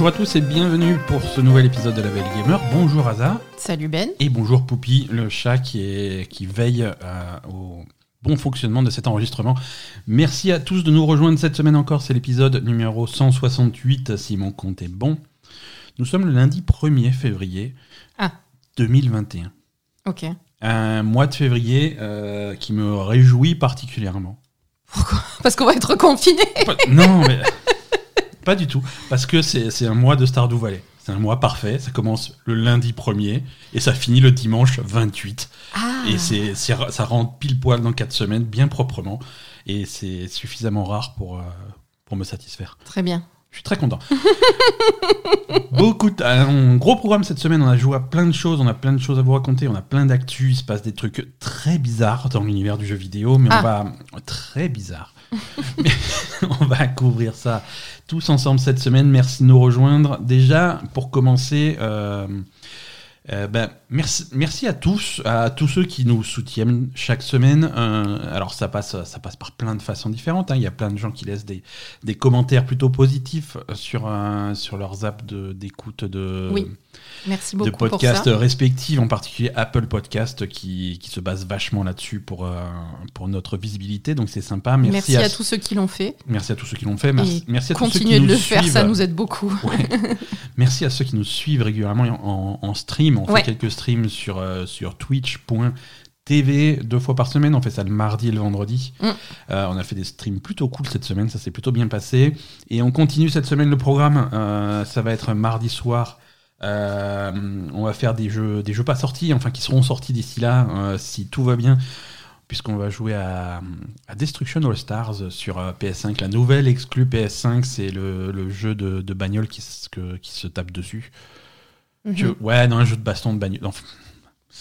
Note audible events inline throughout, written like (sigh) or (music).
Bonjour à tous et bienvenue pour ce nouvel épisode de La Belle Gamer. Bonjour Aza. Salut Ben. Et bonjour Poupy, le chat qui, est, qui veille euh, au bon fonctionnement de cet enregistrement. Merci à tous de nous rejoindre cette semaine encore. C'est l'épisode numéro 168 si mon compte est bon. Nous sommes le lundi 1er février Ah. 2021. Ok. Un mois de février euh, qui me réjouit particulièrement. Parce qu'on va être confiné. Non, mais (laughs) pas du tout. Parce que c'est un mois de Stardew Valley. C'est un mois parfait. Ça commence le lundi 1er et ça finit le dimanche 28. Ah. Et c'est ça rentre pile poil dans 4 semaines, bien proprement. Et c'est suffisamment rare pour, euh, pour me satisfaire. Très bien. Je suis très content. (laughs) Beaucoup de- un gros programme cette semaine. On a joué à plein de choses. On a plein de choses à vous raconter. On a plein d'actu. Il se passe des trucs très bizarres dans l'univers du jeu vidéo, mais on Ah. va très bizarre. (laughs) On va couvrir ça tous ensemble cette semaine. Merci de nous rejoindre. Déjà, pour commencer. euh, euh, ben, merci, merci à tous, à tous ceux qui nous soutiennent chaque semaine. Euh, alors ça passe, ça passe par plein de façons différentes. hein. Il y a plein de gens qui laissent des, des commentaires plutôt positifs sur, sur leurs apps de- d'écoute de, Oui, Merci de beaucoup podcasts pour ça. respectifs, en particulier Apple Podcast qui, qui se base vachement là-dessus pour, euh, pour notre visibilité. Donc c'est sympa. Merci, Merci, à, à tous ceux qui l'ont fait. merci à tous ceux qui l'ont fait. Merci, à tous ceux qui Continuez de nous le faire, ça nous aide beaucoup. Ouais. (laughs) Merci à ceux qui nous suivent régulièrement en, en stream. On Ouais. fait quelques streams sur, euh, sur twitch.tv deux fois par semaine. On fait ça le mardi et le vendredi. Mm. Euh, on a fait des streams plutôt cool cette semaine. Ça s'est plutôt bien passé. Et on continue cette semaine le programme. Euh, ça va être mardi soir. Euh, on va faire des jeux, des jeux pas sortis, enfin qui seront sortis d'ici là, euh, si tout va bien, puisqu'on va jouer à, à Destruction All Stars sur euh, PS5. La nouvelle exclue PS5, c'est le, le jeu de, de bagnole qui, se- que- qui se tape dessus. Mhm. Que- ouais, non, un jeu de baston de bagnole. Enfin,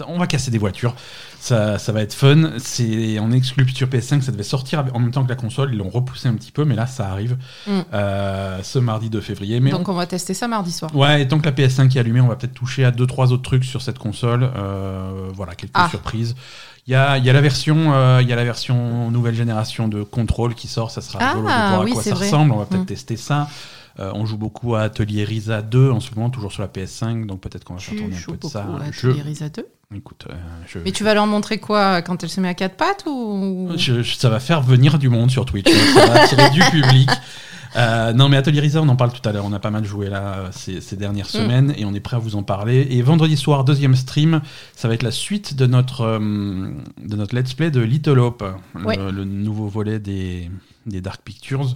on va casser des voitures. Ça, ça va être fun. C'est en exclu sur PS5. Ça devait sortir en même temps que la console. Ils l'ont repoussé un petit peu, mais là, ça arrive Mm. euh, ce mardi 2 février. Mais Donc on va tester ça mardi soir. Ouais, et tant que la PS5 est allumée, on va peut-être toucher à deux trois autres trucs sur cette console. Euh, voilà, quelques Ah. surprises. Il y a, il y a la version, euh, il y a la version nouvelle génération de Control qui sort. Ça sera Ah, rigolo de voir oui, à quoi ça vrai. ressemble. On va peut-être Mm. tester ça. Euh, on joue beaucoup à Atelier Risa 2 en ce moment, toujours sur la PS5, donc peut-être qu'on va faire tourner un peu de beaucoup ça. Je, Télérisa 2. Écoute, euh, je, Mais tu vas leur montrer quoi quand elle se met à quatre pattes ou je- je- ça va faire venir du monde sur Twitch. ça va attirer du (laughs) public. Euh, non, mais Atelier Risa, on en parle tout à l'heure. On a pas mal joué là euh, ces, ces dernières Mm. semaines et on est prêt à vous en parler. Et vendredi soir, deuxième stream, ça va être la suite de notre, euh, de notre let's play de Little Hope, le- le, nouveau volet des, des Dark Pictures.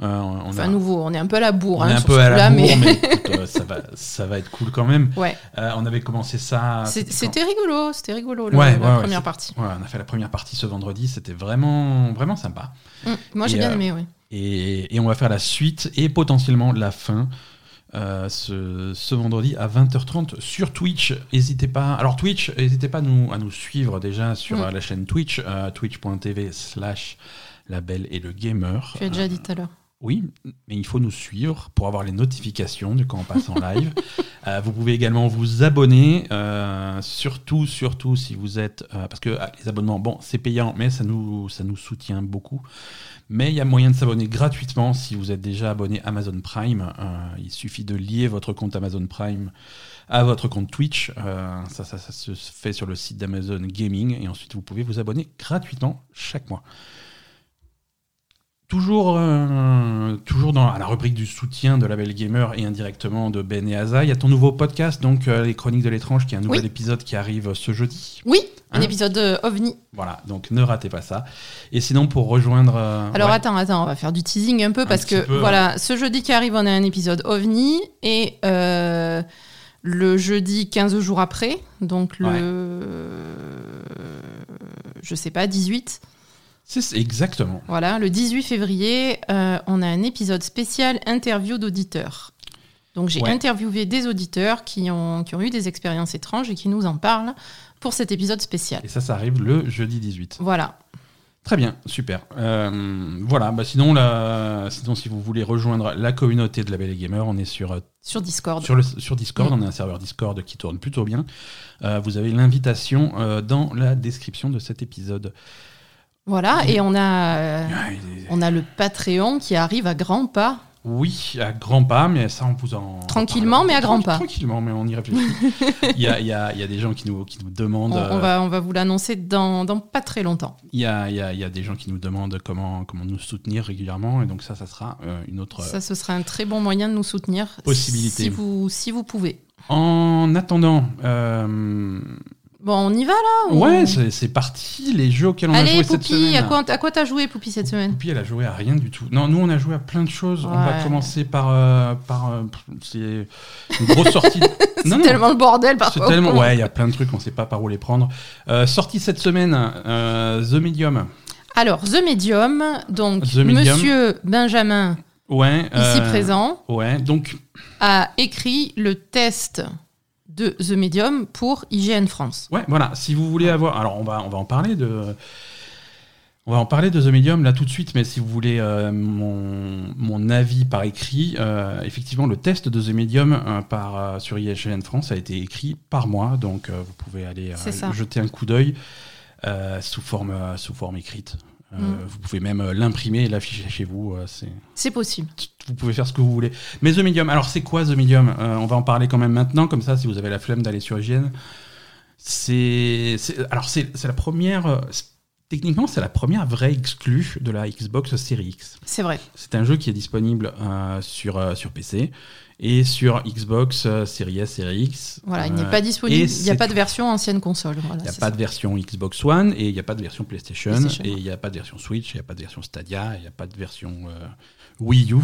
Euh, on Enfin a- nouveau, on est un peu à la bourre on hein, est un peu à la bourre, mais, mais, écoute, euh, ça, va, ça va être cool quand même. (laughs) ouais, Euh, on avait commencé ça. C'était rigolo, c'était rigolo le- Ouais, la ouais, première partie. Ouais, on a fait la première partie ce vendredi, c'était vraiment, vraiment sympa. Mm. Moi j'ai bien euh, aimé, oui. Et, et on va faire la suite et potentiellement la fin euh, ce, ce vendredi à 20h30 sur Twitch. N'hésitez pas. Alors Twitch, n'hésitez pas à nous, à nous suivre déjà sur Mm. la chaîne Twitch, euh, twitch.tv slash la belle et le gamer. Tu as déjà dit tout à l'heure. Oui, mais il faut nous suivre pour avoir les notifications de quand on passe en (laughs) live. Euh, vous pouvez également vous abonner, euh, surtout, surtout si vous êtes... euh, parce que ah, les abonnements, bon, c'est payant, mais ça nous, ça nous soutient beaucoup. Mais il y a moyen de s'abonner gratuitement si vous êtes déjà abonné Amazon Prime. Il suffit de lier votre compte Amazon Prime à votre compte Twitch. Euh, ça, ça, ça se fait sur le site d'Amazon Gaming. Et ensuite, vous pouvez vous abonner gratuitement chaque mois. Toujours, euh, toujours dans à la rubrique du soutien de la Belle Gamer et indirectement de Ben et Asa, il y a ton nouveau podcast, donc euh, Les Chroniques de l'étrange, qui est un nouvel Oui. épisode qui arrive ce jeudi. Oui, un Hein épisode euh, ovni. Voilà, donc ne ratez pas ça. Et sinon, pour rejoindre. euh, Alors ouais, attends, attends, on va faire du teasing un peu parce que peu, voilà, ce jeudi qui arrive, on a un épisode ovni et le jeudi 15 jours après, donc le je sais pas 18. C'est exactement. Voilà, le 18 février, euh, on a un épisode spécial interview d'auditeurs. Donc j'ai Ouais. interviewé des auditeurs qui ont, qui ont eu des expériences étranges et qui nous en parlent pour cet épisode spécial. Et ça, ça arrive le jeudi 18. Voilà. Très bien, super. Euh, voilà, bah sinon, la... sinon, si vous voulez rejoindre la communauté de la Belle et Gamer, on est sur, euh, Sur Discord. sur, le, sur Discord. Mm. On a un serveur Discord qui tourne plutôt bien. Euh, vous avez l'invitation euh, dans la description de cet épisode. Voilà, et on a, euh, est- on a le Patreon qui arrive à grands pas. Oui, à grands pas, mais ça, on vous en. Tranquillement, mais à grands pas. Tranquillement, mais on y réfléchit. (laughs) il, y a, il, y a, il y a des gens qui nous, qui nous demandent. On, on va, on va vous l'annoncer dans, dans pas très longtemps. Il y, a, il, y a, il y a des gens qui nous demandent comment, comment nous soutenir régulièrement, et donc ça, ça sera euh, une autre. Ça, ce sera un très bon moyen de nous soutenir. Possibilité. Si vous, si vous pouvez. En attendant. Euh, Bon, on y va là ou- Ouais, c'est c'est parti, les jeux auxquels on a Allez, joué cette semaine. à quoi, à quoi t'as joué, Poupi, cette semaine? Poupi, elle a joué à rien du tout. Non, nous, on a joué à plein de choses. On va commencer par. euh, par euh, c'est une grosse sortie. (laughs) C'est Non, non, tellement le bordel C'est parfois. tellement. Ouais, il y a plein de trucs, on sait pas par où les prendre. Euh, sortie cette semaine, euh, The Medium. Alors, The Medium, donc The Medium. Monsieur Benjamin, Ouais. ici présent, Ouais, donc. a écrit le test de The Medium pour IGN France. Ouais, voilà. Si vous voulez avoir. Alors, on va, on va en parler de. On va en parler de The Medium là tout de suite, mais si vous voulez euh, mon, mon avis par écrit, euh, effectivement, le test de The Medium euh, par, sur IGN France a été écrit par moi, donc vous pouvez aller jeter un coup d'œil sous, forme, sous forme écrite. Euh, Mm. Vous pouvez même euh, l'imprimer et l'afficher chez vous. euh, c'est possible. vous pouvez faire ce que vous voulez. Mais The Medium, alors c'est quoi The Medium? Euh, On va en parler quand même maintenant, comme ça, si vous avez la flemme d'aller sur IGN. C'est, alors c'est, la première, techniquement, c'est la première vraie exclue de la Xbox Series X. C'est vrai. C'est un jeu qui est disponible euh, sur, sur PC et sur Xbox euh, Series S, Series X. Voilà, il Euh, n'est pas disponible. Il n'y a pas de version ancienne console. Voilà, il n'y a pas ça. de version Xbox One et il n'y a pas de version PlayStation, PlayStation, et il n'y a pas de version Switch, il n'y a pas de version Stadia, il n'y a pas de version euh, Wii U.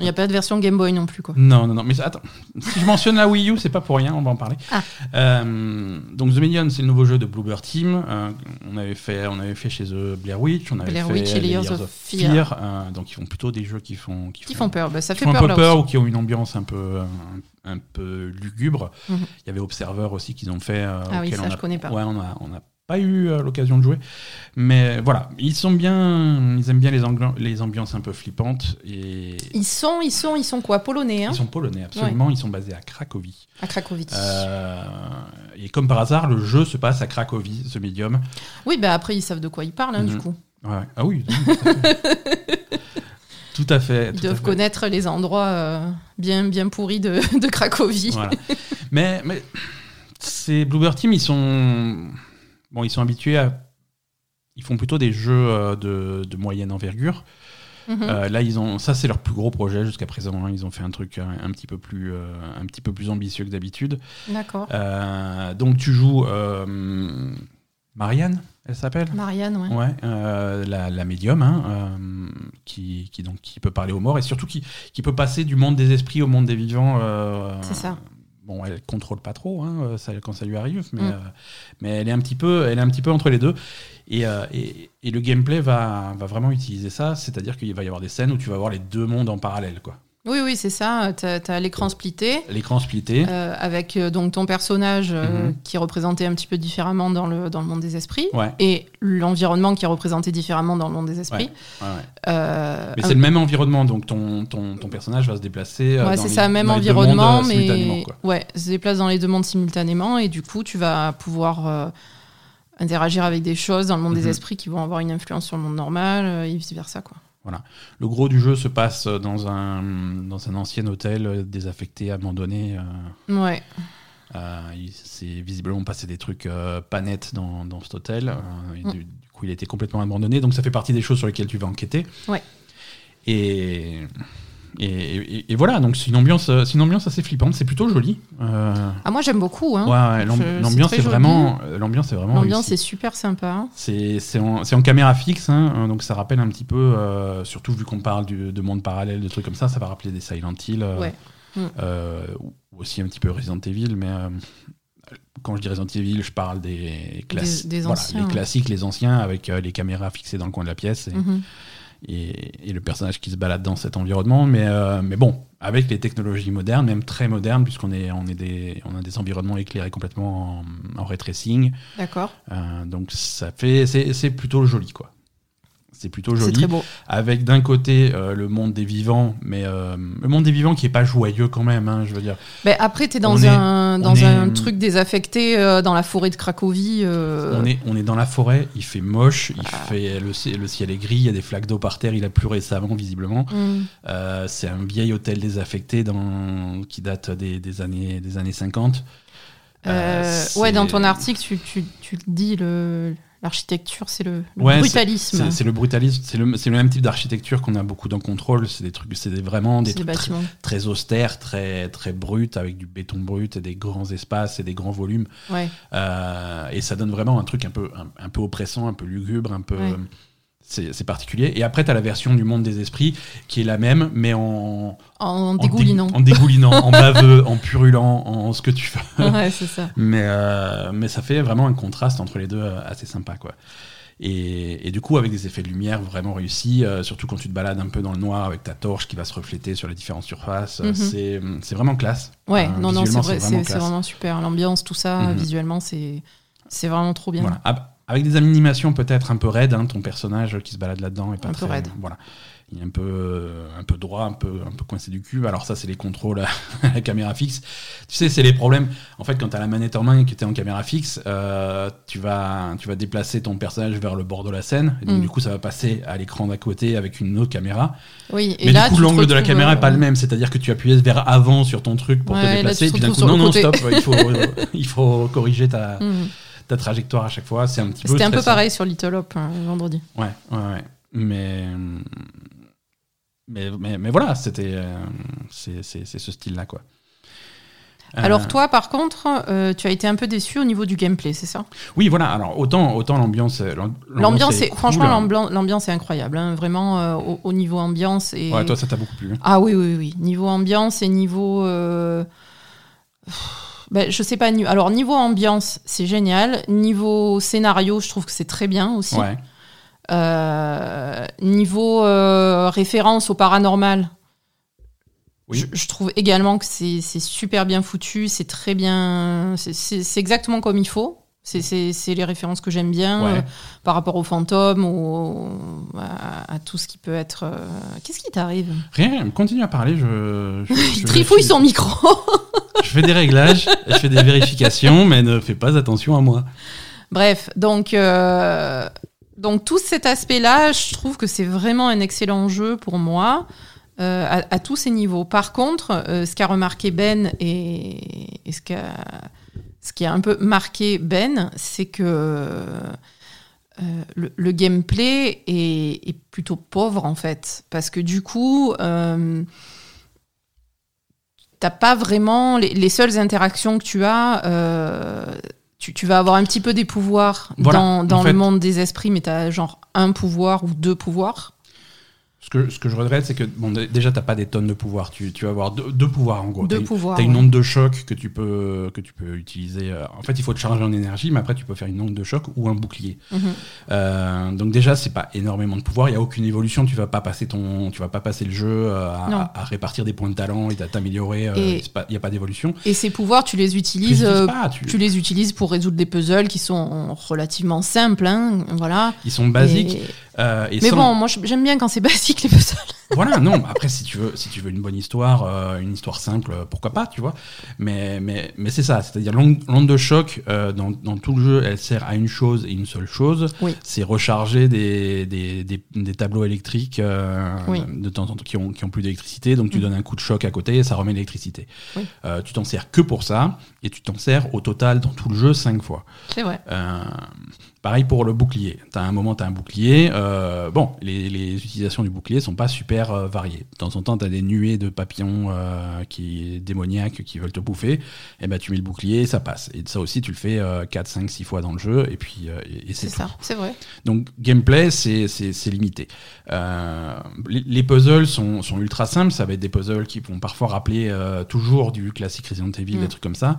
Il n'y a pas de version Game Boy non plus, quoi. Non, non, non, mais attends, si je mentionne la Wii U, c'est pas pour rien, on va en parler. Ah. Euh, donc The Medium, c'est le nouveau jeu de Bluebird Team. Euh, on, avait fait, on avait fait chez eux Blair Witch, on avait Blair fait Witch et Layers of Fear. euh, donc ils font plutôt des jeux qui font, qui Qui font peur. Bah, ça qui fait font peur un peu peur aussi. ou qui ont une ambiance un peu, un, un peu lugubre. Mhm. Il y avait Observer aussi qu'ils ont fait. Ah oui, ça, on je a- connais pas. Ouais, on a, on a pas eu euh, l'occasion de jouer. Mais voilà, ils sont bien, ils aiment bien les, les ambiances un peu flippantes et Ils sont, ils sont, ils sont quoi Polonais, hein? Ils sont polonais, absolument. Ils sont basés à Cracovie. À Cracovie. Euh, et comme par hasard, le jeu se passe à Cracovie, ce médium. Oui, bah après, ils savent de quoi ils parlent, hein, du Mhm. coup. Ouais. Ah oui. tout à fait. (laughs) Ils doivent connaître les endroits euh, bien, bien pourris de, de Cracovie. Voilà. mais mais ces Bluebird Team, ils sont bon, ils sont habitués à. Ils font plutôt des jeux euh, de, de moyenne envergure. Mhm. Euh, là, ils ont ça, c'est leur plus gros projet jusqu'à présent. hein. Ils ont fait un truc un, un petit peu plus, euh, un petit peu plus ambitieux que d'habitude. D'accord. Euh, donc, tu joues euh, Marianne, elle s'appelle? Marianne, ouais. Ouais, euh, la, la médium, hein, euh, qui, qui, donc, qui peut parler aux morts et surtout qui, qui peut passer du monde des esprits au monde des vivants. euh, C'est ça. Bon, elle contrôle pas trop hein, euh, ça, quand ça lui arrive, mais, Mm. euh, mais elle, est un petit peu, elle est un petit peu entre les deux. Et, euh, et, et le gameplay va, va vraiment utiliser ça, c'est-à-dire qu'il va y avoir des scènes où tu vas voir les deux mondes en parallèle. quoi. Oui, oui, c'est ça. T'as as, l'écran splitté. L'écran splitté. euh, avec euh, donc ton personnage euh, Mhm. qui est représenté un petit peu différemment dans le, dans le monde des esprits Ouais, et l'environnement qui est représenté différemment dans le monde des esprits. ouais, ouais. Mais c'est le même environnement, donc ton, ton, ton personnage va se déplacer. Ouais, c'est ça, même environnement, mondes, mais quoi. ouais, se déplace dans les deux mondes simultanément et du coup, tu vas pouvoir interagir avec des choses dans le monde Mhm. des esprits qui vont avoir une influence sur le monde normal et vice versa quoi. Le gros du jeu se passe dans un, dans un ancien hôtel désaffecté, abandonné. euh, Ouais, euh, il s'est visiblement passé des trucs euh, pas nets dans, dans cet hôtel. euh, et Mm. du, du coup, il a été complètement abandonné. Donc, ça fait partie des choses sur lesquelles tu vas enquêter. Ouais. Et, et, et- et voilà, donc c'est une, ambiance, euh, c'est une ambiance assez flippante. C'est plutôt joli. Euh, ah moi j'aime beaucoup. Hein. ouais, ouais, l'ambiance est, vraiment, l'ambiance est vraiment L'ambiance est super sympa. hein. C'est c'est en, c'est en caméra fixe, hein, euh, donc ça rappelle un petit peu, euh, surtout vu qu'on parle du- de monde parallèle, de trucs comme ça, ça va rappeler des Silent Hill, euh, Ouais. Mm. ou aussi un petit peu Resident Evil, mais quand je dis Resident Evil, je parle des, Des- des voilà, anciens, les ouais. classiques, les anciens, avec les caméras fixées dans le coin de la pièce et, Mhm. Et- et le personnage qui se balade dans cet environnement, mais, euh, mais bon, avec les technologies modernes, même très modernes, puisqu'on est, on est des, on a des environnements éclairés complètement en, en ray tracing. D'accord. Euh, donc ça fait, c'est c'est plutôt joli quoi. C'est plutôt joli. très beau. Avec d'un côté euh, le monde des vivants, mais euh, le monde des vivants qui est pas joyeux quand même, hein, je veux dire. Mais après, t'es On dans un, dans est- un truc désaffecté euh, dans la forêt de Cracovie. On, est, on est dans la forêt, il fait moche, il Ah. fait, le, ci- le ciel est gris, il y a des flaques d'eau par terre, il a plu récemment visiblement. mm. C'est un vieil hôtel désaffecté dans, qui date des, des années, des années 50. Euh, Euh, ouais, dans ton article, tu, tu, tu le dis, le, l'architecture, c'est le, le Ouais, brutalisme. C'est le brutalisme, c'est le, même type d'architecture qu'on a beaucoup dans Control. C'est des trucs, c'est vraiment des trucs très, austères, très très bruts, avec du béton brut et des grands espaces et des grands volumes. Ouais. Euh, et ça donne vraiment un truc un peu un, un peu oppressant, un peu lugubre, un peu. Ouais. C'est particulier. Et après, tu as la version du monde des esprits qui est la même, mais en, En en dégoulinant. dé- en dégoulinant, en baveux, en purulent, en ce que tu veux. ouais, c'est ça. Mais, euh, mais ça fait vraiment un contraste entre les deux euh, assez sympa. Quoi. Et, et du coup, avec des effets de lumière vraiment réussis, euh, surtout quand tu te balades un peu dans le noir avec ta torche qui va se refléter sur les différentes surfaces, Mhm. c'est vraiment classe. Ouais, Euh, non, non, c'est vrai, vraiment vraiment super. L'ambiance, tout ça, Mhm. visuellement, c'est vraiment trop bien. Voilà. Ab- Avec des animations peut-être un peu raides, hein, ton personnage qui se balade là-dedans est pas Un peu très raide. Voilà. Il est un peu, euh, un peu droit, un peu, un peu coincé du cul. Alors ça, c'est les contrôles à (laughs) la caméra fixe. Tu sais, c'est les problèmes. En fait, quand tu as la manette en main et que tu es en caméra fixe, euh, tu, vas, tu vas déplacer ton personnage vers le bord de la scène. Et donc, Mm. du coup, ça va passer à l'écran d'à côté avec une autre caméra. Oui, et Mais là, du coup, l'angle de la caméra euh, est pas le même. C'est-à-dire que tu appuies vers avant sur ton truc pour Ouais, te déplacer. et puis d'un coup, non, non, stop. Il faut, (laughs) il faut corriger ta, mhm. Ta trajectoire à chaque fois. C'est un petit peu C'était un peu pareil sur Little Hop hein, vendredi. Ouais, ouais, ouais. Mais, mais, mais, mais voilà, c'était, euh, c'est, ce style-là, quoi. Euh, Alors toi, par contre, euh, tu as été un peu déçu au niveau du gameplay, c'est ça? Oui, voilà. Alors autant, autant l'ambiance, euh, l'am- L'ambiance, est, cool. franchement, l'ambiance- l'ambiance est incroyable. hein, vraiment, euh, au, au niveau ambiance et Ouais, toi, ça t'a beaucoup plu. hein. ah oui, oui, oui. Niveau ambiance et niveau euh, ben, je sais pas. Alors niveau ambiance, c'est génial. Niveau scénario, je trouve que c'est très bien aussi. Ouais. Euh, niveau euh, référence au paranormal, Oui. je, je trouve également que c'est super bien foutu, c'est très bien, c'est exactement comme il faut. C'est- les références que j'aime bien Ouais. euh, par rapport aux fantômes, au, à, à tout ce qui peut être. euh, Qu'est-ce qui t'arrive? Rien, continue à parler. Je, je, Il je trifouille son micro. (laughs) Je fais des réglages, je fais des vérifications, mais ne fais pas attention à moi. Bref, donc, euh, donc tout cet aspect-là, je trouve que c'est vraiment un excellent jeu pour moi. à, à tous ces niveaux. Par contre, ce qu'a remarqué Ben et, et ce, qu'a- ce qui a un peu marqué Ben, c'est que euh, le, le gameplay est, est plutôt pauvre en fait. Parce que du coup, euh, t'as pas vraiment les, les seules interactions que tu as. euh, tu, tu vas avoir un petit peu des pouvoirs Voilà, dans, le fait- monde des esprits, mais tu as genre un pouvoir ou deux pouvoirs. Ce que, ce que je regrette, c'est que bon, déjà, t'as pas des tonnes de pouvoirs. Tu, tu vas avoir deux, deux pouvoirs en gros. deux une- pouvoirs. T'as une ouais. onde de choc que tu peux que tu peux utiliser. euh, En fait, il faut te charger en énergie, mais après tu peux faire une onde de choc ou un bouclier. Mhm. Euh, donc déjà, c'est pas énormément de pouvoir. Il y a aucune évolution. Tu vas pas passer ton, tu vas pas passer le jeu euh, à, à répartir des points de talent et à t'améliorer. Il y a pas d'évolution. Et ces pouvoirs, tu les Tu les utilises. pas, tu- Tu les utilises pour résoudre des puzzles qui sont relativement simples, hein, voilà. Ils sont basiques. Et- euh, et Mais sans- bon, moi j'aime bien quand c'est (laughs) basique les puzzles. Voilà, non. Après, si tu veux, si tu veux une bonne histoire, euh, une histoire simple, euh, pourquoi pas, tu vois. Mais, mais, mais c'est ça. C'est-à-dire l'onde de choc euh, dans, dans tout le jeu, elle sert à une chose et une seule chose. Oui. C'est recharger des, des, des, des tableaux électriques euh, Oui. de temps en temps qui ont, qui ont plus d'électricité. Donc tu Mhm. donnes un coup de choc à côté et ça remet l'électricité. Oui. Tu t'en sers que pour ça et tu t'en sers au total dans tout le jeu cinq fois. C'est vrai. Pareil pour le bouclier. T'as un moment, t'as un bouclier. bon, les, les utilisations du bouclier sont pas super euh, variées. De temps en temps, t'as des nuées de papillons euh, qui démoniaques qui veulent te bouffer. Et ben, tu mets le bouclier, ça passe. Et ça aussi, tu le fais euh, 4, 5, 6 fois dans le jeu. Et puis, euh, et, et c'est ça, c'est vrai. Donc gameplay, c'est limité. Les, les puzzles sont, sont ultra simples. Ça va être des puzzles qui vont parfois rappeler toujours du classique Resident Evil, Mm. des trucs comme ça.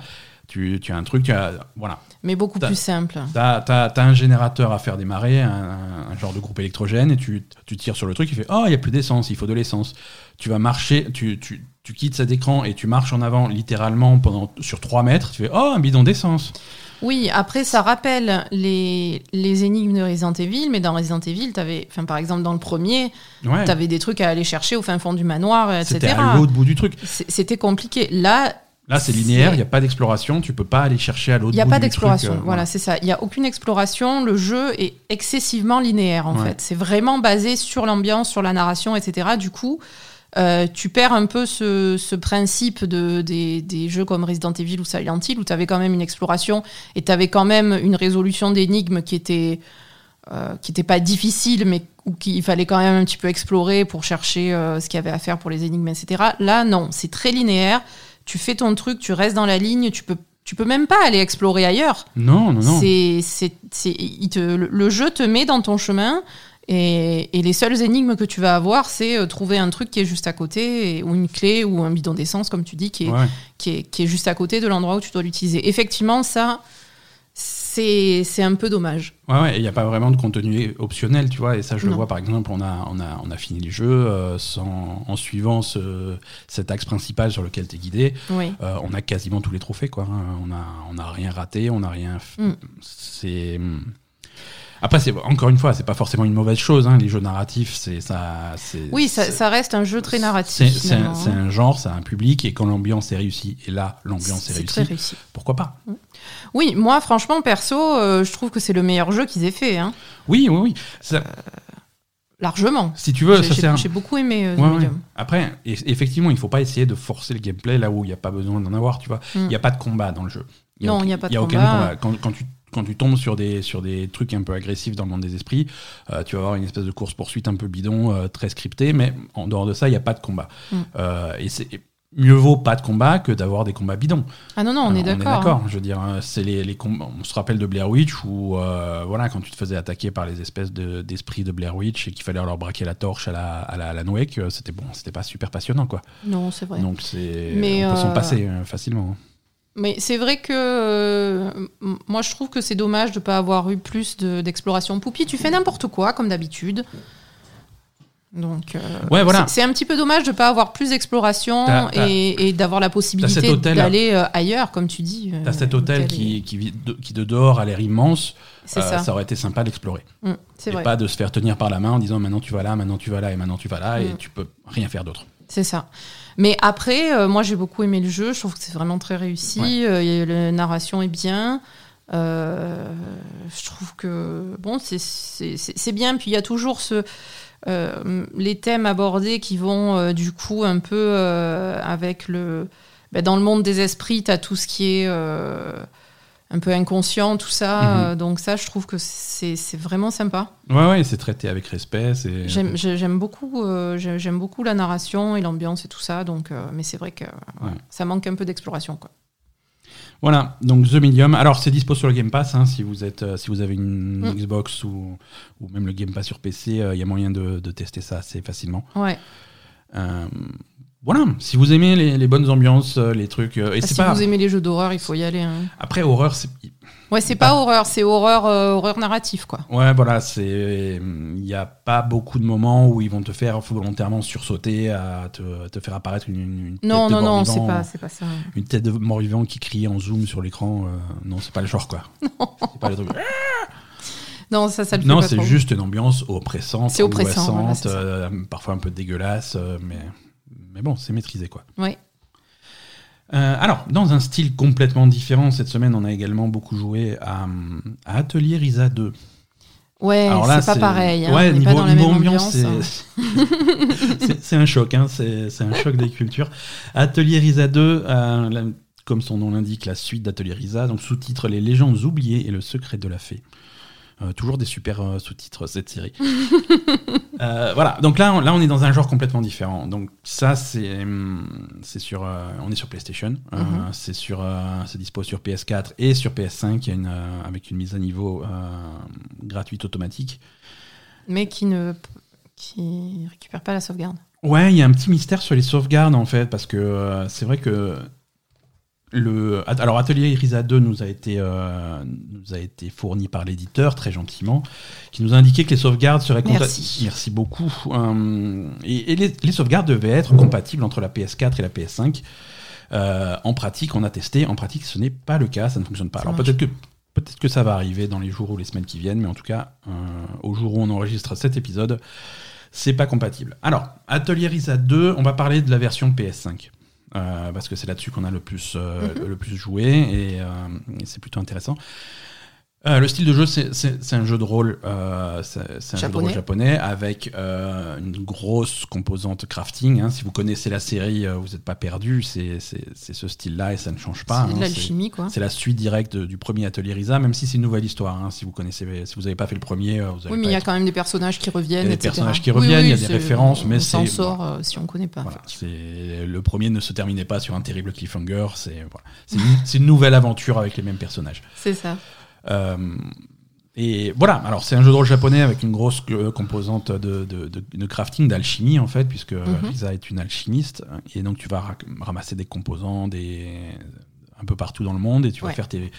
Tu, tu as un truc, tu as, voilà, Mais beaucoup plus simple. T'as as, un générateur à faire démarrer, un, un- un genre de groupe électrogène, et tu, tu tires sur le truc, il fait Oh, il n'y a plus d'essence, il faut de l'essence. Tu vas marcher, tu, tu, tu quittes cet écran et tu marches en avant littéralement pendant, sur 3 mètres, tu fais Oh, un bidon d'essence. Oui, après, ça rappelle les, les énigmes de Resident Evil, mais dans Resident Evil, avais, enfin, par exemple, dans le premier, Ouais. tu avais des trucs à aller chercher au fin fond du manoir, C'était etc. à l'autre bout du truc. C'était compliqué. Là, Là, c'est linéaire, il n'y a pas d'exploration, tu peux pas aller chercher à l'autre bout il n'y a pas d'exploration. euh, voilà, c'est ça. Il n'y a aucune exploration. Le jeu est excessivement linéaire, en Ouais. fait. C'est vraiment basé sur l'ambiance, sur la narration, etc. Du coup, euh, tu perds un peu ce, ce principe de, des, des jeux comme Resident Evil ou Silent Hill, où tu avais quand même une exploration et tu avais quand même une résolution d'énigmes qui était, euh, qui était pas difficile, mais où qu'il fallait quand même un petit peu explorer pour chercher euh, ce qu'il y avait à faire pour les énigmes, etc. Là, non, c'est très linéaire. Tu fais ton truc, tu restes dans la ligne, tu peux, tu peux même pas aller explorer ailleurs. Non, non, non. C'est, c'est, c'est, il te, le, jeu te met dans ton chemin et, et les seules énigmes que tu vas avoir, c'est euh, trouver un truc qui est juste à côté, et- ou une clé, ou un bidon d'essence, comme tu dis, qui est, Ouais. qui est, qui est juste à côté de l'endroit où tu dois l'utiliser. Effectivement, ça, c'est, c'est un peu dommage. Ouais, ouais, il n'y a pas vraiment de contenu optionnel, tu vois. Et ça, je le vois, par exemple, on a, on a, on a fini le jeu euh, sans, en suivant ce, cet axe principal sur lequel tu es guidé. Oui. Euh, on a quasiment tous les trophées, quoi. hein. On n'a on a rien raté, on n'a rien. Mm. C'est. Après, c'est encore une fois, c'est pas forcément une mauvaise chose. hein. Les jeux narratifs, c'est ça. c'est- Oui, ça, reste un jeu très narratif. C'est un, hein. un genre, c'est un public, et quand l'ambiance est réussie, et là, l'ambiance est, C'est réussie, très réussi. pourquoi pas? Oui, moi, franchement, perso, euh, je trouve que c'est le meilleur jeu qu'ils aient fait, hein. Oui, oui, oui. Ça- largement. si tu veux, J'ai- un. J'ai j'ai beaucoup aimé euh, Ouais, ouais. Après, effectivement, il faut pas essayer de forcer le gameplay là où il n'y a pas besoin d'en avoir, tu vois. Il Mm. n'y a pas de combat dans le jeu. Non, il y a pas de y aucun combat. Quand, quand tu, quand tu tombes sur des, sur des trucs un peu agressifs dans le monde des esprits, euh, tu vas avoir une espèce de course-poursuite un peu bidon, euh, très scriptée, mais en dehors de ça, il n'y a pas de combat. Mm. Euh, et c'est mieux vaut pas de combat que d'avoir des combats bidons. Ah non, non, on est d'accord. hein. Je veux dire, euh, c'est les, les On se rappelle de Blair Witch où, voilà, quand tu te faisais attaquer par les espèces de- d'esprits de, Blair Witch et qu'il fallait leur braquer la torche à la, à la Wake, euh, c'était bon, c'était pas super passionnant, quoi. Non, c'est vrai. Donc c'est, Mais, on peut s'en passer facilement. hein. Mais c'est vrai que euh, moi je trouve que c'est dommage de ne pas avoir eu plus de- d'exploration. Poupie, tu fais n'importe quoi comme d'habitude. Donc euh, Ouais, voilà. c'est un petit peu dommage de ne pas avoir plus d'exploration et, et d'avoir la possibilité d'aller euh, ailleurs, comme tu dis. T'as cet hôtel qui, qui, de, qui de dehors a l'air immense. Euh, ça. aurait été sympa d'explorer. Mm, Et vrai. pas de se faire tenir par la main en disant maintenant tu vas là, maintenant tu vas là et maintenant tu vas là et Mm. tu peux rien faire d'autre. C'est ça. Mais après, euh, moi j'ai beaucoup aimé le jeu. Je trouve que c'est vraiment très réussi. Ouais. Euh, la narration est bien. Euh, je trouve que bon, c'est- bien. Puis il y a toujours ce, les thèmes abordés qui vont du coup un peu avec le. ben, dans le monde des esprits, tu as tout ce qui est un peu inconscient, tout ça. Mhm. Euh, donc ça, je trouve que c'est vraiment sympa. Ouais, ouais, c'est traité avec respect. c'est- J'aime j'ai- j'aime beaucoup, euh, j'ai- j'aime beaucoup la narration et l'ambiance et tout ça, donc, euh, mais c'est vrai que Ouais. ça manque un peu d'exploration. quoi. Voilà, donc The Medium. Alors c'est dispo sur le Game Pass, hein, si vous êtes, euh, si vous avez une Mm. Xbox ou, ou même le Game Pass sur PC, euh, il y a moyen de, de tester ça assez facilement. Ouais. Voilà, si vous aimez les, les bonnes ambiances, euh, les trucs, euh, et Ah, si pas. vous aimez les jeux d'horreur, il faut y aller. hein. Après horreur, c'est Ouais, c'est pas horreur, c'est horreur, euh, horreur narrative, quoi. Ouais, voilà, c'est. Il n'y a pas beaucoup de moments où ils vont te faire volontairement sursauter, à te, te faire apparaître une, une tête Non, de non, non, c'est pas, c'est pas ça. Une tête de mort-vivant qui crie en zoom sur l'écran. euh, non, c'est pas le genre, quoi. (laughs) C'est pas le truc. Non, ça, ça Non, c'est juste une ambiance oppressante, oppressant, angoissante, euh, parfois un peu dégueulasse, mais, mais bon, c'est maîtrisé, quoi. Ouais. Euh, alors, dans un style complètement différent, cette semaine, on a également beaucoup joué à, à Atelier Risa 2. Ouais, Alors là, c'est pas pareil. hein, Ouais, niveau, pas dans la niveau même ambiance, hein. (laughs) c'est un choc. Hein, c'est c'est un choc des cultures. Atelier Risa 2, euh, la- comme son nom l'indique, la suite d'Atelier Risa, donc sous-titre Les légendes oubliées et le secret de la fée. Euh, toujours des super euh, sous-titres cette série. (laughs) Euh, voilà, donc là, on, là on est dans un genre complètement différent. Donc ça c'est hum, c'est sur on est sur PlayStation, Mhm. c'est sur c'est dispo sur PS4 et sur PS5 il y a une, euh, avec une mise à niveau gratuite automatique. Mais qui ne qui récupère pas la sauvegarde. Ouais, il y a un petit mystère sur les sauvegardes en fait, parce que euh, c'est vrai que le alors Atelier Irisa 2 nous a été euh, nous a été fourni par l'éditeur très gentiment, qui nous a indiqué que les sauvegardes seraient Merci. Merci beaucoup. Euh, et et les, les sauvegardes devaient être compatibles entre la PS4 et la PS5. Euh, en pratique, on a testé. En pratique, ce n'est pas le cas. Ça ne fonctionne pas. Ça Alors peut-être que peut-être que ça va arriver dans les jours ou les semaines qui viennent, mais en tout cas, au jour où on enregistre cet épisode, c'est pas compatible. Alors, Atelier Risa 2, on va parler de la version PS5. Euh, parce que c'est là-dessus qu'on a le plus, euh, Mhm. le plus joué et, euh, et c'est plutôt intéressant. Euh, le style de jeu, c'est- c'est c'est un jeu de rôle, euh, c'est c'est un jeu de rôle Japonais. avec euh, une grosse composante crafting. hein. Si vous connaissez la série, vous n'êtes pas perdu. C'est c'est- c'est ce style-là et ça ne change pas. c'est de hein. l'alchimie, quoi. C'est la suite directe du premier Atelier Risa, même si c'est une nouvelle histoire. hein. Si vous connaissez, si vous n'avez pas fait le premier, vous allez Oui, mais il y a quand même des personnages qui reviennent. Il y a des etc. personnages qui reviennent, oui, il y a des c'est- références, mais on s'en c'est- sort si on connaît pas. Voilà, c'est le premier ne se terminait pas sur un terrible cliffhanger. C'est voilà. C'est une, c'est une nouvelle aventure avec les mêmes personnages. C'est ça. Euh, et voilà, alors c'est un jeu de rôle japonais avec une grosse euh, composante de, de- de- de crafting, d'alchimie en fait, puisque Mhm. Risa est une alchimiste. Et donc tu vas ra- ramasser des composants des... un peu partout dans le monde et tu vas faire tes.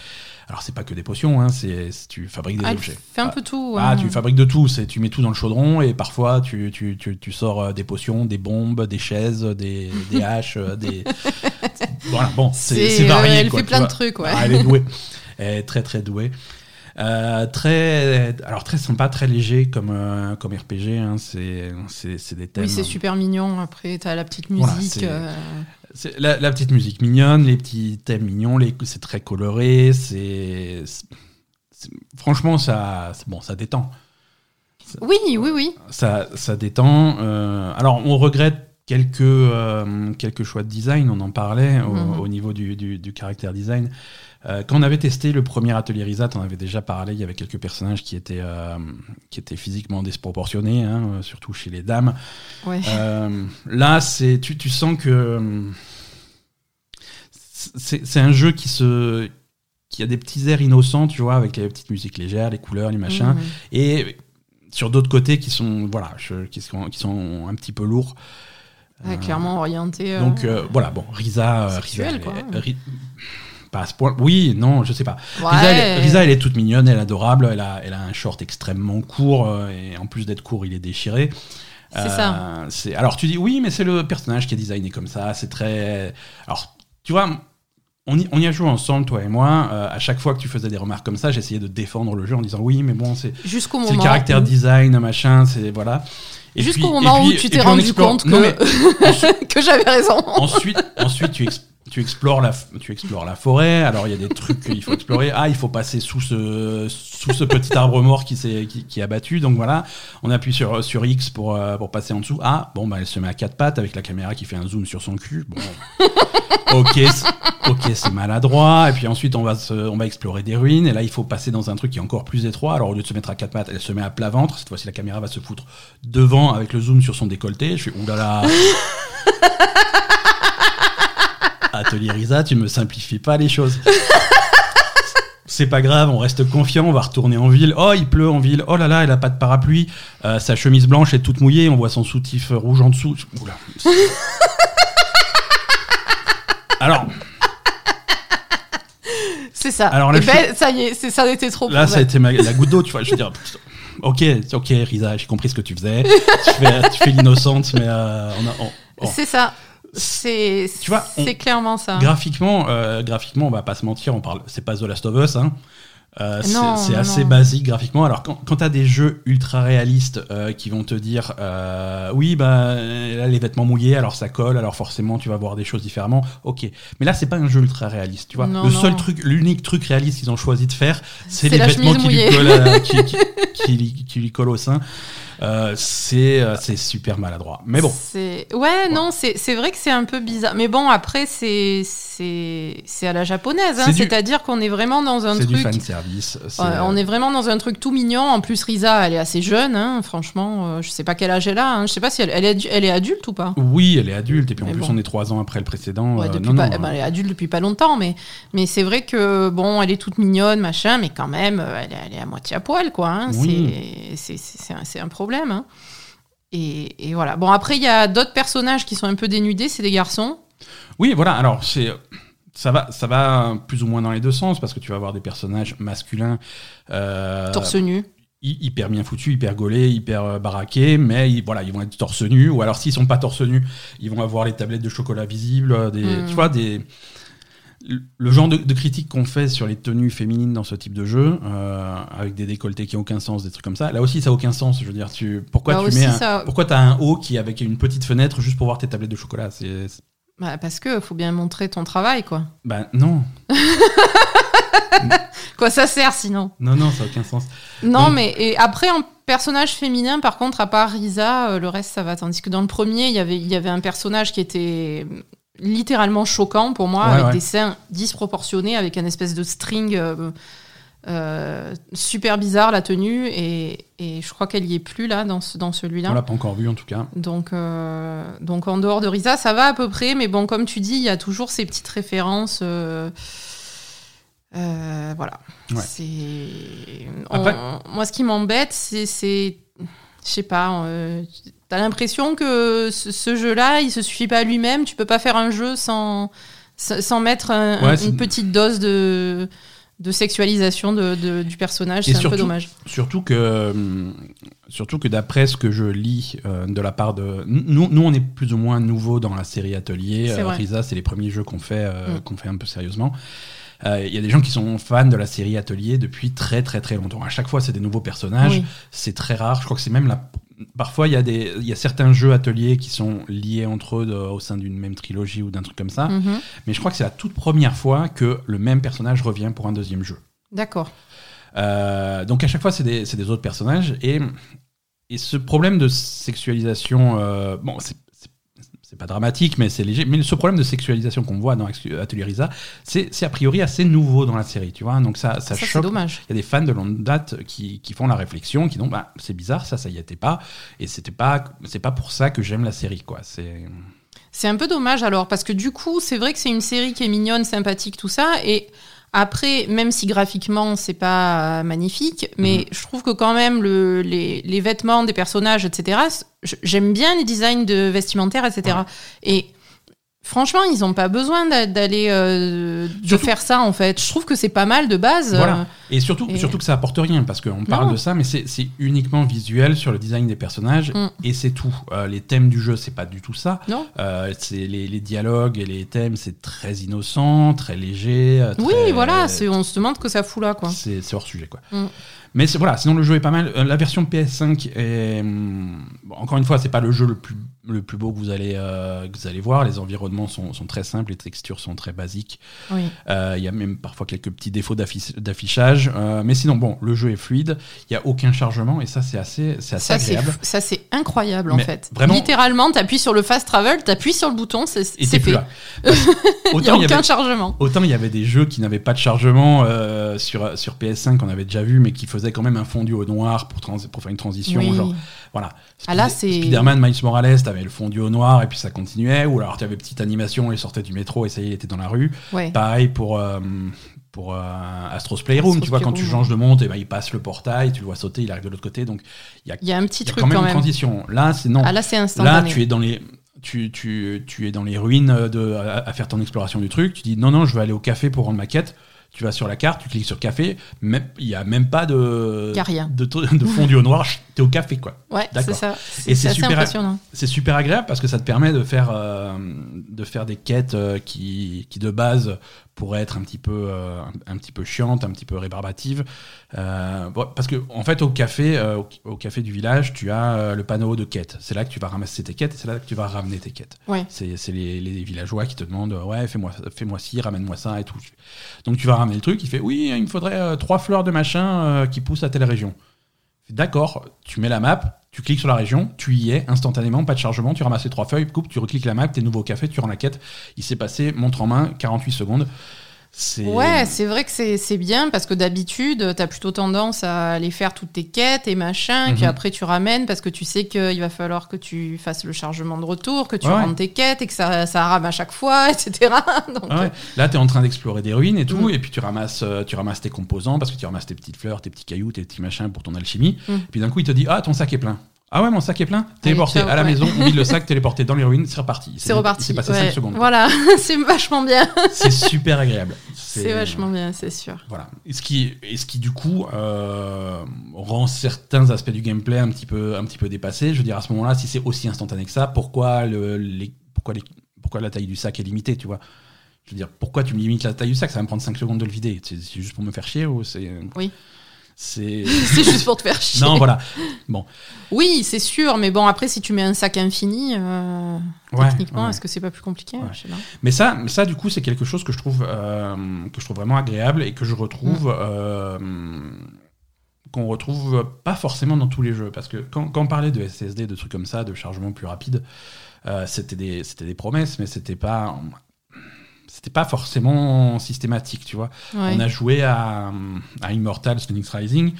Alors c'est pas que des potions, hein, c'est tu fabriques des Ah, objets. fait un Ah, peu tout. ah, hein. tu fabriques de tout, c'est tu mets tout dans le chaudron et parfois tu, tu, tu, tu sors euh, des potions, des bombes, des chaises, des, des (laughs) haches, des. Voilà, bon, c'est euh, varié. Elle quoi, fait plein de trucs, ouais. Ah, elle est douée. (laughs) Est très très douée. Euh, très, alors très sympa, très léger comme, euh, comme RPG. hein, c'est des thèmes. Oui, c'est super mignon. Après, t'as la petite musique. euh, la, la petite musique mignonne, les petits thèmes mignons, les- c'est très coloré. C'est franchement ça, bon, ça détend. Oui, oui, oui. Ça, ça détend. alors, on regrette quelques, euh, quelques choix de design, on en parlait au, Mhm. au niveau du, du, du caractère design. Euh, quand on avait testé le premier atelier Risat, on avait déjà parlé, il y avait quelques personnages qui étaient, euh, qui étaient physiquement disproportionnés, hein, surtout chez les dames. Ouais. Là, c'est, tu, tu sens que c'est, un jeu qui se qui a des petits airs innocents, tu vois, avec les petites musiques légères, les couleurs, les machins Mhm. et sur d'autres côtés qui sont voilà je- qui sont qui sont un petit peu lourds Ouais, Euh, clairement orienté. euh, donc euh, voilà bon Risa Risa, quoi. elle Ri- pas à ce point oui non je sais pas ouais. Risa, elle, est- Risa, elle est toute mignonne elle est adorable elle a elle a un short extrêmement court et en plus d'être court il est déchiré C'est Euh, ça. alors tu dis oui mais c'est le personnage qui est designé comme ça c'est très alors tu vois on y, on y a joué ensemble, toi et moi. Euh, à chaque fois que tu faisais des remarques comme ça, j'essayais de défendre le jeu en disant oui, mais bon, c'est Jusqu'au c'est moment. le caractère design, machin, c'est voilà. Jusqu'au moment puis- où tu t'es rendu explore- compte mais (laughs) que, j'avais raison. ensuite, ensuite tu, ex- tu explores la, tu explores la forêt. Alors il y a des trucs qu'il faut explorer. Ah, il faut passer sous ce, sous ce petit arbre mort qui s'est, qui, qui est abattu. Donc voilà, on appuie sur, sur X pour, euh, pour passer en dessous. Ah, bon, bah elle se met à quatre pattes avec la caméra qui fait un zoom sur son cul. Bon. (laughs) ok, c'est- ok, c'est maladroit. Et puis ensuite, on va, se- on va explorer des ruines. Et là, il faut passer dans un truc qui est encore plus étroit. Alors, au lieu de se mettre à quatre pattes, elle se met à plat ventre. Cette fois-ci, la caméra va se foutre devant avec le zoom sur son décolleté. Je fais, oulala. (laughs) Atelier Risa, tu me simplifies pas les choses. (laughs) C'est pas grave, on reste confiant, on va retourner en ville. Oh, il pleut en ville. Oh là là, elle a pas de parapluie. Euh, sa chemise blanche est toute mouillée, on voit son soutif rouge en dessous. Oula. (laughs) Alors, C'est ça. Alors là, ben, ça y est, c'est ça était trop. Là, ça a été ma- la goutte d'eau, tu vois. Je veux dire, (laughs) ok, ok, Risa, j'ai compris ce que tu faisais. tu fais, tu fais l'innocente, mais euh, on a, on- bon. C'est ça. C'est. Tu vois, on- c'est clairement ça. graphiquement, euh, graphiquement, on va pas se mentir, on parle, c'est pas The Last of Us, hein. Euh, c'est assez non. basique graphiquement. Alors quand, quand t'as des jeux ultra réalistes euh, qui vont te dire euh, oui bah là les vêtements mouillés alors ça colle alors forcément tu vas voir des choses différemment. Ok, mais là c'est pas un jeu ultra réaliste. Tu vois, Non, le non. seul truc, l'unique truc réaliste qu'ils ont choisi de faire, c'est les vêtements qui lui, collent à- qui, qui- (laughs) qui lui- qui lui collent au sein. Euh, c'est euh, c'est super maladroit. Mais bon, C'est ouais, non, c'est c'est vrai que c'est un peu bizarre. Mais bon, après c'est c'est c'est à la japonaise, hein. C'est du- c'est-à-dire qu'on est vraiment dans un c'est du truc. fan service. Ouais, on est vraiment dans un truc tout mignon. En plus, Risa, elle est assez jeune, hein, franchement. euh, je sais pas quel âge elle a. hein. Je sais pas si elle, elle, est, elle est adulte ou pas. Oui, elle est adulte et puis en Mais plus bon. on est trois ans après le précédent. Ouais, euh, non, pas- non, eh ben, elle est adulte depuis pas longtemps, mais, mais c'est vrai que bon, elle est toute mignonne, machin, mais quand même, euh, elle est, elle est à moitié à poil, quoi. hein. Oui. C'est- C'est c'est un, c'est un problème. Hein. Et, et voilà. Bon, après, il y a d'autres personnages qui sont un peu dénudés, c'est des garçons. Oui, voilà. Alors, c'est ça va, ça va plus ou moins dans les deux sens parce que tu vas avoir des personnages masculins. euh, torse nu. hy- hyper bien foutus, hyper gaulés, hyper euh, baraqués, mais ils, voilà, ils vont être torse nu. Ou alors s'ils sont pas torse nu, ils vont avoir les tablettes de chocolat visibles, euh, des, Mm. tu vois, des le genre de, de critique qu'on fait sur les tenues féminines dans ce type de jeu, euh, avec des décolletés qui n'ont aucun sens, des trucs comme ça, là aussi ça n'a aucun sens. Je veux dire, tu, pourquoi Bah tu mets un, ça- pourquoi t'as un haut qui est avec une petite fenêtre juste pour voir tes tablettes de chocolat C'est Bah, parce que faut bien montrer ton travail, quoi. ben non, (laughs) Quoi ça sert sinon? Non, non, ça n'a aucun sens. Non, Donc- mais et après, en personnage féminin, par contre, à part Risa, euh, le reste, ça va. Tandis que dans le premier, il y avait- il y avait un personnage qui était littéralement choquant pour moi, Ouais, avec ouais. des seins disproportionnés, avec un espèce de string euh, euh, super bizarre, la tenue. Et, et je crois qu'elle y est plus, là, dans, ce- dans celui-là. On l'a pas encore vu en tout cas. Donc, euh, donc en dehors de Risa, ça va à peu près, mais bon, comme tu dis, il y a toujours ces petites références. voilà. Ouais. C'est. Après- Moi, ce qui m'embête, c'est, c'est, je sais pas. euh, T'as l'impression que ce, ce jeu-là, il se suffit pas à lui-même? Tu peux pas faire un jeu sans, sans mettre un- Ouais, une petite dose de de sexualisation de, de- du personnage? C'est un peu dommage. Surtout que, hum, surtout que d'après ce que je lis euh, de la part de. Nous, nous, on est plus ou moins nouveaux dans la série Atelier. C'est Euh. Risa, c'est les premiers jeux qu'on fait, euh, Mm. qu'on fait un peu sérieusement. Euh, Il y a des gens qui sont fans de la série Atelier depuis très très très longtemps. À chaque fois, c'est des nouveaux personnages. Oui. C'est très rare. Je crois que c'est même la. Parfois, il y, a des, il y a certains jeux ateliers qui sont liés entre eux de- au sein d'une même trilogie ou d'un truc comme ça. Mhm. Mais je crois que c'est la toute première fois que le même personnage revient pour un deuxième jeu. D'accord. Euh, donc à chaque fois, c'est des, des autres personnages. Et, et ce problème de sexualisation, euh, bon, c'est- c'est pas dramatique, mais c'est léger. Mais ce problème de sexualisation qu'on voit dans Atelier Risa, c'est a priori assez nouveau dans la série, tu vois. Donc ça, ça, Ça, choque. dommage. Il y a des fans de longue date qui, qui font la réflexion, qui disent bah, c'est bizarre, ça, ça y était pas. Et c'était pas, c'est pas pour ça que j'aime la série, quoi. C'est C'est un peu dommage alors, parce que du coup, c'est vrai que c'est une série qui est mignonne, sympathique, tout ça. Et après, même si graphiquement, c'est pas magnifique, mais Mhm. je trouve que quand même, le, les, les vêtements des personnages, etc., j'aime bien les designs de vestimentaires, etc. Et franchement, ils n'ont pas besoin d'a- d'aller euh, de Surtout- faire ça, en fait. Je trouve que c'est pas mal de base. Voilà. Euh, Et surtout, Et- surtout que ça apporte rien, parce qu'on parle Non. de ça, mais c'est uniquement visuel sur le design des personnages, Mm. et c'est tout. Euh, les thèmes du jeu, c'est pas du tout ça. Non Euh, c'est les, les dialogues et les thèmes, c'est très innocent, très léger. Oui, voilà, on se demande que ça fout là, quoi. C'est hors sujet, quoi. Mm. Mais voilà, sinon le jeu est pas mal. La version PS5 est. hum, bon, encore une fois, c'est pas le jeu le plus, le plus beau que vous allez, euh, que vous allez voir. Les environnements sont, sont très simples, les textures sont très basiques. Oui. Euh, Il y a même parfois quelques petits défauts d'affi- d'affichage. Euh, mais sinon, bon, le jeu est fluide. Il n'y a aucun chargement et ça, c'est assez, c'est assez Ça, c'est agréable. ça, c'est incroyable, en fait. vraiment- Littéralement, t'appuies sur le fast travel, t'appuies sur le bouton, c'est t'es plus fait. là. (laughs) Il n'y a y aucun avait chargement. Autant il y avait des jeux qui n'avaient pas de chargement sur, sur PS5 qu'on avait déjà vu, mais qui faisaient quand même un fondu au noir pour, trans- pour faire une transition. Oui. Genre, voilà. Ah, là, Spider-Man, Miles Morales, t'avais le fondu au noir et puis ça continuait. Ou alors t'avais petite animation, il sortait du métro et ça y est, il était dans la rue. Ouais. Pareil pour, euh, pour euh, Astro's Playroom. Astro's tu vois, quand tu changes de monde, et ben, il passe le portail, tu le vois sauter, il arrive de l'autre côté. Donc il y y a un petit il y a truc quand même quand une transition. Là, c'est non. Ah là, c'est Là, instantané. tu es dans les. Tu, tu, tu es dans les ruines de, à, à faire ton exploration du truc. Tu dis non, non, je vais aller au café pour rendre ma quête. Tu vas sur la carte, tu cliques sur café. Il n'y a même pas de, Y a rien. de, fondu au noir. Tu es au café, quoi. Ouais, c'est ça. Et C'est super- impressionnant. C'est super agréable parce que ça te permet de faire, euh, de faire des quêtes euh, qui, qui, de base, pourraient être un petit peu, euh, un, un petit peu chiantes, un petit peu rébarbatives. Euh, parce que, en fait, au café, euh, au, au café du village, tu as euh, le panneau de quêtes. C'est là que tu vas ramasser tes quêtes et c'est là que tu vas ramener tes quêtes. Ouais. C'est c'est les, les villageois qui te demandent Ouais, fais-moi fais ci, ramène-moi ça et tout. Donc tu vas ramener le truc, il fait Oui, il me faudrait trois fleurs de machin euh, qui poussent à telle région. D'accord, tu mets la map, tu cliques sur la région, tu y es instantanément, pas de chargement, tu ramasses les trois feuilles, coupe, tu recliques la map, t'es nouveau au café, tu rends la quête. Il s'est passé, montre en main, 48 secondes. Ouais, c'est vrai que c'est c'est bien parce que d'habitude, t'as plutôt tendance à aller faire toutes tes quêtes et machin, puis Mhm. après tu ramènes parce que tu sais qu'il va falloir que tu fasses le chargement de retour, que tu Ouais, ouais. rendes tes quêtes et que ça, ça rame à chaque fois, (laughs) etc. Donc, ouais. Là, tu es en train d'explorer des ruines et tout, Mm. et puis tu ramasses, euh, tu ramasses tes composants parce que tu ramasses tes petites fleurs, tes petits cailloux, tes petits machins pour ton alchimie. Mm. Puis d'un coup, il te dit Ah, ton sac est plein. Ah ouais, mon sac est plein. Téléporté ciao, à la ouais. maison, on vide le sac, (laughs) téléporté dans les ruines, c'est reparti. C'est reparti. C'est passé ouais. 5 secondes. Voilà, (laughs) c'est vachement bien. (laughs) C'est super agréable. C'est vachement bien, c'est sûr. Voilà. Et ce qui, et ce qui du coup euh, rend certains aspects du gameplay un petit peu, un petit peu dépassés. Je veux dire, à ce moment-là, si c'est aussi instantané que ça, pourquoi, le, les, pourquoi, les, pourquoi la taille du sac est limitée, tu vois? Je veux dire, pourquoi tu me limites la taille du sac? Ça va me prendre 5 secondes de le vider. C'est juste pour me faire chier ou c'est. Oui. (laughs) C'est. Juste pour te faire chier. non, voilà. Oui, c'est sûr, mais bon, après, si tu mets un sac infini, euh, Ouais, techniquement, ouais. est-ce que c'est pas plus compliqué Ouais. Je sais pas. Mais ça, mais ça, du coup, c'est quelque chose que je trouve euh, que je trouve vraiment agréable et que je retrouve Mm. euh, qu'on retrouve pas forcément dans tous les jeux. Parce que quand, quand on parlait de SSD, de trucs comme ça, de chargement plus rapide, euh, c'était des c'était des promesses, mais c'était pas c'était pas forcément systématique, tu vois. Ouais. On a joué à, à Immortal Phoenix Rising,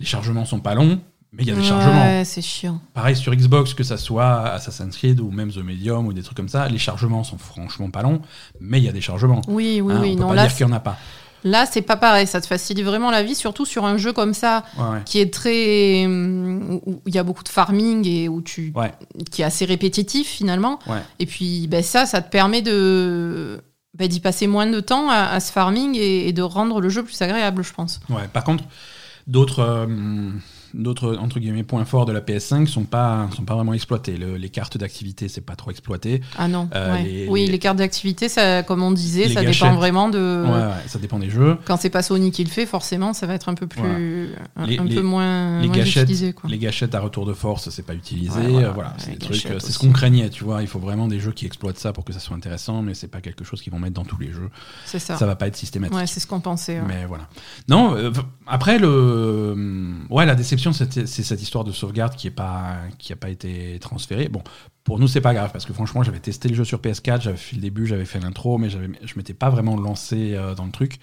les chargements sont pas longs, mais il y a des chargements. Ouais, c'est chiant. Pareil sur Xbox, que ça soit Assassin's Creed ou même The Medium ou des trucs comme ça, les chargements sont franchement pas longs, mais il y a des chargements. Oui, oui, Hein, oui. on peut Non, pas là, dire qu'il n'y en a pas. là, c'est pas pareil. Ça te facilite vraiment la vie, surtout sur un jeu comme ça, Ouais, ouais. qui est très. hum, où il y a beaucoup de farming et où tu. Ouais. qui est assez répétitif finalement. Et puis, ben, ça, ça te permet de. Ben, d'y passer moins de temps à, ce farming et, et de rendre le jeu plus agréable, je pense. Ouais, Par contre, d'autres euh, d'autres entre guillemets points forts de la PS5 sont pas sont pas vraiment exploités. Le- les cartes d'activité, c'est pas trop exploité. Ah non. Euh, ouais. les- oui, les- les cartes d'activité, ça, comme on disait, ça gâchettes. dépend vraiment de. Ouais, ouais, ça dépend des jeux. Quand c'est pas Sony qui le fait, forcément, ça va être un peu plus, un, peu moins, les moins gâchettes, utilisé, quoi. les gâchettes à retour de force, c'est pas utilisé. Voilà, voilà, c'est c'est ce qu'on craignait, tu vois. Il faut vraiment des jeux qui exploitent ça pour que ça soit intéressant, mais c'est pas quelque chose qu'ils vont mettre dans tous les jeux. C'est ça. Ça va pas être systématique. Ouais, c'est ce qu'on pensait. Mais voilà. Non, euh, après le, ouais, la déception, c'est c'est cette histoire de sauvegarde qui est pas, qui a pas été transférée. Bon, pour nous, c'est pas grave parce que franchement, j'avais testé le jeu sur PS4, j'avais fait le début, j'avais fait l'intro, mais je m'étais pas vraiment lancé euh, dans le truc.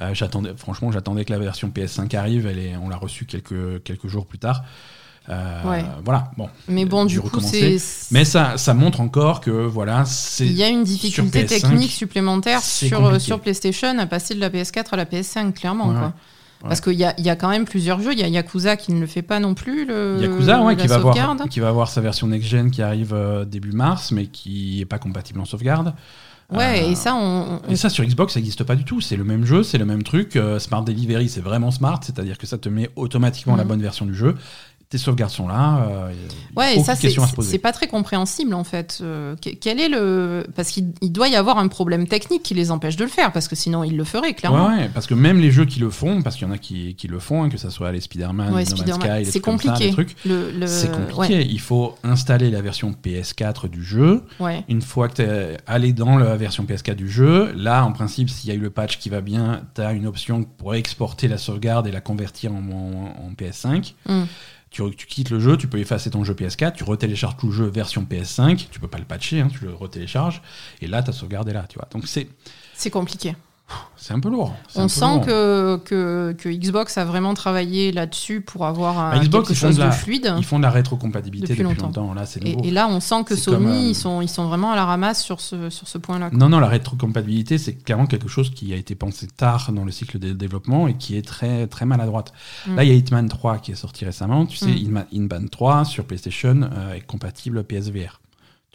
Euh, j'attendais, franchement, j'attendais que la version PS5 arrive. Elle est, on l'a reçue quelques quelques jours plus tard. Euh, Ouais. Voilà. Bon. Mais bon, du coup, c'est. Mais ça, ça montre encore que voilà, c'est. Il y a une difficulté PS5, technique supplémentaire sur, compliqué. sur PlayStation à passer de la PS4 à la PS5, clairement. Ouais, quoi. Ouais. Parce qu'il y a, il y a quand même plusieurs jeux. Il y a Yakuza qui ne le fait pas non plus. Le, Yakuza, ouais, qui va, avoir, sauvegarde. qui va avoir sa version next-gen qui arrive euh, début mars, mais qui est pas compatible en sauvegarde. Ouais, Euh, et ça, on, on- Et ça, sur Xbox, ça n'existe pas du tout. C'est le même jeu, c'est le même truc. Euh, Smart Delivery, c'est vraiment smart, c'est-à-dire que ça te met automatiquement la Mhm. bonne version du jeu. Tes sauvegardes sont là. euh, y a Ouais, et ça, c'est pas très compréhensible en fait. Euh, que- quel est le. Parce qu'il il doit y avoir un problème technique qui les empêche de le faire, parce que sinon ils le feraient, clairement. Ouais, ouais, parce que même les jeux qui le font, parce qu'il y en a qui, qui le font, hein, que ça soit les Spider-Man, Ouais, No Man's Spider-Man. Sky, C'est compliqué. Le, le- c'est compliqué. Il faut installer la version PS4 du jeu. Une fois que tu es allé dans la version PS4 du jeu, là, en principe, s'il y a eu le patch qui va bien, tu as une option pour exporter la sauvegarde et la convertir en, en- en PS5. Mm. Tu, tu quittes le jeu, tu peux effacer ton jeu PS4, tu retélécharges tout le jeu version PS5, tu peux pas le patcher, hein, tu le retélécharges, et là, ta sauvegarde est là, tu vois. Donc c'est C'est compliqué. C'est un peu lourd. On peu sent lourd. que, que, que Xbox a vraiment travaillé là-dessus pour avoir un, Bah, Xbox, quelque chose de la- fluide. Ils font de la rétrocompatibilité Depuis depuis, longtemps. longtemps. Là, c'est Et, nouveau. et là, on sent que Sony, comme, euh, ils, sont, ils sont vraiment à la ramasse sur ce, sur ce point-là. Non, non, la rétrocompatibilité, c'est clairement quelque chose qui a été pensé tard dans le cycle de développement et qui est très, très maladroite. Mm. Là, il y a Hitman 3 qui est sorti récemment. Tu sais, Mm. Hitman, Hitman 3 sur PlayStation euh, est compatible PSVR.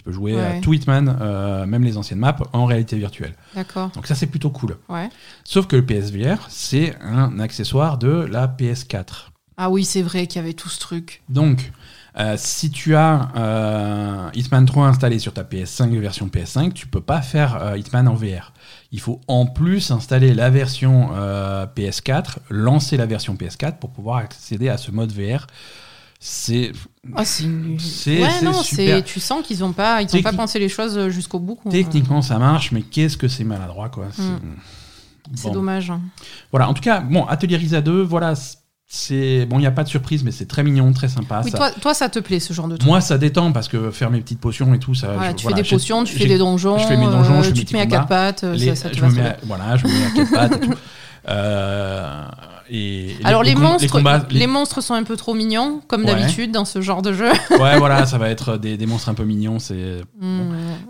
Tu peux jouer à tout Hitman, euh, même les anciennes maps, en réalité virtuelle. D'accord. Donc ça, c'est plutôt cool. Ouais. Sauf que le PSVR, c'est un accessoire de la PS4. Ah oui, c'est vrai qu'il y avait tout ce truc. Donc, euh, si tu as euh, Hitman 3 installé sur ta PS5 version PS5, tu peux pas faire euh, Hitman en VR. Il faut en plus installer la version euh, PS4, lancer la version PS4 pour pouvoir accéder à ce mode VR. C'est Ah, c'est Ouais, non, super. tu sens qu'ils n'ont pas, ils ont pas pensé les choses jusqu'au bout. quoi. techniquement ça marche, mais qu'est-ce que c'est maladroit quoi. C'est Mm. C'est Bon. dommage. Voilà. En tout cas, bon, Atelier Risa 2, voilà, c'est bon, il n'y a pas de surprise, mais c'est très mignon, très sympa. oui, ça- toi, toi, ça te plaît ce genre de truc? Moi, ça détend parce que faire mes petites potions et tout, ça. Voilà, je- tu voilà, fais des potions, tu fais des donjons, je fais mes donjons, euh, je fais mes tu te petits mets à quatre pattes, euh, Les- ça, ça te je me mets à, voilà, je me mets à quatre (laughs) pattes et tout. Euh, et Alors les, monstres, combats- les... monstres sont un peu trop mignons, comme Ouais. d'habitude dans ce genre de jeu. (laughs) ouais, voilà, ça va être des, des monstres un peu mignons. C'est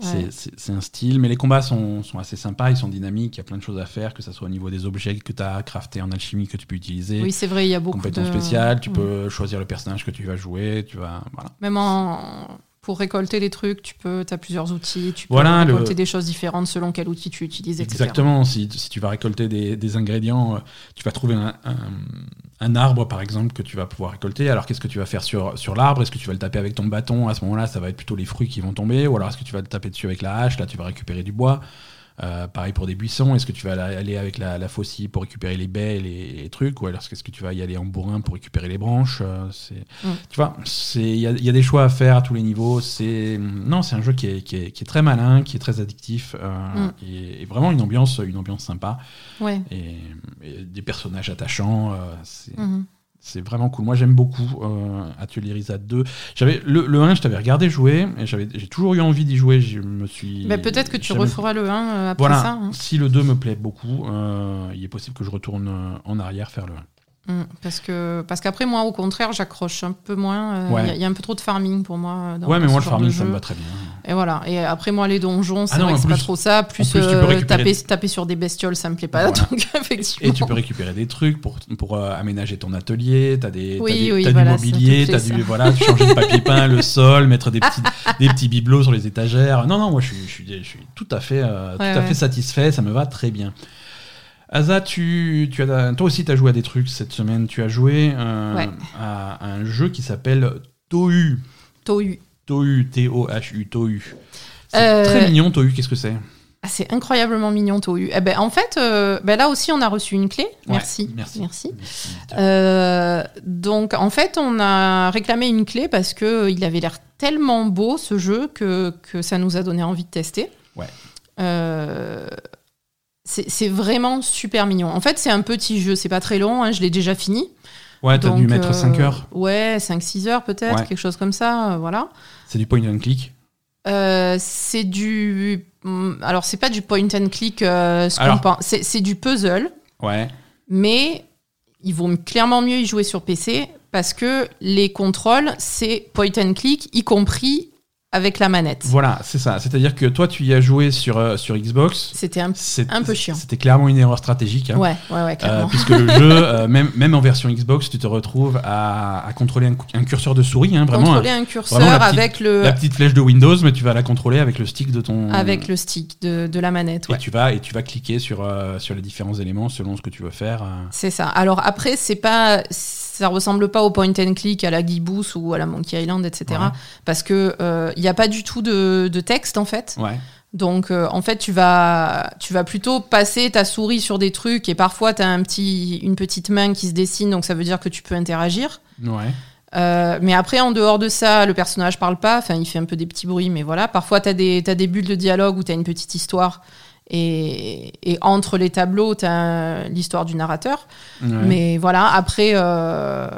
c'est un style, mais les combats sont, sont assez sympas, ils sont dynamiques, il y a plein de choses à faire, que ce soit au niveau des objets que tu as craftés en alchimie que tu peux utiliser, Oui, c'est vrai, il y a beaucoup compétences de... spéciales, tu Mm. peux choisir le personnage que tu vas jouer, tu vas... Voilà. Même en... pour récolter les trucs, tu peux, as plusieurs outils, tu peux Voilà, le- récolter des choses différentes selon quel outil tu utilises, etc. Exactement, si, si tu vas récolter des, des ingrédients, euh, tu vas trouver un, un- un arbre par exemple que tu vas pouvoir récolter. Alors qu'est-ce que tu vas faire sur, sur l'arbre? Est-ce que tu vas le taper avec ton bâton? À ce moment-là, ça va être plutôt les fruits qui vont tomber. Ou alors est-ce que tu vas le taper dessus avec la hache? Là, tu vas récupérer du bois. Euh, pareil pour des buissons. Est-ce que tu vas aller avec la, la faucille pour récupérer les baies et les, les trucs Ou alors est-ce que tu vas y aller en bourrin pour récupérer les branches Euh, c'est- Mm. Tu vois, c'est- il y y a des choix à faire à tous les niveaux. C'est non, c'est un jeu qui est, qui, est, qui est très malin, qui est très addictif euh, Mm. et, et vraiment une ambiance, une ambiance sympa Ouais. et, et des personnages attachants. euh, c'est Mhm. C'est vraiment cool. Moi, j'aime beaucoup euh, Atelier Risa 2. J'avais le, le 1, je t'avais regardé jouer et j'avais j'ai toujours eu envie d'y jouer. Je me suis. Mais peut-être que tu jamais- referas le 1 euh, après Voilà. ça. hein. Si le 2 me plaît beaucoup, euh, il est possible que je retourne euh, en arrière faire le 1. Mm, Parce que parce qu'après moi au contraire j'accroche un peu moins. euh, Il Ouais. y a- il y, a un peu trop de farming pour moi. euh, Dans, ouais, mais moi, le de farming, ça me va très bien. Et voilà. Et après moi les donjons, c'est Ah vrai que c'est pas trop ça. Plus, plus, euh, taper, taper sur des bestioles, ça me plaît pas. Voilà. (laughs) Donc effectivement. Et tu peux récupérer des trucs pour, pour euh, aménager ton atelier. T'as des, t'as Oui, des- oui, t'as voilà, du mobilier, t'as du voilà, changer le papier peint, le (laughs) sol, mettre des petits, des petits bibelots sur les étagères. Non, non, moi je suis, je suis, je suis tout à fait, Ouais, tout à fait satisfait. Ça me va très bien. Asa, tu, tu as, toi aussi, tu as joué à des trucs cette semaine. Tu as joué euh, Ouais. à, un jeu qui s'appelle Tohu. Tohu. Tohu, T-O-H-U, Tohu. C'est Euh, très mignon, Tohu. Qu'est-ce que c'est? Ah, c'est incroyablement mignon Tohu. Eh ben en fait, euh, ben là aussi on a reçu une clé. Ouais, Merci. merci. Merci. Euh, donc en fait, on a réclamé une clé parce que euh, il avait l'air tellement beau ce jeu que, que ça nous a donné envie de tester. Ouais. Euh, c'est vraiment super mignon. En fait, c'est un petit jeu, c'est pas très long, hein, je l'ai déjà fini. Ouais, t'as dû mettre euh, 5 heures. Ouais, 5-6 heures peut-être, Ouais. quelque chose comme ça, euh, voilà. C'est du point and click. Euh, c'est du... hum, Alors, c'est pas du point and click, euh, ce qu'on Alors- pense. C'est c'est du puzzle, Ouais. mais il vaut clairement mieux y jouer sur PC parce que les contrôles, c'est point and click, y compris avec la manette. Voilà, c'est ça. C'est-à-dire que toi, tu y as joué sur, euh, sur Xbox. C'était un... Peu chiant. C'était clairement une erreur stratégique. hein. Ouais, ouais, ouais, Euh, clairement. puisque le jeu, euh, même, même en version Xbox, tu te retrouves à, à contrôler un, curseur de souris, hein, vraiment. Contrôler hein. un curseur petite- avec, le, La petite flèche de Windows, mais tu vas la contrôler avec le stick de ton. avec le stick de, de la manette. Et Ouais. tu vas et tu vas cliquer sur euh, sur les différents éléments selon ce que tu veux faire. euh. C'est ça. Alors après, c'est pas, ça ressemble pas au point and click à la Gibbous ou à la Monkey Island, etc. Ouais. Parce que il n'y a pas du tout de, de texte en fait. Ouais. Donc euh, en fait, tu vas, tu vas plutôt passer ta souris sur des trucs et parfois tu as un petit, une petite main qui se dessine, donc ça veut dire que tu peux interagir. Ouais. Euh, mais après, en dehors de ça, le personnage parle pas. Enfin, il fait un peu des petits bruits, mais voilà. Parfois, t'as des, t'as des bulles de dialogue où t'as une petite histoire. Et, et entre les tableaux, t'as l'histoire du narrateur. Ouais. Mais voilà, après, euh,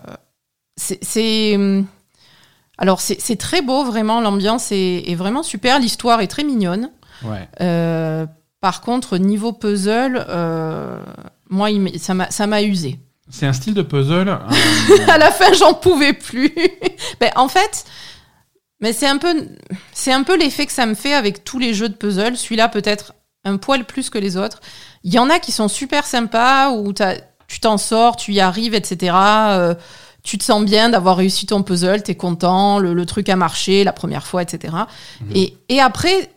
c'est. Alors, c'est très beau, vraiment. L'ambiance est, est vraiment super. L'histoire est très mignonne. Ouais. Euh, par contre, niveau puzzle, euh, moi, il m'a- ça m'a ça m'a usé. C'est un style de puzzle. euh, (laughs) à la fin, j'en pouvais plus. (laughs) ben, en fait, mais c'est un peu, c'est un peu l'effet que ça me fait avec tous les jeux de puzzle. Celui-là, peut-être un poil plus que les autres. Il y en a qui sont super sympas où tu t'en sors, tu y arrives, etc. Euh, tu te sens bien d'avoir réussi ton puzzle, t'es content, le, le truc a marché la première fois, etc. Mhm. Et, et après,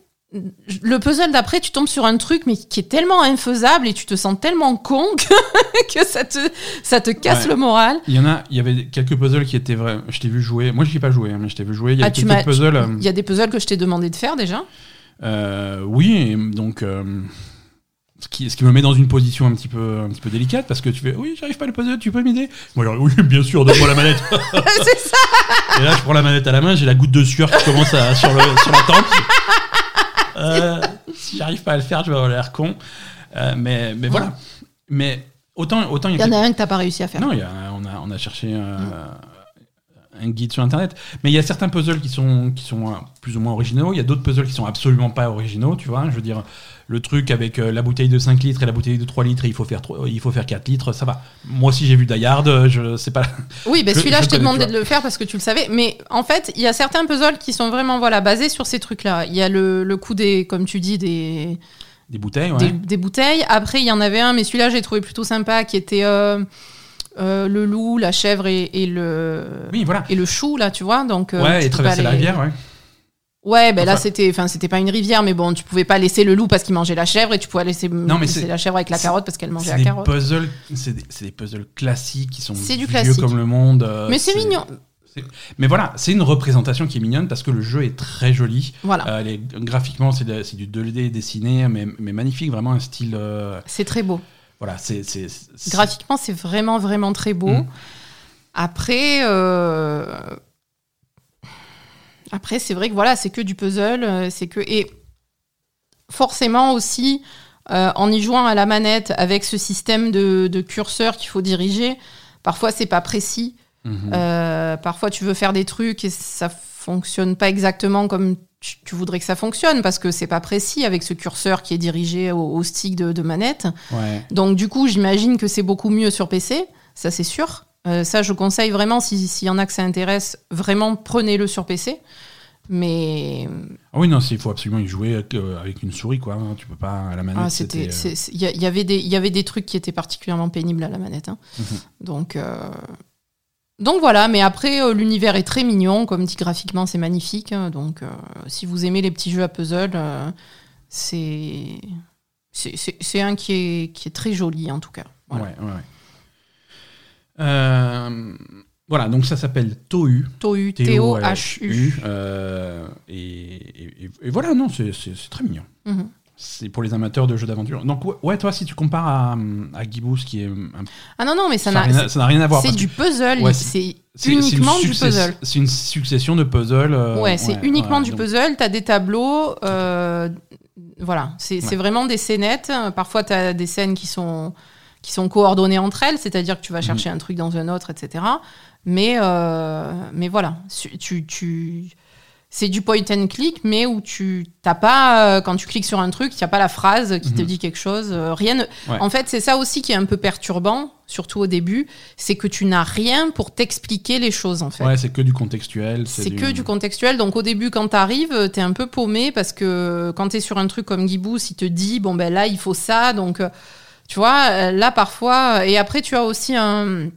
le puzzle d'après, tu tombes sur un truc mais qui est tellement infaisable et tu te sens tellement con (laughs) que, que ça te, ça te casse Ouais. le moral. Il y en a, il y avait quelques puzzles qui étaient vrais. Je t'ai vu jouer. Moi, je n'y ai pas joué, hein, mais je t'ai vu jouer. Il y a Ah, quelques puzzles. euh, Il y a des puzzles que je t'ai demandé de faire déjà. Euh, oui, et donc euh, ce, qui, ce qui me met dans une position un petit peu, un petit peu délicate parce que tu fais oui, j'arrive pas à le puzzle, tu peux m'aider? Moi, oui, bien sûr, donne-moi la manette. (laughs) c'est ça. et là, je prends la manette à la main, j'ai la goutte de sueur qui commence à, sur, le, sur la tempe. Euh, si j'arrive pas à le faire, je vais avoir l'air con. Euh, mais, mais voilà. Mais autant, autant Il y en a un que t'as pas réussi à faire. non, y a- on, a, on a cherché euh, un guide sur internet. Mais il y a certains puzzles qui sont, qui sont euh, plus ou moins originaux. Il y a d'autres puzzles qui sont absolument pas originaux, tu vois. Je veux dire, le truc avec euh, la bouteille de 5 litres et la bouteille de 3 litres, il faut faire, trois- il faut faire 4 litres, ça va. Moi aussi, j'ai vu Die Hard, euh, je sais pas. Oui, ben Je- (laughs) celui-là, je je, t'ai demandé de le faire parce que tu le savais. Mais en fait, il y a certains puzzles qui sont vraiment voilà, basés sur ces trucs-là. Il y a le, le coup des, comme tu dis, des, Des bouteilles, ouais. des, des bouteilles. Après, il y en avait un, mais celui-là, j'ai trouvé plutôt sympa, qui était euh, euh, le loup, la chèvre et, et le, Oui, voilà. et le chou, là, tu vois. Donc, euh, ouais, et traverser la les- rivière, ouais. Ouais, ben là, c'était, enfin, c'était pas une rivière, mais bon, tu pouvais pas laisser le loup parce qu'il mangeait la chèvre et tu pouvais laisser, mais laisser c'est- la chèvre avec la carotte parce qu'elle mangeait la carotte. puzzles, c'est des, c'est des puzzles classiques qui sont vieux classique. comme le monde. euh, Mais c'est mignon. Mais voilà, c'est une représentation qui est mignonne parce que le jeu est très joli. Voilà. Euh, les- graphiquement, c'est du 2D dessiné, mais, mais magnifique, vraiment un style. euh, C'est très beau. Voilà, c'est. Graphiquement, c'est vraiment, vraiment très beau. Mm. Après, euh, après, c'est vrai que voilà, c'est que du puzzle, euh, c'est que et forcément aussi euh, en y jouant à la manette avec ce système de, de curseur qu'il faut diriger, parfois c'est pas précis. Mhm. Euh, parfois, tu veux faire des trucs et ça fonctionne pas exactement comme tu, tu voudrais que ça fonctionne parce que c'est pas précis avec ce curseur qui est dirigé au, au stick de, de manette. Ouais. Donc du coup, j'imagine que c'est beaucoup mieux sur PC, ça c'est sûr. Euh, ça, je conseille vraiment, si- s'il y en a que ça intéresse, vraiment prenez-le sur PC. Mais Ah oui, non, il faut absolument y jouer avec, euh, avec une souris, quoi. hein. Tu peux pas à la manette. ah, c'était, c'était, euh, il y, avait des, il y avait des trucs qui étaient particulièrement pénibles à la manette. hein. Mhm. Donc, euh, donc voilà. Mais après, euh, l'univers est très mignon, comme dit graphiquement, c'est magnifique. hein. Donc, euh, si vous aimez les petits jeux à puzzle, euh, c'est, un qui est, qui est très joli en tout cas. Voilà. Ouais, ouais, ouais. Voilà, donc ça s'appelle Tohu. Tohu, T-O-H-U. Et, et- et- et voilà, non, c'est c'est- c'est très mignon. Mhm. C'est pour les amateurs de jeux d'aventure. Donc, ouais, toi, si tu compares à, à Gibbous, qui est. un- Ah non, non, mais ça n'a rien, à voir. C'est du puzzle, Ouais, c'est uniquement du puzzle. C'est une succession de puzzles. euh, ouais, c'est uniquement ouais, du donc- puzzle. T'as des tableaux. euh, voilà, c'est vraiment des scénettes. Parfois, t'as des scènes qui sont, qui sont coordonnées entre elles, c'est-à-dire que tu vas Mhm. chercher un truc dans un autre, etc. Mais, euh, mais voilà, tu, tu- c'est du point and click, mais où tu t'as pas, euh, quand tu cliques sur un truc, il n'y a pas la phrase qui te Mhm. dit quelque chose. euh, rien. ne- Ouais. En fait, c'est ça aussi qui est un peu perturbant, surtout au début, c'est que tu n'as rien pour t'expliquer les choses, en fait. Ouais, c'est que du contextuel. C'est que du contextuel. Donc au début, quand t'arrives, t'es un peu paumé parce que quand t'es sur un truc comme Gibous, il te dit bon ben là il faut ça. Donc euh, tu vois, euh, là parfois. Et après, tu as aussi un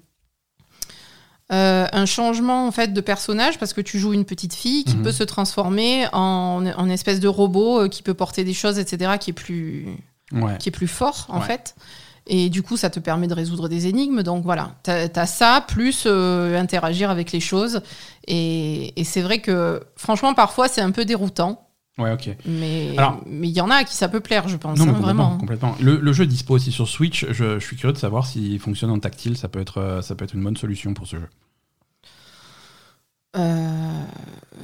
euh, un changement en fait de personnage parce que tu joues une petite fille qui Mhm. peut se transformer en, en espèce de robot euh, qui peut porter des choses, etc. Qui est plus Ouais. qui est plus fort en Ouais. fait. Et du coup, ça te permet de résoudre des énigmes. Donc voilà, t'as as ça, plus euh, interagir avec les choses. Et, et c'est vrai que, franchement, parfois, c'est un peu déroutant. Ouais, ok. Mais mais il y en a à qui ça peut plaire, je pense. Non, mais hein, complètement. vraiment. complètement. Le, le jeu dispo aussi sur Switch. Je, je suis curieux de savoir s'il fonctionne en tactile. Ça peut être, euh, ça peut être une bonne solution pour ce jeu. Euh,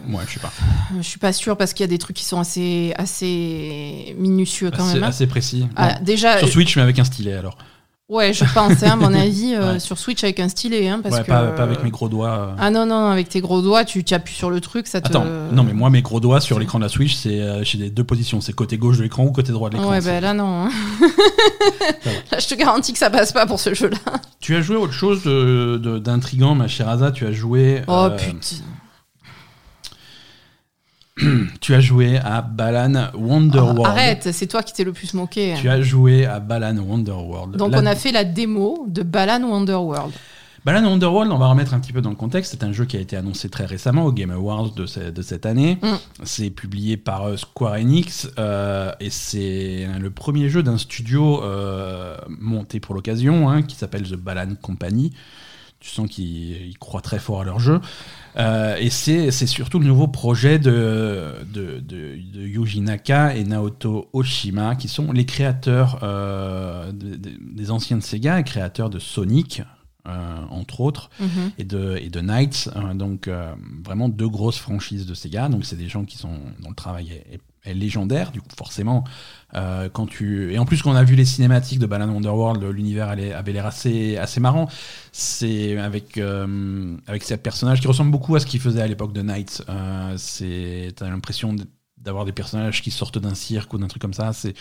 Ouais, je sais pas. je suis pas sûre parce qu'il y a des trucs qui sont assez, assez minutieux quand Assez, même. hein. assez précis. Ah, déjà, Sur Switch, mais avec un stylet alors. Ouais, je pense, hein, à mon (laughs) avis, euh, Ouais. sur Switch avec un stylet. Hein, parce ouais, que, pas, pas avec mes gros doigts. euh. Ah non, non, avec tes gros doigts, tu appuies sur le truc, ça te. Attends, non, mais moi, mes gros doigts sur l'écran de la Switch, c'est euh, chez les deux positions. C'est côté gauche de l'écran ou côté droit de l'écran. Ouais, ben là, non. hein. (laughs) Là, je te garantis que ça passe pas pour ce jeu-là. Tu as joué autre chose d'intrigant, ma chère Asa. Tu as joué. Oh euh, putain. (clears throat) Tu as joué à Balan Wonderworld. Oh, arrête, c'est toi qui t'es le plus moqué. Tu as joué à Balan Wonderworld. Donc La- on a fait la démo de Balan Wonderworld. Balan Wonderworld, on va remettre un petit peu dans le contexte. C'est un jeu qui a été annoncé très récemment au Game Awards de, ce- de cette année. Mm. C'est publié par euh, Square Enix euh, et c'est le premier jeu d'un studio euh, monté pour l'occasion hein, qui s'appelle The Balan Company. Tu sens qu'ils ils croient très fort à leur jeu. Euh, et c'est surtout le nouveau projet de, de, de, de Yuji Naka et Naoto Oshima, qui sont les créateurs euh, de- de- des anciens de Sega créateurs de Sonic, euh, entre autres, Mhm. et de, et de Knights. euh, donc, euh, vraiment deux grosses franchises de Sega. Donc, c'est des gens qui sont, dont le travail est, est- légendaire. Du coup, forcément, euh, quand tu et en plus quand on a vu les cinématiques de Balan Wonderworld, l'univers avait l'air assez assez marrant. C'est avec euh, avec ces personnages qui ressemblent beaucoup à ce qu'ils faisaient à l'époque de Knights. Euh, c'est t'as l'impression d'avoir des personnages qui sortent d'un cirque ou d'un truc comme ça. C'est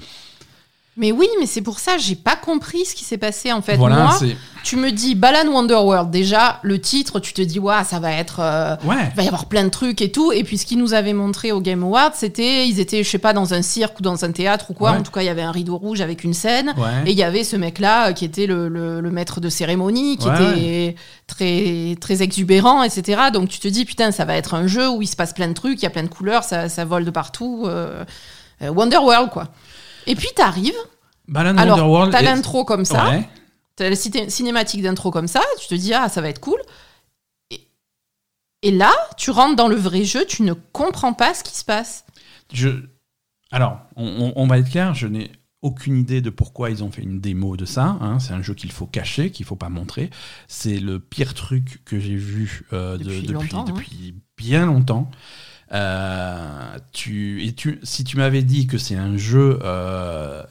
Mais oui, mais c'est pour ça, j'ai pas compris ce qui s'est passé en fait. voilà, Moi, tu me dis Balan Wonderworld, déjà, le titre, tu te dis, waouh, ça va être. euh, ouais. il va y avoir plein de trucs et tout. Et puis ce qu'ils nous avaient montré au Game Awards, c'était, ils étaient, je sais pas, dans un cirque ou dans un théâtre ou quoi. Ouais. En tout cas, il y avait un rideau rouge avec une scène. Ouais. Et il y avait ce mec-là euh, qui était le, le- le maître de cérémonie, qui était très, très exubérant, etc. Donc tu te dis, putain, ça va être un jeu où il se passe plein de trucs, il y a plein de couleurs, ça, ça vole de partout. euh, euh, Wonderworld, quoi. Et puis t'arrives, Balan alors t'as l'intro comme ça, Ouais. t'as la cinématique d'intro comme ça, tu te dis, ah, ça va être cool. Et, et là, tu rentres dans le vrai jeu, tu ne comprends pas ce qui se passe. Je... Alors, on, on- on va être clair, je n'ai aucune idée de pourquoi ils ont fait une démo de ça. hein. C'est un jeu qu'il faut cacher, qu'il faut pas montrer. C'est le pire truc que j'ai vu euh, de- Depuis depuis, longtemps, hein. depuis bien longtemps. Euh, tu, et tu, si tu m'avais dit que c'est un jeu, euh,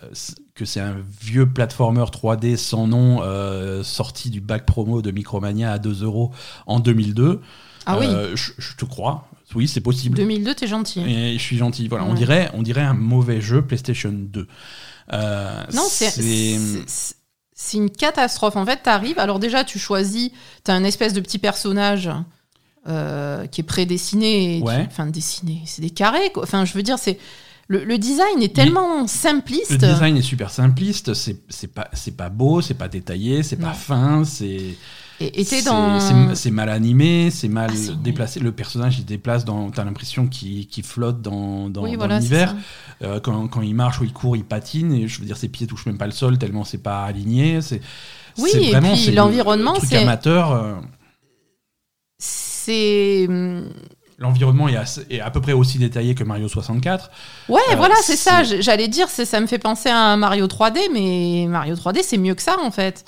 que c'est un vieux platformer 3D sans nom euh, sorti du bac promo de Micromania à 2 euros en 2002, Ah oui, je, te crois. Oui, c'est possible. 2002, t'es gentil. Et je suis gentil. Voilà, on dirait, on dirait un mauvais jeu PlayStation 2. Euh, Non, c'est c'est- une catastrophe. En fait, t'arrives. Alors déjà, tu choisis. T'as un espèce de petit personnage euh, qui est prédessiné. Ouais. Enfin, dessiné. C'est des carrés. quoi. Enfin, je veux dire, c'est le, le design est tellement simpliste. le design est super simpliste. C'est c'est pas, c'est pas beau, c'est pas détaillé, c'est pas fin, c'est. C'est- dans. mal animé, c'est mal Ah, déplacé. Le personnage, il se déplace dans. T'as l'impression qu'il flotte dans, dans, oui, dans voilà, c'est l'univers. Euh, quand, quand il marche ou il court, il patine. Et je veux dire, ses pieds touchent même pas le sol tellement c'est pas aligné. C'est. Oui, et vraiment, puis le- l'environnement, le c'est- amateur. C'est. hum, L'environnement est, à peu près aussi détaillé que Mario 64. Ouais, Euh, voilà, c'est ça. J'allais dire, ça me fait penser à un Mario 3D, mais Mario 3D, c'est mieux que ça, en fait.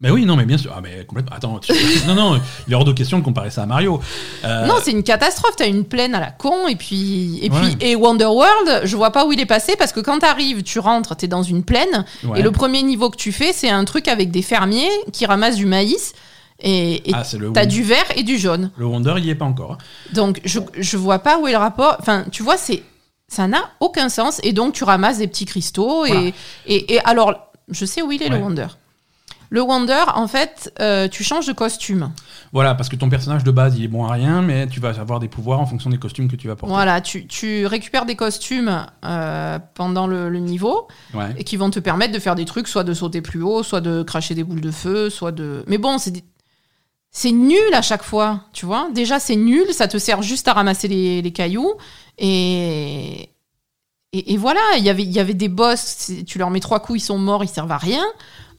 Mais oui, non, mais bien sûr. Ah, mais complètement. Attends, tu- (laughs) (laughs) non, non, il est hors de question de comparer ça à Mario. Euh, Non, c'est une catastrophe. T'as une plaine à la con, et puis, et Ouais. puis, et Wonderworld, je vois pas où il est passé parce que quand t'arrives, tu rentres, t'es dans une plaine, ouais. et le premier niveau que tu fais, c'est un truc avec des fermiers qui ramassent du maïs, et Ah, Wonder- du vert et du jaune. le Wonder, il y est pas encore. Donc, je, je vois pas où est le rapport. Enfin, tu vois, c'est, ça n'a aucun sens, et donc tu ramasses des petits cristaux, Voilà. et, et, et alors, je sais où il est le. Wonder. Le Wonder, en fait, euh, tu changes de costume. Voilà, parce que ton personnage de base, il est bon à rien, mais tu vas avoir des pouvoirs en fonction des costumes que tu vas porter. Voilà, tu, tu récupères des costumes euh, pendant le, le niveau Ouais. et qui vont te permettre de faire des trucs, soit de sauter plus haut, soit de cracher des boules de feu, soit de. Mais bon, c'est des- c'est nul à chaque fois, tu vois. Déjà, c'est nul, ça te sert juste à ramasser les, cailloux et. Et, voilà, il y avait- y avait des boss, tu leur mets trois coups, ils sont morts, ils servent à rien.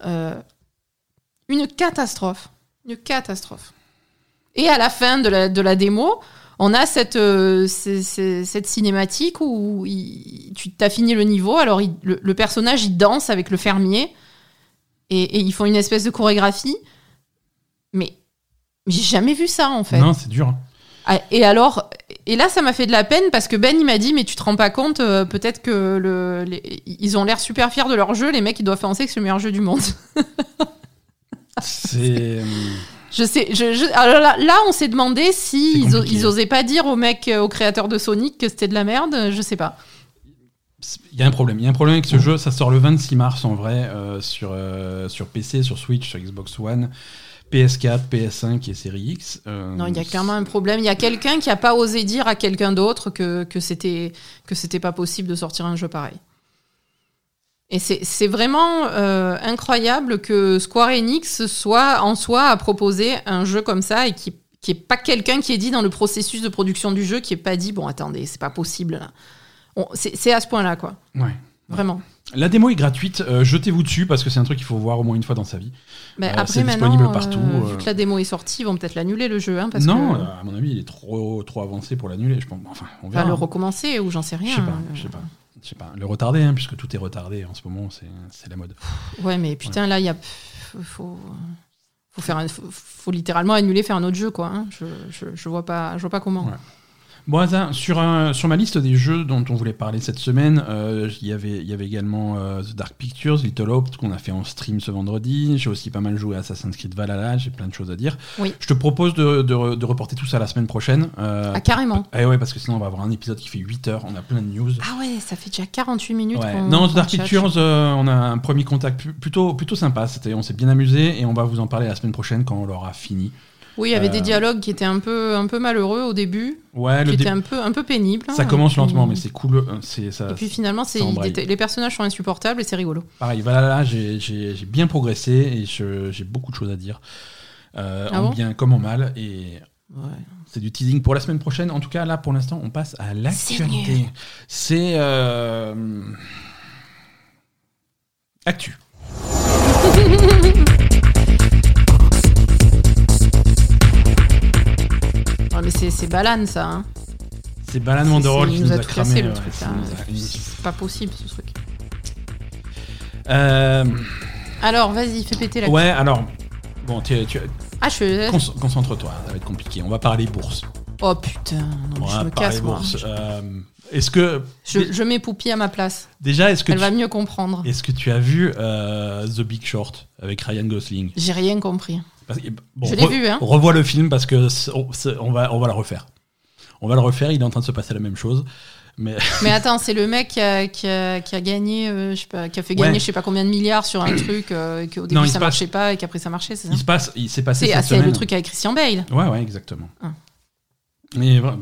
Euh, une catastrophe. Une catastrophe. Et à la fin de la, de la démo, on a cette, euh, cette cinématique où tu as fini le niveau, alors le, personnage il danse avec le fermier et, et ils font une espèce de chorégraphie. Mais j'ai jamais vu ça en fait. Non, c'est dur. Ah, Et alors, et là ça m'a fait de la peine parce que Ben il m'a dit mais tu te rends pas compte euh, peut-être que le, les- ils ont l'air super fiers de leur jeu, les mecs ils doivent penser que c'est le meilleur jeu du monde. C'est. euh, Je sais, je, je- alors là, là, on s'est demandé si ils, osaient pas dire au mec, euh, au créateur de Sonic que c'était de la merde, je sais pas. Il y a un problème. Il y a un problème avec ce jeu. Ça sort le 26 mars en vrai euh, sur, euh, sur PC, sur Switch, sur Xbox One, PS4, PS5 et Série X. Euh, Non, il y a clairement un problème. Il y a quelqu'un qui a pas osé dire à quelqu'un d'autre que, que c'était que c'était pas possible de sortir un jeu pareil. Et c'est vraiment euh, incroyable que Square Enix soit en soi à proposer un jeu comme ça et qui qui est pas quelqu'un qui est dit dans le processus de production du jeu qui est pas dit bon attendez c'est pas possible là. C'est à ce point là quoi. Ouais. Vraiment. La démo est gratuite. euh, Jetez-vous dessus parce que c'est un truc qu'il faut voir au moins une fois dans sa vie. Mais Euh, après c'est maintenant, disponible partout, euh, euh. vu que la démo est sortie, ils vont peut-être l'annuler le jeu, hein, parce non, que euh, à mon avis, il est trop, trop avancé pour l'annuler. Je pense. Enfin, on va verra. le recommencer ou j'en sais rien. Je sais pas. Euh, Je sais pas. Je sais pas. Le retarder, hein, puisque tout est retardé en ce moment, c'est c'est la mode. Ouais, mais putain, là, il y a. Faut, faut, faire un- faut, faut littéralement annuler, faire un autre jeu, quoi. hein. Je, je, je vois pas, je vois pas comment. Ouais. Bon, sur, un- sur ma liste des jeux dont on voulait parler cette semaine, euh, il y avait- il y avait également euh, The Dark Pictures, Little Hope, qu'on a fait en stream ce vendredi. J'ai aussi pas mal joué à Assassin's Creed Valhalla, j'ai plein de choses à dire. Oui. Je te propose de, de re- de reporter tout ça la semaine prochaine. euh, Ah, carrément. eh ouais, parce que sinon on va avoir un épisode qui fait 8 heures, on a plein de news. Ah ouais, ça fait déjà 48 minutes Ouais. Non, The Dark. Pictures, on a un premier contact plutôt, plutôt sympa. C'était, on s'est bien amusé et on va vous en parler la semaine prochaine quand on l'aura fini. Oui, il y avait Euh, des dialogues qui étaient un peu, un peu malheureux au début, Ouais, qui le étaient dé- un peu, un peu pénibles. ça hein, commence et puis- lentement, mais c'est cool. euh, C'est, ça, Et puis finalement, c'est, ça les personnages sont insupportables et c'est rigolo. Pareil, Valhalla, j'ai, j'ai, j'ai bien progressé et je- j'ai beaucoup de choses à dire. Euh, Ah en bon? bien comme en mal. Et c'est du teasing pour la semaine prochaine. En tout cas, là, pour l'instant, on passe à l'actualité. C'est. euh, Actu. (laughs) mais c'est, Balan, ça. Hein. C'est Balan c'est- qui nous a, tout cramé. cassé, le ouais, truc. a- C'est pas possible, ce truc. Euh, Alors, vas-y, fais péter la. ouais, alors. Bon, tu, tu- Ah, je. Conce- Concentre-toi, ça va être compliqué. On va parler bourse. Oh putain, non, On je va me parler casse, moi. bourse. Euh, est-ce que Je, je mets Poupie à ma place. déjà, est-ce que Elle tu, va mieux comprendre. est-ce que tu as vu euh, The Big Short avec Ryan Gosling? J'ai rien compris. Bon, Je l'ai vu, hein. Revois le film parce que on, va on va le refaire. On va le refaire. Il est en train de se passer la même chose. Mais (laughs) Mais attends, c'est le mec qui a, qui a- qui a gagné, euh, je sais pas, qui a fait gagner Ouais. je sais pas combien de milliards sur un truc euh, qu'au début Non, ça se passe- marchait pas et qu'après ça marchait, c'est ça il se passe, il s'est passé C'est cette c'est semaine. le truc avec Christian Bale. Ouais, ouais, exactement. Ah. Mais voilà.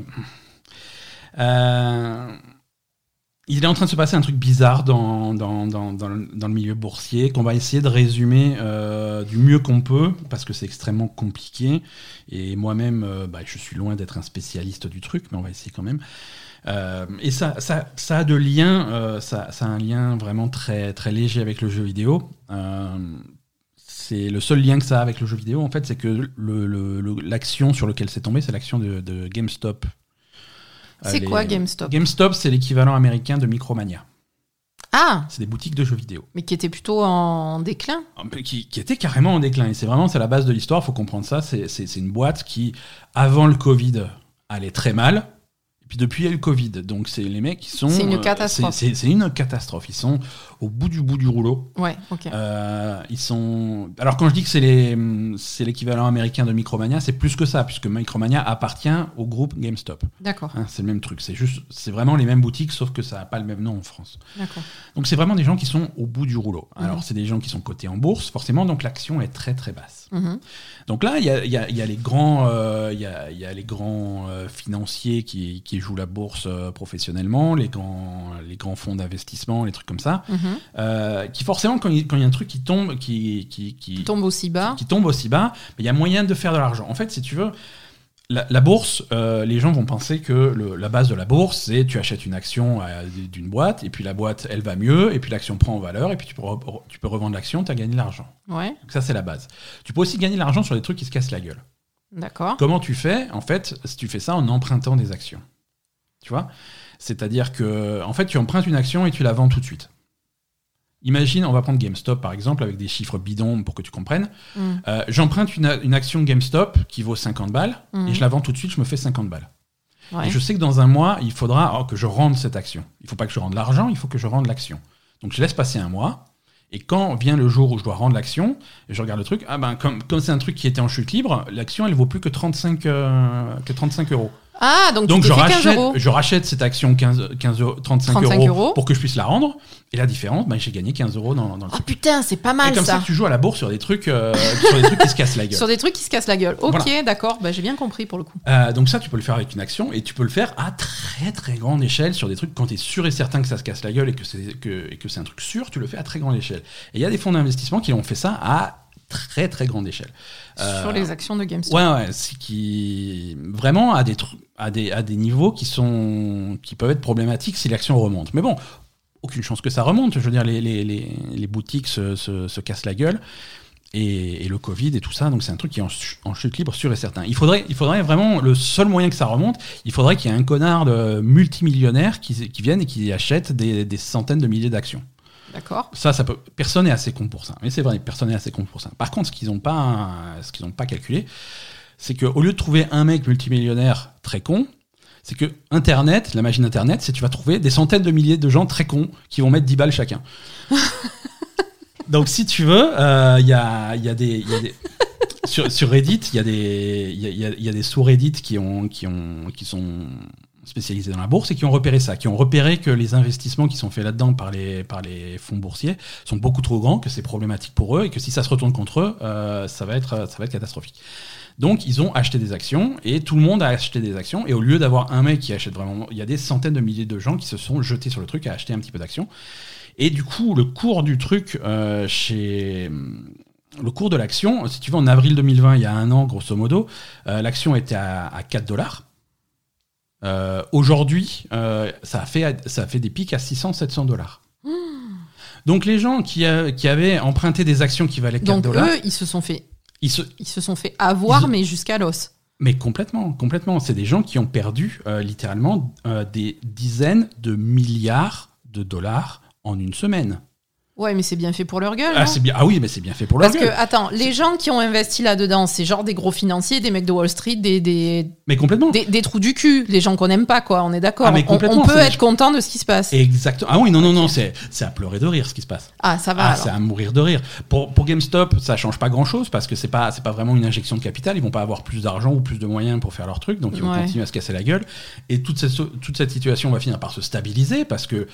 Euh, il est en train de se passer un truc bizarre dans, dans, dans, dans le, milieu boursier qu'on va essayer de résumer euh, du mieux qu'on peut parce que c'est extrêmement compliqué. Et moi-même, euh, bah, je suis loin d'être un spécialiste du truc, mais on va essayer quand même. Euh, et ça, ça, ça a de liens, ça, ça a un lien vraiment très, très léger avec le jeu vidéo. C'est le seul lien que ça a avec le jeu vidéo, en fait, c'est que l'action sur laquelle c'est tombé, c'est l'action de GameStop. C'est quoi GameStop GameStop, c'est l'équivalent américain de Micromania. Ah, C'est des boutiques de jeux vidéo. mais qui était plutôt en déclin. Ah, Qui, qui était carrément en déclin. Et c'est vraiment c'est la base de l'histoire, faut comprendre ça. C'est une boîte qui, avant le Covid, allait très mal. Et puis depuis, il y a le Covid. Donc c'est les mecs qui sont. C'est une euh, catastrophe. C'est une catastrophe. Ils sont au bout du bout du rouleau. Ouais, ok. Euh, ils sont. Alors quand je dis que c'est l'équivalent américain de Micromania, c'est plus que ça, puisque Micromania appartient au groupe GameStop. D'accord, Hein, c'est le même truc. C'est juste, c'est vraiment les mêmes boutiques, sauf que ça n'a pas le même nom en France. d'accord. Donc c'est vraiment des gens qui sont au bout du rouleau. Mhm. Alors c'est des gens qui sont cotés en bourse, forcément, donc l'action est très très basse. Mhm. Donc là, il y a, il y a- il y a les grands, euh, a, y a les grands euh, financiers qui, qui jouent la bourse euh, professionnellement, les grands, les grands fonds d'investissement, les trucs comme ça, Mhm. Euh, qui forcément, quand il, quand il y a un truc qui tombe, qui, qui, qui, Il tombe aussi bas. qui tombe aussi bas, il y a moyen de faire de l'argent. En fait, si tu veux, la, la bourse, euh, les gens vont penser que le- la base de la bourse, c'est tu achètes une action euh, d'une boîte, et puis la boîte, elle va mieux, et puis l'action prend en valeur, et puis tu peux, re- tu peux revendre l'action, tu as gagné de l'argent. Ouais, Donc ça, c'est la base. Tu peux aussi gagner de l'argent sur des trucs qui se cassent la gueule. d'accord. Comment tu fais? En fait, si tu fais ça en empruntant des actions. Tu vois? C'est-à-dire que, en fait, tu empruntes une action et tu la vends tout de suite. Imagine, on va prendre GameStop par exemple, avec des chiffres bidons pour que tu comprennes. Mhm. Euh, J'emprunte une, une action GameStop qui vaut 50 balles Mhm. et je la vends tout de suite, je me fais 50 balles. Ouais. Et je sais que dans un mois, il faudra oh, que je rende cette action. Il faut pas que je rende l'argent, il faut que je rende l'action. Donc je laisse passer un mois. Et quand vient le jour où je dois rendre l'action, je regarde le truc, ah ben comme comme c'est un truc qui était en chute libre, l'action elle vaut plus que 35 euh, que 35 euros. Ah, donc, Donc tu je t'es fait 15 rachète, euros. je rachète cette action 15, 15 euros- 35, 35 euros, euros. pour que je puisse la rendre. Et la différence, ben, j'ai gagné 15 euros dans, dans le Oh truc. putain, c'est pas Et mal comme ça. ça. tu joues à la bourse sur des trucs, euh, sur des trucs qui se cassent la (laughs) gueule. Sur des trucs qui se cassent la gueule. Ok, Voilà. d'accord, bah, j'ai bien compris pour le coup. Euh, donc ça, tu peux le faire avec une action et tu peux le faire à très très grande échelle sur des trucs quand tu es sûr et certain que ça se casse la gueule et que c'est que, et que c'est un truc sûr, tu le fais à très grande échelle. Et il y a des fonds d'investissement qui ont fait ça à très très grande échelle. Euh, Sur les actions de GameStop. Ouais, ouais, c'est qui vraiment à des à des à des niveaux qui sont qui peuvent être problématiques si l'action remonte. Mais bon, aucune chance que ça remonte. Je veux dire, les les, les, les boutiques se, se, se cassent la gueule. Et, et le Covid et tout ça, donc c'est un truc qui est en, ch- en chute libre sûr et certain. Il faudrait, il faudrait vraiment, le seul moyen que ça remonte, il faudrait qu'il y ait un connard de multimillionnaire qui, qui vienne et qui achète des, des centaines de milliers d'actions. D'accord. Ça, ça peut. Personne n'est assez con pour ça. Mais c'est vrai, personne n'est assez con pour ça. Par contre, ce qu'ils n'ont pas, ce qu'ils n'ont pas calculé, c'est qu'au lieu de trouver un mec multimillionnaire très con, C'est que Internet, la magie d'Internet, c'est que tu vas trouver des centaines de milliers de gens très cons qui vont mettre 10 balles chacun. (laughs) Donc, si tu veux, il y, a, y, a des, y a des sur, sur, Reddit, il y a des, y a, y a des sous-Reddit qui, ont, qui, ont, qui sont spécialisés dans la bourse et qui ont repéré ça, qui ont repéré que les investissements qui sont faits là-dedans par les, par les fonds boursiers sont beaucoup trop grands, que c'est problématique pour eux et que si ça se retourne contre eux, euh, ça, va être, ça va être catastrophique. Donc ils ont acheté des actions et tout le monde a acheté des actions et au lieu d'avoir un mec qui achète vraiment, il y a des centaines de milliers de gens qui se sont jetés sur le truc à acheter un petit peu d'actions. Et du coup, le cours du truc euh, chez le cours de l'action, si tu veux, en avril 2020, il y a un an, grosso modo, euh, l'action était à, à 4 dollars. Euh, aujourd'hui, euh, ça, a fait, ça a fait des pics à 600-700 dollars. Donc les gens qui, qui, avaient emprunté des actions qui valaient 4 dollars... eux, ils se sont fait, ils se, ils se sont fait avoir, mais jusqu'à l'os. Mais complètement, complètement. C'est des gens qui ont perdu euh, littéralement des dizaines de milliards de dollars en une semaine. Ouais, mais c'est bien fait pour leur gueule. Ah, bien... ah oui, mais c'est bien fait pour leur gueule. Parce que, attends, les gens qui ont investi là-dedans, c'est genre des gros financiers, des mecs de Wall Street, des. des mais complètement. Des, trous du cul, les gens qu'on n'aime pas, quoi, on est d'accord. Ah, on, peut être content de ce qui se passe. Exactement. Ah oui, non, non, non, c'est à pleurer de rire ce qui se passe. Ah, ça va. Ah, c'est à mourir de rire. Pour, pour GameStop, ça change pas grand-chose parce que c'est pas, pas vraiment une injection de capital. Ils vont pas avoir plus d'argent ou plus de moyens pour faire leur truc, donc ils vont continuer à se casser la gueule. Et toute cette, toute cette situation va finir par se stabiliser parce que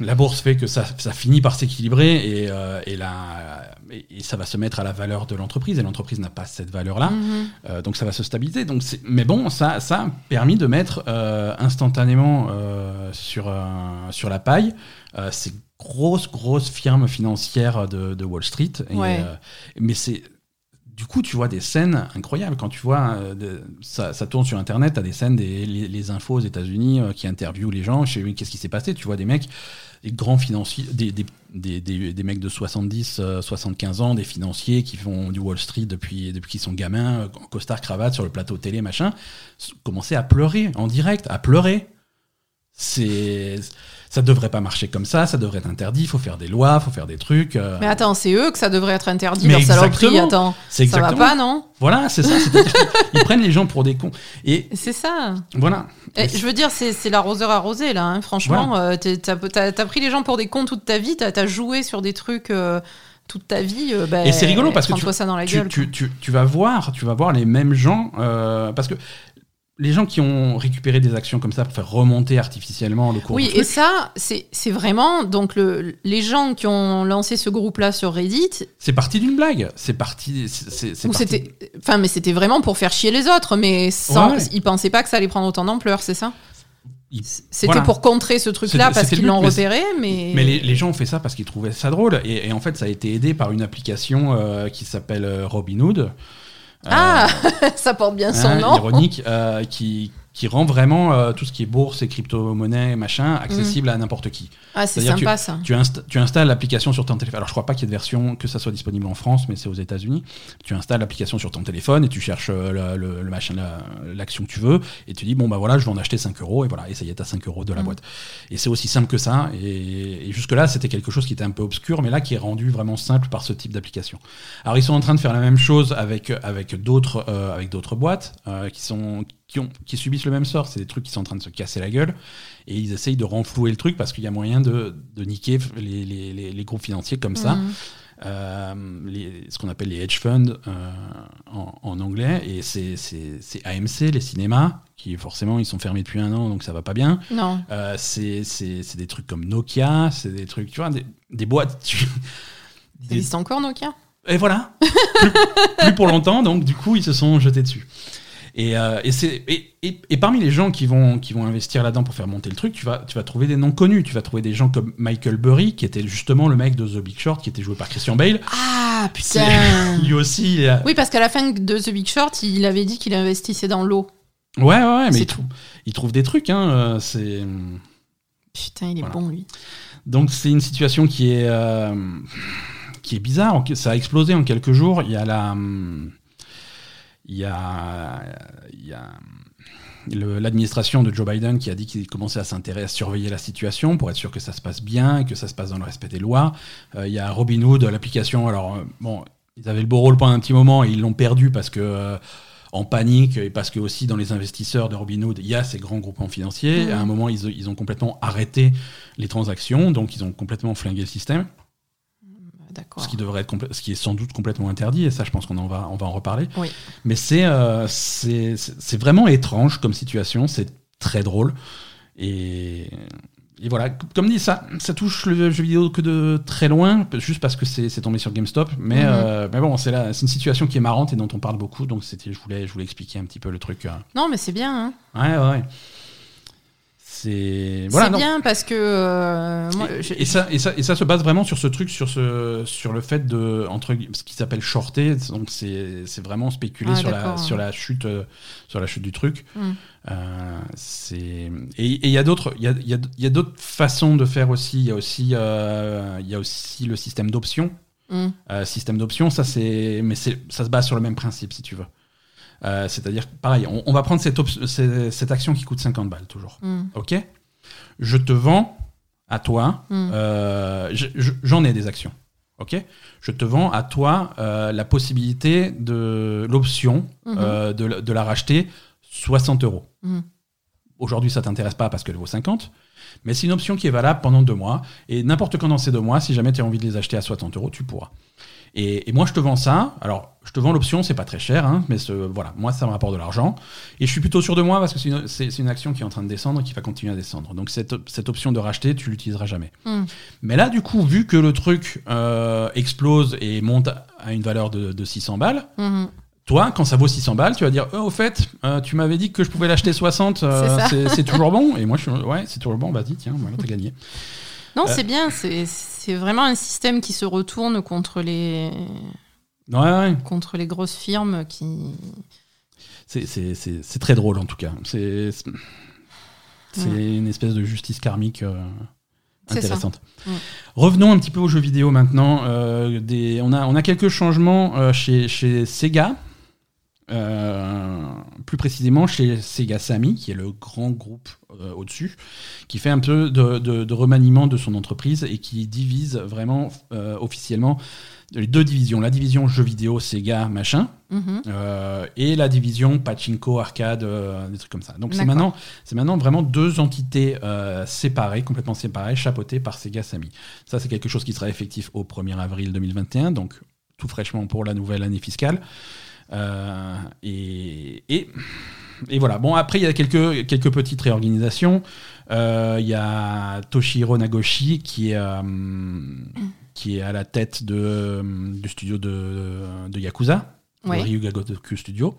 la bourse fait que ça, finit par s'équilibrer et, euh, et, ça va se mettre à la valeur de l'entreprise et l'entreprise n'a pas cette valeur-là, mhm. euh, donc ça va se stabiliser. Donc mais bon, ça, ça a permis de mettre euh, instantanément sur, sur la paille ces grosses, grosses firmes financières de, Wall Street. mais c'est du coup, tu vois des scènes incroyables. Quand tu vois, ça, tourne sur Internet, tu as des scènes, des, les, infos aux États-Unis qui interviewent les gens. Sais qu'est-ce qui s'est passé? Tu vois des mecs des grands financiers, des, mecs de 70, 75 euh, ans, des financiers qui font du Wall Street depuis, depuis qu'ils sont gamins, en costard cravate sur le plateau télé, machin, commencer à pleurer en direct, à pleurer. C'est ça devrait pas marcher comme ça, ça devrait être interdit, il faut faire des lois, il faut faire des trucs. Euh. Mais attends, c'est eux que ça devrait être interdit, leur saloperie, attends. Ça va pas, non? Voilà, c'est ça. (laughs) Ils prennent les gens pour des cons. Et c'est ça. Voilà. je veux dire, c'est l'arroseur arrosé, là. Hein. Franchement, euh, t'as as, pris les gens pour des cons toute ta vie, t'as as joué sur des trucs. Euh, toute ta vie, bah, et c'est rigolo parce que tu, ça dans la tu, gueule, tu, tu, vas voir, tu vas voir les mêmes gens parce que les gens qui ont récupéré des actions comme ça pour faire remonter artificiellement le cours. Oui, et ça, c'est vraiment donc le, les gens qui ont lancé ce groupe-là sur Reddit. C'est parti d'une blague. C'est parti. C'était, enfin, mais c'était vraiment pour faire chier les autres, mais sans, ils pensaient pas que ça allait prendre autant d'ampleur, c'est ça. C'était pour contrer ce truc-là parce qu'ils l'ont repéré, mais. Mais les, gens ont fait ça parce qu'ils trouvaient ça drôle. Et, en fait, ça a été aidé par une application euh, qui s'appelle euh, Robinhood. Ah, (laughs) ça porte bien son hein, nom. Ironique, euh, qui, qui rend vraiment euh, tout ce qui est bourse et crypto-monnaie, machin, accessible mm. à n'importe qui. Ah, c'est sympa ça. Tu, tu installes l'application sur ton téléphone. Alors, je crois pas qu'il y ait de version que ça soit disponible en France, mais c'est aux États-Unis. Tu installes l'application sur ton téléphone et tu cherches euh, le, machin, l'action que tu veux, et tu dis, bon, bah voilà, je vais en acheter 5 euros, et voilà, et ça y est, t'as 5 euros de la mm. boîte. Et c'est aussi simple que ça. Et, jusque-là, c'était quelque chose qui était un peu obscur, mais là, qui est rendu vraiment simple par ce type d'application. Alors, ils sont en train de faire la même chose avec, avec d'autres euh, avec d'autres boîtes qui sont qui, ont, qui subissent le même sort. C'est des trucs qui sont en train de se casser la gueule. Et ils essayent de renflouer le truc parce qu'il y a moyen de, de niquer les, les, les, groupes financiers comme ça. Mhm. Euh, les, ce qu'on appelle les hedge funds euh, en, en, anglais. Et c'est AMC les cinémas qui forcément ils sont fermés depuis un an donc ça va pas bien. Non. Euh, c'est des trucs comme Nokia c'est des trucs tu vois des, des boîtes tu, ça existe encore Nokia? Et voilà. Plus, plus, pour longtemps donc du coup ils se sont jetés dessus et, euh, et, et, parmi les gens qui vont, qui vont investir là-dedans pour faire monter le truc, tu vas, tu vas trouver des noms connus. Tu vas trouver des gens comme Michael Burry, qui était justement le mec de The Big Short, qui était joué par Christian Bale. Ah putain (laughs) Lui aussi. Oui, parce qu'à la fin de The Big Short, il avait dit qu'il investissait dans l'eau. Ouais, ouais, ouais, mais il, trouve, il trouve des trucs. Hein, euh, c'est. Putain, il est bon, lui. Donc, c'est une situation qui est. Euh, qui est bizarre. Ça a explosé en quelques jours. Il y a la. Hum, il y a, l'administration de Joe Biden qui a dit qu'il commençait à s'intéresser, à surveiller la situation pour être sûr que ça se passe bien et que ça se passe dans le respect des lois. Euh, il y a Robinhood, l'application. Alors, euh, bon, ils avaient le beau rôle pendant un petit moment et ils l'ont perdu parce que. Euh, en panique et parce que aussi dans les investisseurs de Robinhood, il y a ces grands groupements financiers. Mhm. À un moment, ils, ils ont complètement arrêté les transactions, donc ils ont complètement flingué le système. Ce qui devrait être ce qui est sans doute complètement interdit. Et ça, je pense qu'on en va, on va en reparler. Oui. Mais c'est euh, c'est vraiment étrange comme situation. C'est très drôle et et voilà, comme dit, ça, ça touche le jeu vidéo que de très loin, juste parce que c'est tombé sur GameStop. Mais, Mhm. euh, mais bon, c'est une situation qui est marrante et dont on parle beaucoup. Donc, je voulais, je voulais expliquer un petit peu le truc. euh. Non, mais c'est bien. hein. Ouais, ouais, ouais. C'est. Voilà, c'est non. bien parce que euh, moi, Et- je- et, ça, et, ça, et ça se base vraiment sur ce truc, sur, ce, sur le fait de. Entre, ce qui s'appelle shorter. Donc, c'est vraiment spéculer Ah, sur, la, sur, la chute, euh, sur la chute du truc. Hmm. Euh, c'est et il y a d'autres il y a, y a- y a d'autres façons de faire aussi il y a aussi euh, il y a aussi le système d'options Hmm. Système d'options ça c'est mais c'est ça se base sur le même principe si tu veux Euh, c'est-à-dire pareil on, on va prendre cette, action qui coûte 50 balles toujours Hmm. ok? Je te vends à toi Hmm. euh, je- je- j'en ai des actions ok? Je te vends à toi euh, la possibilité de l'option Mhm. euh, de, la- de la racheter 60 euros Mhm. Aujourd'hui, ça t'intéresse pas parce qu'elle vaut 50, mais c'est une option qui est valable pendant deux mois. Et n'importe quand dans ces deux mois, si jamais tu as envie de les acheter à 60 euros, tu pourras. Et, et moi, je te vends ça. Alors, je te vends l'option, c'est pas très cher, hein, mais ce- voilà, moi, ça me rapporte de l'argent. Et je suis plutôt sur deux mois parce que c'est une, c'est- c'est une action qui est en train de descendre et qui va continuer à descendre. Donc, cette, cette option de racheter, tu l'utiliseras jamais. Hmm. Mais là, du coup, vu que le truc euh, explose et monte à une valeur de, de 600 balles, Mhm. Toi, quand ça vaut 600 balles, tu vas dire, oh, au fait, euh, tu m'avais dit que je pouvais l'acheter 60, euh, C'est toujours bon. Et moi, je suis, (laughs) ouais, c'est toujours bon, vas-y, tiens, voilà, t'as gagné. Non, Euh. c'est bien. C'est vraiment un système qui se retourne contre les Ouais, ouais, contre les grosses firmes qui. c'est- très drôle en tout cas. C'est Ouais. une espèce de justice karmique euh, intéressante. Ouais. Revenons un petit peu aux jeux vidéo maintenant. Euh, des, on, a, on a quelques changements euh, chez, chez Sega. Euh, plus précisément chez Sega Sammy, qui est le grand groupe euh, au-dessus, qui fait un peu de, de- de remaniement de son entreprise et qui divise vraiment euh, officiellement les deux divisions. La division jeux vidéo Sega machin Mhm. et la division pachinko arcade des trucs comme ça. Donc c'est maintenant c'est maintenant vraiment deux entités séparées, complètement séparées, chapeautées par Sega Sammy. Ça c'est quelque chose qui sera effectif au 1er avril 2021, donc tout fraîchement pour la nouvelle année fiscale. Euh, et, et et voilà. Bon, après, il y a quelques, quelques petites réorganisations. Euh, Il y a Toshihiro Nagoshi qui est, euh, qui est à la tête de, du studio de, de Yakuza, Ouais. Ryuga Gotoku Studio.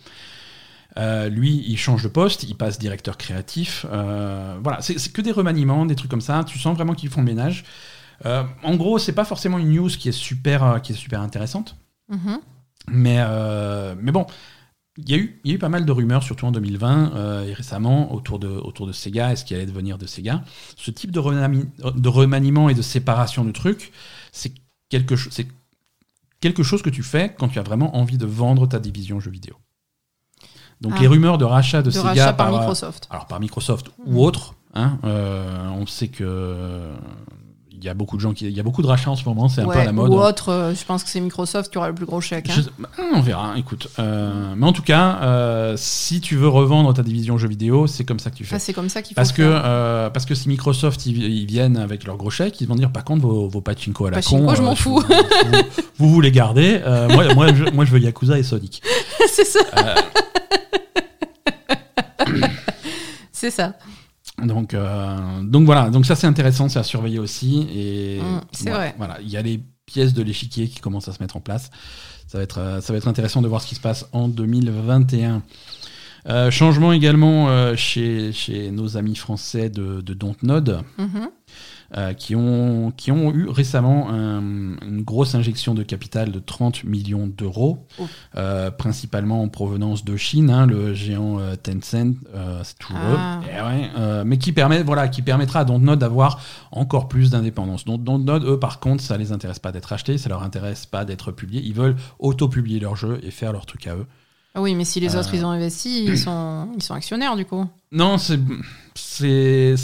Euh, lui, il change de poste, il passe directeur créatif. Euh, voilà, c'est que des remaniements, des trucs comme ça. Tu sens vraiment qu'ils font le ménage. Euh, en gros, c'est pas forcément une news qui est super, qui est super intéressante. Mhm. Mais, euh, mais bon, il y, a eu, il y a eu pas mal de rumeurs, surtout en 2020 euh, et récemment, autour de, autour de Sega, est-ce qu'il allait devenir de Sega. Ce type de, remani- de remaniement et de séparation du truc, c'est quelque, c'est quelque chose que tu fais quand tu as vraiment envie de vendre ta division jeux vidéo. Donc Ah. les rumeurs de rachat de, De Sega rachat par par, Microsoft. alors par Microsoft ou autre, hein, euh, on sait que y a beaucoup de gens qui, il y a beaucoup de rachats en ce moment, c'est un peu à la mode. Ou autre, euh, je pense que c'est Microsoft qui aura le plus gros chèque. hein. Je- bah, on verra, écoute. Euh, mais en tout cas, euh, si tu veux revendre ta division jeux vidéo, c'est comme ça que tu fais. Ah, c'est comme ça qu'il faut Parce que, euh, parce que si Microsoft ils, ils viennent avec leur gros chèque, ils vont dire par contre vos, vos pachinko à la Pachinko, con, je m'en fous. Vous, vous, vous, vous les gardez. Euh, moi, moi, je, moi je veux Yakuza et Sonic. (laughs) c'est ça. C'est ça. Donc, euh, donc voilà, donc ça c'est intéressant, c'est à surveiller aussi. Et Mm, c'est voilà, vrai. Voilà, il y a les pièces de l'échiquier qui commencent à se mettre en place. Ça va être, euh, ça va être intéressant de voir ce qui se passe en 2021. Euh, changement également euh, chez, chez nos amis français de, de Dontnod, Mhm. Euh, qui, ont, qui ont eu récemment un- une grosse injection de capital de 30 millions d'euros, Oh. euh, principalement en provenance de Chine, hein, le géant euh, Tencent, c'est toujours Ah. eux. Eh ouais, mais qui, permet, voilà, qui permettra à Dontnod d'avoir encore plus d'indépendance. Donc Dontnod, eux, par contre, ça les intéresse pas d'être achetés, ça leur intéresse pas d'être publiés. Ils veulent auto-publier leurs jeux et faire leur truc à eux. Ah oui, mais si les autres ils ont investi, ils sont, ils sont actionnaires du coup. Non, c'est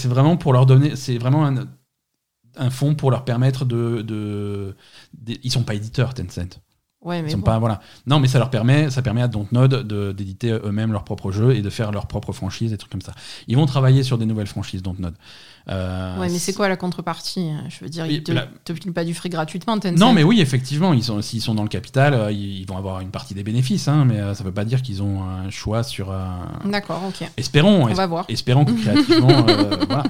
vraiment pour leur donner, c'est vraiment un, un fonds pour leur permettre de, de, de- ils sont pas éditeurs Tencent. Ouais, mais Ils sont bon. pas voilà. Non, mais ça leur permet, ça permet à Dontnod de- d'éditer eux-mêmes leurs propres jeux et de faire leurs propres franchises, des trucs comme ça. Ils vont travailler sur des nouvelles franchises Dontnod. Euh, Ouais, mais c'est quoi la contrepartie Je veux dire, ils te, la- te filent pas du fric gratuitement, Tencent. Non, mais oui, effectivement, ils sont, s'ils sont dans le capital, euh, ils, vont avoir une partie des bénéfices, hein, mais euh, ça veut pas dire qu'ils ont un choix sur. D'accord, ok. Espérons, On es- va voir. espérons que (laughs) créativement, euh, voilà.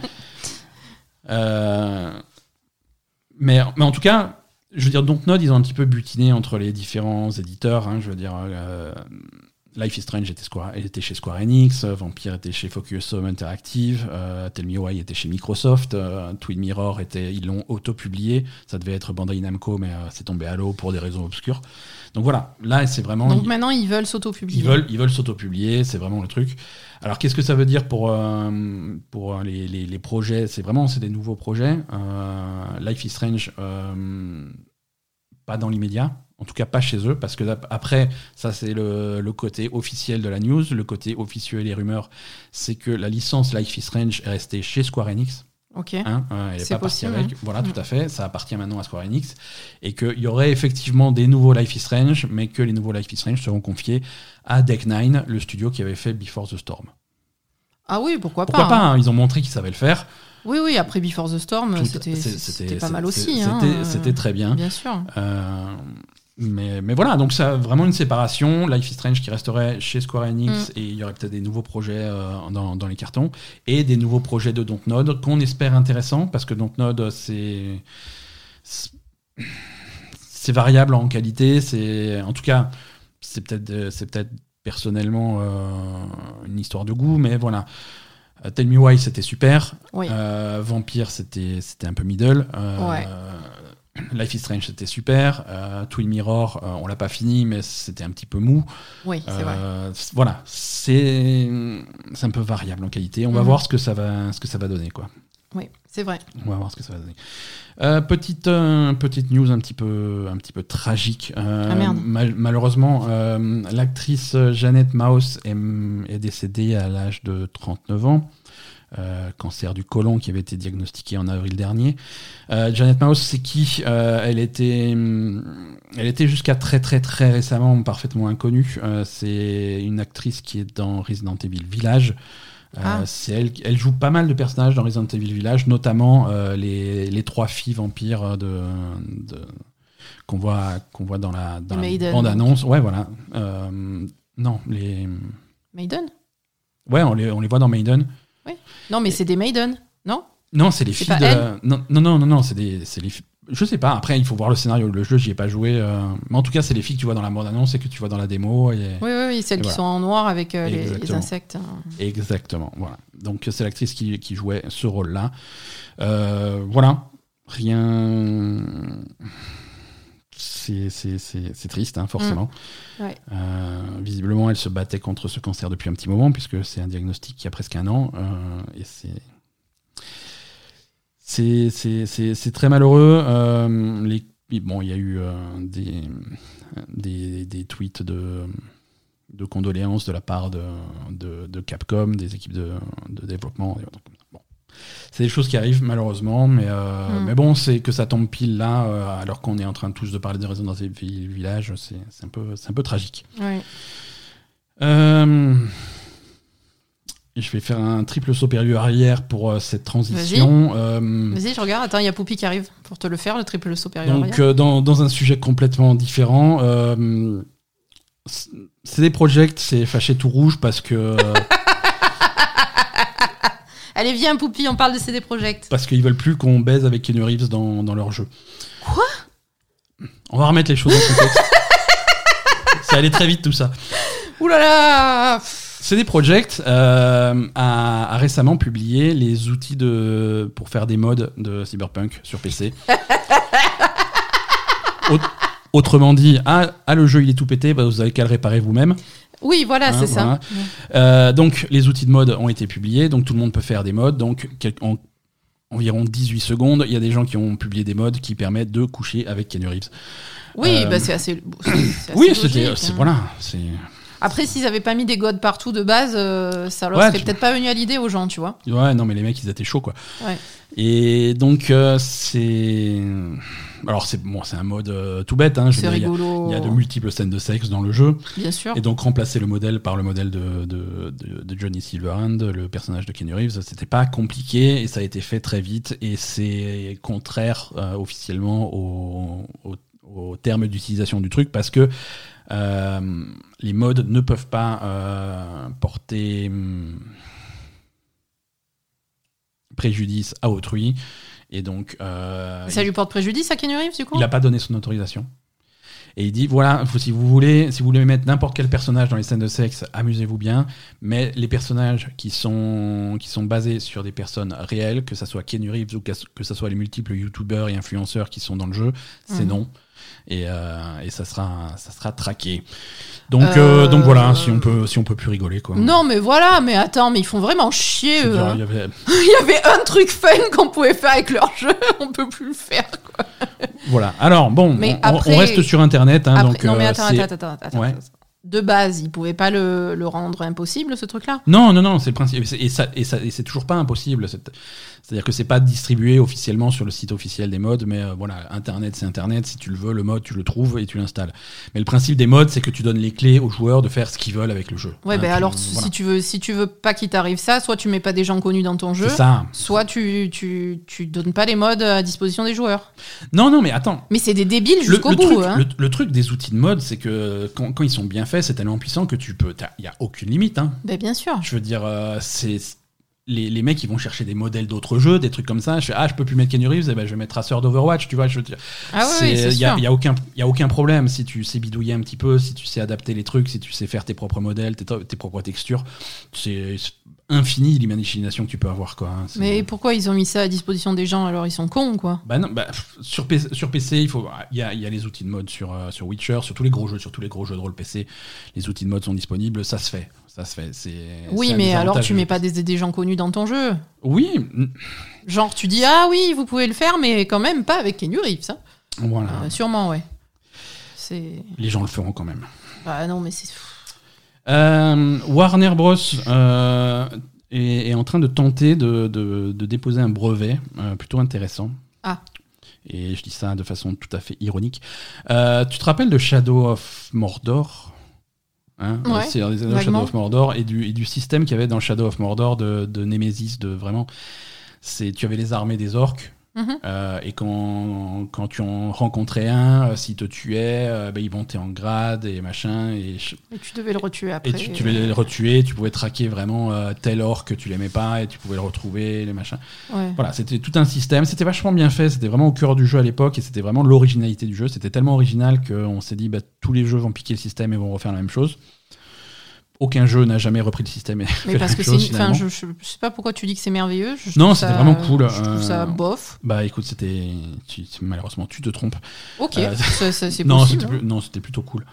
Euh, mais, mais en tout cas, je veux dire, Dontnod, ils ont un petit peu butiné entre les différents éditeurs. hein, je veux dire, euh, Life is Strange était, Square, était chez Square Enix, Vampire était chez Focus Home Interactive, euh, Tell Me Why était chez Microsoft, euh, Twin Mirror était, ils l'ont auto-publié. Ça devait être Bandai Namco, mais euh, c'est tombé à l'eau pour des raisons obscures. Donc voilà, là c'est vraiment. Donc maintenant, ils veulent s'auto-publier. Ils veulent, ils veulent s'auto-publier, c'est vraiment le truc. Alors qu'est-ce que ça veut dire pour, euh, pour les, les- les projets? C'est vraiment c'est des nouveaux projets. Euh, Life is Strange, euh, pas dans l'immédiat, en tout cas pas chez eux, parce que après, ça c'est le, le côté officiel de la news. Le côté officieux et les rumeurs, c'est que la licence Life is Strange est restée chez Square Enix. Ok. Hein, euh, elle est C'est pas partie avec. hein. Voilà, tout à fait. Ça appartient maintenant à Square Enix. Et qu'il y aurait effectivement des nouveaux Life is Strange, mais que les nouveaux Life is Strange seront confiés à Deck Nine, le studio qui avait fait Before the Storm. Ah oui, pourquoi, Pourquoi pas pas hein. hein, Ils ont montré qu'ils savaient le faire. Oui, oui, après Before the Storm, c'était pas mal aussi. C'était hein, euh, très bien. Bien sûr. Euh, mais, mais voilà, donc ça a vraiment une séparation. Life is Strange qui resterait chez Square Enix Mm. et il y aurait peut-être des nouveaux projets euh, dans, dans les cartons et des nouveaux projets de Dontnod qu'on espère intéressants parce que Dontnod c'est c'est- variable en qualité. C'est en tout cas c'est peut-être c'est peut-être personnellement euh, une histoire de goût, mais voilà. Euh, Tell Me Why c'était super. Oui. Euh, Vampire c'était c'était un peu middle. Ouais. (clears throat) Life is Strange c'était super. Euh, Twin Mirror euh, on l'a pas fini mais c'était un petit peu mou. Oui, c'est vrai. Euh, Voilà c'est un peu variable en qualité. On va Mhm. voir ce que ça va ce que ça va donner quoi. Oui, c'est vrai. On va voir ce que ça va donner. Petite, petite news un petit peu, un petit peu tragique. Ah, merde. mal- malheureusement, l'actrice Jeannette Maus est, est décédée à l'âge de 39 ans. Euh, cancer du côlon qui avait été diagnostiqué en avril dernier. Euh, Janet Maus, c'est qui? Euh, Elle était, hum, elle était jusqu'à très très très récemment parfaitement inconnue. C'est une actrice qui est dans Resident Evil Village. Ah. elle, elle joue pas mal de personnages dans Resident Evil Village, notamment euh, les, les trois filles vampires de, de- qu'on voit qu'on voit dans la, dans Les la Maiden, bande annonce. Ouais, voilà. Euh, non, les Maiden? Ouais, on les, on les voit dans Maiden. Non, mais c'est des Maiden, non? Non, c'est les filles pas de. elle? Non, non, non, non, non, c'est des, les. fi- Je sais pas. Après, il faut voir le scénario. Le jeu, j'y ai pas joué. euh, Mais en tout cas, c'est les filles que tu vois dans la bande annonce et que tu vois dans la démo. Et... Oui, oui, oui, celles Et qui voilà. sont en noir avec euh, les, insectes. hein. Exactement. Voilà. Donc c'est l'actrice qui, qui jouait ce rôle-là. Euh, voilà. Rien. C'est triste, hein, forcément. Ouais. Euh, visiblement, elle se battait contre ce cancer depuis un petit moment, puisque c'est un diagnostic qui a presque un an. euh, et c'est. Très malheureux. Euh, les, bon, il y a eu des, des, des tweets de, de condoléances de la part de, de, de Capcom, des équipes de, de développement. C'est des choses qui arrivent malheureusement, mais, euh, Mm. mais bon, c'est que ça tombe pile là, euh, alors qu'on est en train tous de parler de Resident Evil Village, c'est c'est un, peu- c'est un peu tragique. Ouais. Euh, je vais faire un triple saut périlleux arrière pour euh, cette transition. Euh, Vas-y, je regarde. Attends, il y a Poupy qui arrive pour te le faire, le triple saut supérieur. donc, arrière. euh, dans, dans un sujet complètement différent, euh, CD Projekt s'est fâché tout rouge parce que (laughs) Allez, viens, Poupy, on parle de CD Projekt. parce qu'ils veulent plus qu'on baise avec Keanu Reeves dans, dans leur jeu. Quoi? On va remettre les choses en contexte. (laughs) ça allait très vite tout ça. Ouh là là CD Projekt euh, a, a récemment publié les outils de, pour faire des mods de Cyberpunk sur PC. (laughs) Autrement dit, ah, ah, le jeu il est tout pété, bah, vous avez qu'à le réparer vous-même. Oui, voilà, Hein, c'est voilà. ça. Euh, donc les outils de mode ont été publiés, donc tout le monde peut faire des modes. Donc en environ 18 secondes, il y a des gens qui ont publié des modes qui permettent de coucher avec Reeves. Oui, Euh, bah, c'est assez. (coughs) oui, c'était, hein. c'est voilà, c'est Après, s'ils avaient pas mis des godes partout de base, euh, ça leur Ouais, serait tu- peut-être pas venu à l'idée aux gens, tu vois. Ouais, non, mais les mecs, ils étaient chauds, quoi. Ouais. Et donc, euh, c'est. Alors, c'est bon, un mode euh, tout bête. Hein, C'est il y rigolo. Il y a de multiples scènes de sexe dans le jeu. Bien sûr. Et donc remplacer le modèle par le modèle de, de, de- de Johnny Silverhand, le personnage de Keanu Reeves, c'était pas compliqué et ça a été fait très vite et c'est contraire euh, officiellement au, au, au terme d'utilisation du truc parce que les modes ne peuvent pas euh, porter hum, préjudice à autrui et donc euh, Ça lui porte préjudice à Keanu Reeves, du coup? Il n'a pas donné son autorisation. Et il dit voilà, si vous voulez, si vous voulez mettre n'importe quel personnage dans les scènes de sexe, amusez-vous bien. Mais les personnages qui sont qui sont basés sur des personnes réelles, que ça soit Keanu Reeves ou que que ça soit les multiples youtubeurs et influenceurs qui sont dans le jeu, c'est Mhm. non. Et, euh, et ça sera ça sera traqué. Donc Euh, euh, donc voilà, si on peut si on peut plus rigoler quoi. Non, mais voilà, mais attends, mais ils font vraiment chier. Eux, hein. il y avait- (laughs) Il y avait un truc fun qu'on pouvait faire avec leur jeu, (laughs) on peut plus le faire. Quoi. voilà. Alors bon, Mais on, reste sur internet. Hein, Après- donc, non, mais attends, attends, attends, attends, Ouais. attends. De base, ils pouvaient pas le, le rendre impossible, ce truc-là? Non, non, non, c'est le principe. Et ça, et, ça, et c'est toujours pas impossible. C'est-à-dire que c'est pas distribué officiellement sur le site officiel des modes, mais euh, voilà, Internet, c'est Internet. Si tu le veux, le mode, tu le trouves et tu l'installes. Mais le principe des modes, c'est que tu donnes les clés aux joueurs de faire ce qu'ils veulent avec le jeu. Ouais, Hein, ben tu- alors, voilà. si, tu veux, si tu veux pas qu'il t'arrive ça, soit tu mets pas des gens connus dans ton jeu, ça. soit tu, tu, tu donnes pas les modes à disposition des joueurs. Non, non, mais attends. Mais c'est des débiles Le, jusqu'au bout. truc, hein. le, le truc des outils de mode, c'est que quand, quand ils sont bien faits, c'est tellement puissant que tu peux. Il y a aucune limite. Hein. Ben, bien sûr. Je veux dire, euh, c'est les, les mecs ils vont chercher des modèles d'autres jeux, des trucs comme ça. Je fais ah je peux plus mettre Reeves, eh ben je vais mettre Tracer d'Overwatch, tu vois. Je Ah oui, c'est- oui, c'est y a, y a aucun y a aucun problème si tu sais bidouiller un petit peu, si tu sais adapter les trucs, si tu sais faire tes propres modèles, tes, tes propres textures. C'est infini l'imagination que tu peux avoir quoi. hein. Mais pourquoi ils ont mis ça à disposition des gens? Alors ils sont cons, quoi bah non, bah, sur, PC, sur PC, il faut, il y a, il y a les outils de mode sur, euh, sur Witcher, sur tous les gros jeux, sur tous les gros jeux de rôle PC, les outils de mode sont disponibles, ça se fait, ça se fait. C'est, Oui, mais alors tu mets pas des, des gens connus dans ton jeu. Oui, Genre, tu dis, ah oui, vous pouvez le faire, mais quand même pas avec Keanu Reeves. hein. voilà, Euh, sûrement, ouais. C'est. les gens le feront quand même. Bah non, mais c'est. Euh, Warner Bros. euh, est, est en train de tenter de, de- de déposer un brevet plutôt intéressant. Ah. Et je dis ça de façon tout à fait ironique. Tu te rappelles de Shadow of Mordor? Hein, Ouais, euh, vaguement. Shadow of Mordor et du, et du système qu'il y avait dans Shadow of Mordor de, de Nemesis, de vraiment. C'est, tu avais les armées des orques Mhm. euh, et quand, quand tu en rencontrais un, euh, s'il te tuait, euh, ben, il montait en grade et machin. Et, je- Et tu devais le retuer après. et tu, tu devais le retuer, tu pouvais traquer vraiment euh, tel orc que tu l'aimais pas et tu pouvais le retrouver, les machins. Ouais. Voilà, c'était tout un système. C'était vachement bien fait. C'était vraiment au cœur du jeu à l'époque et c'était vraiment l'originalité du jeu. C'était tellement original qu'on s'est dit bah, tous les jeux vont piquer le système et vont refaire la même chose. Aucun jeu n'a jamais repris le système Mais (laughs) parce que c'est. Enfin, je, je sais pas pourquoi tu dis que c'est merveilleux. je Non, c'était ça- vraiment cool, Je trouve ça euh, bof. Bah écoute, c'était. Malheureusement, tu te trompes. Ok, euh, ça- ça, c'est (laughs) Non, possible. c'était hein. plus- non, c'était plutôt cool.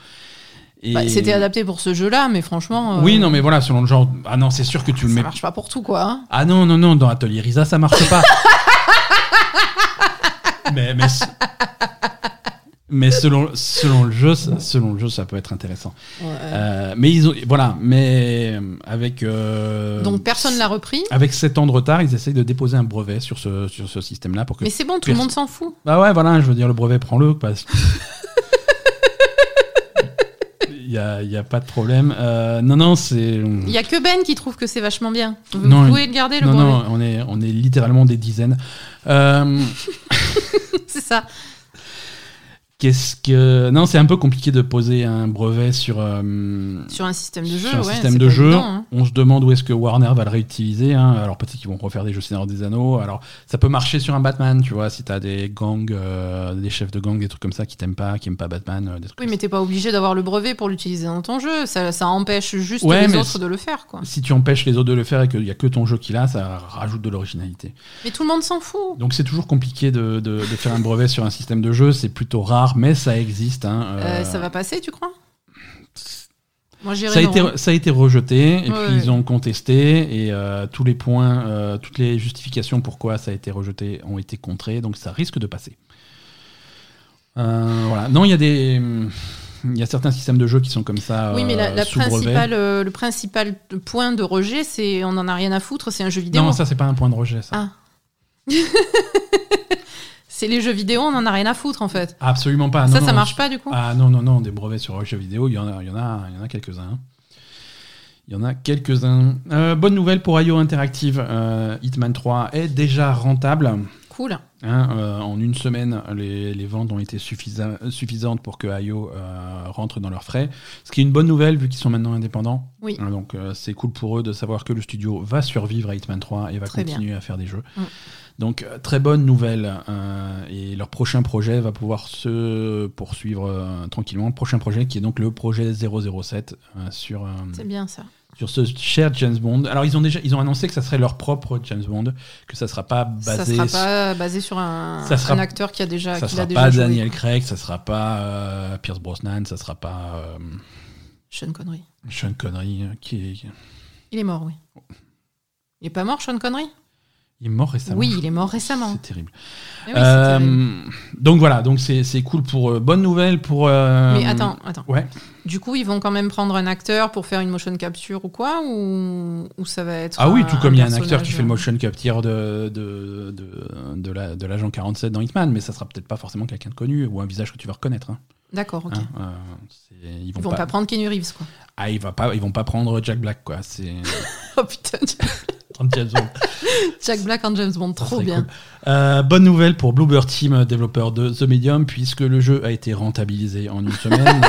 Bah, c'était adapté pour ce jeu-là, mais franchement. euh, Oui, non, mais voilà, selon le genre. Ah non, c'est sûr que tu le Ça mets. marche pas pour tout, quoi. hein. Ah non, non, non, dans Atelier Risa, ça marche pas. (laughs) mais, mais, mais selon, selon, le jeu, ça- selon le jeu, ça peut être intéressant. Ouais. Euh, mais ils ont, voilà, mais euh, avec. euh, Donc personne l'a repris. Avec 7 ans de retard, ils essayent de déposer un brevet sur ce, sur ce système-là pour que. Mais c'est bon, tout le monde s'en fout. Bah ouais, voilà, je veux dire, le brevet, prends-le. Parce... (laughs) Il n'y a, a pas de problème. Euh, non, non, c'est. Il y a que Ben qui trouve que c'est vachement bien. Vous Non, pouvez le garder, le Non, brevet. non, on est, on est littéralement des dizaines. Euh, (laughs) c'est ça. Qu'est-ce que. Non, c'est un peu compliqué de poser un brevet sur, euh, Sur un système de jeu, sur un ouais, système de jeu. évident, hein. On se demande où est-ce que Warner va le réutiliser. hein. Alors peut-être qu'ils vont refaire des jeux Seigneur des Anneaux. Alors ça peut marcher sur un Batman, tu vois, si t'as des gangs, euh, des chefs de gang, des trucs comme ça qui t'aiment pas, qui aiment pas Batman, euh, des trucs Oui, mais t'es pas obligé d'avoir le brevet pour l'utiliser dans ton jeu. Ça, ça empêche juste Ouais, les autres c'est- de le faire, quoi. Si tu empêches les autres de le faire et qu'il y a que ton jeu qui l'a, ça rajoute de l'originalité. Mais tout le monde s'en fout. Donc c'est toujours compliqué de, de- de faire un brevet sur un système de jeu. C'est plutôt rare, mais ça existe. hein. Euh, Euh, ça va passer, tu crois? Moi, Ça a, été, ça a été rejeté et Ouais, puis ouais. ils ont contesté et euh, tous les points, euh, toutes les justifications pourquoi ça a été rejeté ont été contrées, donc ça risque de passer. Voilà. Non, il y a des, il y a certains systèmes de jeu qui sont comme ça. Oui, mais la, euh, la sous brevet. principale, euh, le principal point de rejet, c'est on n'en a rien à foutre, c'est un jeu vidéo. Non, ça c'est pas un point de rejet. Ça. Ah. (laughs) c'est les jeux vidéo, on n'en a rien à foutre en fait. Absolument pas. ça, non, ça non, marche pas du coup? Ah non, non, non, des brevets sur les jeux vidéo, il y en a, il y en a, il y en a quelques-uns. Il y en a quelques-uns. Euh, bonne nouvelle pour IO Interactive. euh, Hitman 3 est déjà rentable. Cool. Hein, euh, en une semaine, les, les ventes ont été suffisa- suffisantes pour que IO euh, rentre dans leurs frais. Ce qui est une bonne nouvelle vu qu'ils sont maintenant indépendants. Oui. Hein, donc euh, c'est cool pour eux de savoir que le studio va survivre à Hitman 3 et va Très continuer à faire des jeux. Mm. Donc très bonne nouvelle. et leur prochain projet va pouvoir se poursuivre tranquillement. Prochain projet qui est donc le projet 007 euh, sur, C'est bien ça. Sur ce cher James Bond. Alors ils ont déjà ils ont annoncé que ça serait leur propre James Bond, que ça sera pas Ça basé sera pas basé sur un, Ça sera- un acteur qui a déjà, ça qui sera l'a déjà pas joué. Daniel Craig, ça sera pas euh, Pierce Brosnan, ça sera pas euh, Sean Connery. Sean Connery euh, qui est, Il est mort, oui. Il est pas mort, Sean Connery? Il est mort récemment. Oui, il est mort récemment. C'est terrible. Eh oui, c'est Euh, terrible. donc voilà, donc c'est c'est cool pour bonne nouvelle pour. Mais attends, attends. Ouais. Du coup, ils vont quand même prendre un acteur pour faire une motion capture ou quoi Ou, ou ça va être. Ah oui, un- tout comme il y a un acteur qui fait le euh, motion capture de, de, de, de la- de l'agent 47 dans Hitman, mais ça sera peut-être pas forcément quelqu'un de connu ou un visage que tu vas reconnaître. hein. D'accord, ok. Hein, euh, ils vont, Ils vont pas, pas... prendre Kenny Reeves, quoi. Ah, ils, vont pas, ils vont pas prendre Jack Black, quoi. C'est. (laughs) Oh putain, (laughs) James Bond. (laughs) Jack Black en James Bond, trop bien. cool. Euh, bonne nouvelle pour Bluebird Team, développeur de The Medium, puisque le jeu a été rentabilisé en une semaine.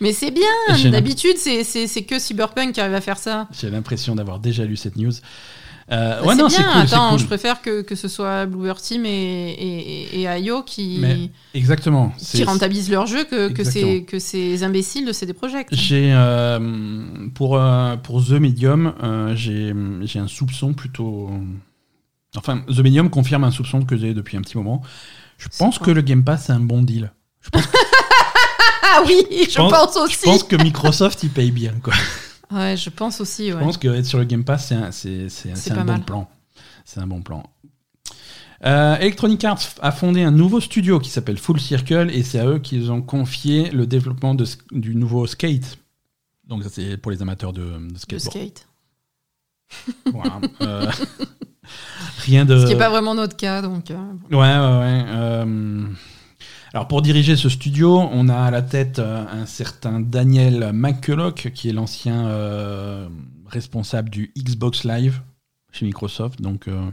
Mais c'est bien D'habitude, c'est- que Cyberpunk qui arrive à faire ça. J'ai l'impression d'avoir déjà lu cette news. Euh, Bah, ouais, c'est bien, cool, attends, cool. je préfère que, que ce soit Bluebird Team et, et, et IO qui, Mais Exactement. qui rentabilisent leur jeu que, que, ces, que ces imbéciles de CD Projekt. J'ai euh, pour euh, pour The Medium, euh, j'ai un soupçon plutôt. Enfin, The Medium confirme un soupçon que j'ai depuis un petit moment. Je pense que le Game Pass c'est un bon deal. (laughs) Ah oui, je, pense- pense, aussi. Je pense que Microsoft il paye bien quoi. Ouais, je pense aussi, Je ouais. pense que être sur le Game Pass c'est un, c'est, c'est- C'est c'est pas un bon mal. plan. C'est un bon plan. Euh, Electronic Arts a fondé un nouveau studio qui s'appelle Full Circle et c'est à eux qu'ils ont confié le développement de, du nouveau Skate. Donc ça c'est pour les amateurs de, de Le skate. Voilà. Euh, (laughs) rien de. Ce qui n'est pas vraiment notre cas, donc. euh, Ouais, ouais, ouais. euh, Alors, pour diriger ce studio, on a à la tête euh, un certain Daniel McCulloch, qui est l'ancien euh, responsable du Xbox Live chez Microsoft. Donc, euh,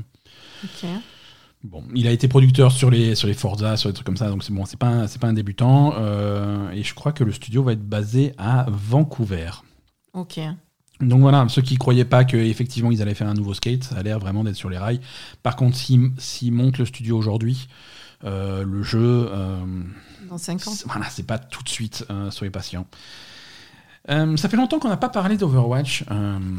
bon, il a été producteur sur les, sur les Forza, sur des trucs comme ça. Donc, c'est bon, c'est pas, un- pas un débutant. euh, et je crois que le studio va être basé à Vancouver. Ok. Donc voilà, ceux qui croyaient pas qu'effectivement ils allaient faire un nouveau skate, ça a l'air vraiment d'être sur les rails. Par contre, s'ils s'ils montent le studio aujourd'hui, euh, le jeu, euh, Dans 5 ans. voilà, c'est pas tout de suite, euh, soyez patients. Ça fait longtemps qu'on n'a pas parlé d'Overwatch,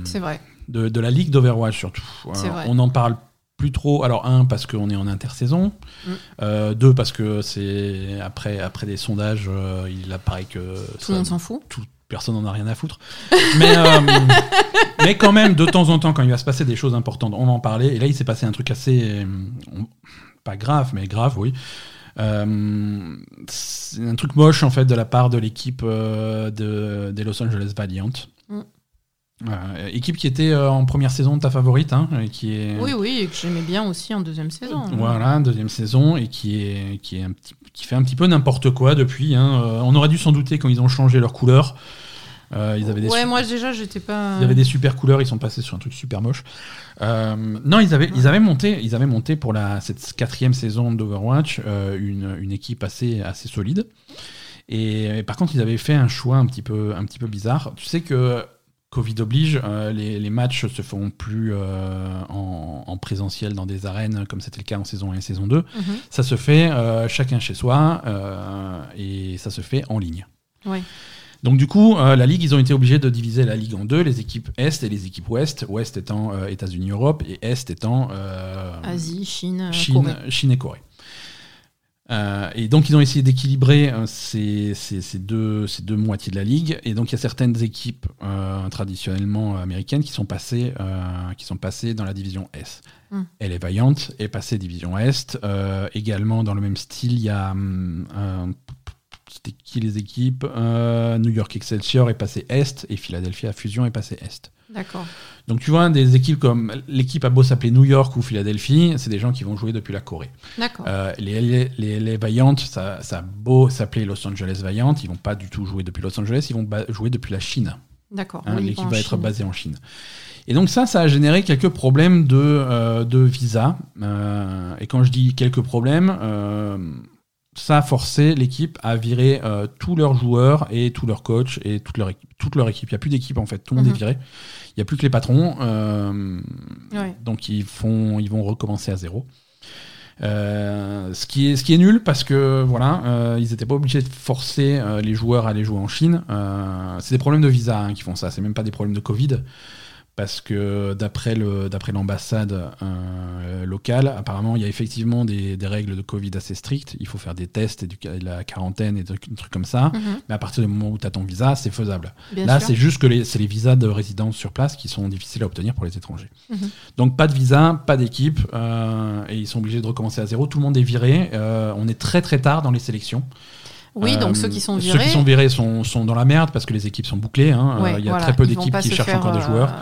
C'est vrai. de, de la ligue d'Overwatch surtout. Vrai. On en parle plus trop. Alors un parce qu'on est en intersaison, Mm. Euh, deux parce que c'est après après des sondages, euh, il apparaît que Tout le monde s'en fout. tout- personne n'en a rien à foutre. Mais, euh, (laughs) mais quand même, de temps en temps, quand il va se passer des choses importantes, on va en parler. Et là, il s'est passé un truc assez. on- pas grave, mais grave, oui. Euh, c'est un truc moche, en fait, de la part de l'équipe euh, de, des Los Angeles Valiant. Mm. Euh, équipe qui était euh, en première saison de ta favorite, hein, et qui est. Oui, oui, et que j'aimais bien aussi en deuxième saison. Voilà, deuxième saison, et qui, est, qui, est un petit, qui fait un petit peu n'importe quoi depuis. hein. Euh, on aurait dû s'en douter quand ils ont changé leur couleur. Euh, ils avaient des Ouais, su- moi déjà, j'étais pas. ils avaient des super couleurs, ils sont passés sur un truc super moche. Euh, non, ils avaient, ils avaient monté, ils avaient monté pour la cette quatrième saison d'Overwatch euh, une, une équipe assez assez solide. Et, et par contre, ils avaient fait un choix un petit peu un petit peu bizarre. Tu sais que Covid oblige, euh, les, les matchs se font plus en, en présentiel dans des arènes comme c'était le cas en saison 1 et saison 2. Mhm. Ça se fait chacun chez soi et ça se fait en ligne. Ouais. Donc du coup, euh, la ligue, ils ont été obligés de diviser la ligue en deux, les équipes Est et les équipes Ouest. Ouest étant euh, États-Unis, Europe et Est étant euh, Asie, Chine, Chine, Corée. Chine et Corée. Et donc ils ont essayé d'équilibrer ces, ces- ces deux, ces deux moitiés de la ligue. Et donc il y a certaines équipes traditionnellement américaines qui sont, passées, qui sont passées dans la division S. Hmm. Elle est vaillante est passée division Est. Euh, également dans le même style, il y a hum, un- c'était qui les équipes Euh, New York Excelsior est passé Est et Philadelphia Fusion est passé Est. D'accord. Donc tu vois, des équipes comme l'équipe a beau s'appeler New York ou Philadelphie, c'est des gens qui vont jouer depuis la Corée. D'accord. Euh, les, les, Valiant, ça, ça a beau s'appeler Los Angeles Valiant, ils vont pas du tout jouer depuis Los Angeles, ils vont jouer depuis la Chine. D'accord. Hein, Oui, L'équipe va être basée en Chine. Et donc ça, ça a généré quelques problèmes de, euh, de visa. Et quand je dis quelques problèmes, ça a forcé l'équipe à virer euh, tous leurs joueurs et tous leurs coachs et toute leur équipe. Toute leur équipe. Il n'y a plus d'équipe en fait, tout le monde Mhm. est viré. Il n'y a plus que les patrons. euh, Ouais. Donc ils, font, ils vont recommencer à zéro. Euh, ce, qui est, ce qui est nul parce que voilà, ils n'étaient pas obligés de forcer les joueurs à aller jouer en Chine. C'est des problèmes de visa hein, qui font ça, c'est même pas des problèmes de Covid. Parce que d'après le- d'après l'ambassade euh, locale, apparemment, il y a effectivement des, des règles de Covid assez strictes. Il faut faire des tests et du, de la quarantaine et des trucs, des comme ça. Mhm. Mais à partir du moment où tu as ton visa, c'est faisable. Bien Là, c'est juste que c'est les visas de résidence sur place qui sont difficiles à obtenir pour les étrangers. Mhm. Donc, pas de visa, pas d'équipe, euh, et ils sont obligés de recommencer à zéro. Tout le monde est viré. euh, on est très très tard dans les sélections. Oui, Euh, donc ceux qui sont Ceux virés. qui sont virés sont, sont dans la merde parce que les équipes sont bouclées. hein. Euh, Il y a voilà, très peu d'équipes qui cherchent encore des euh, joueurs.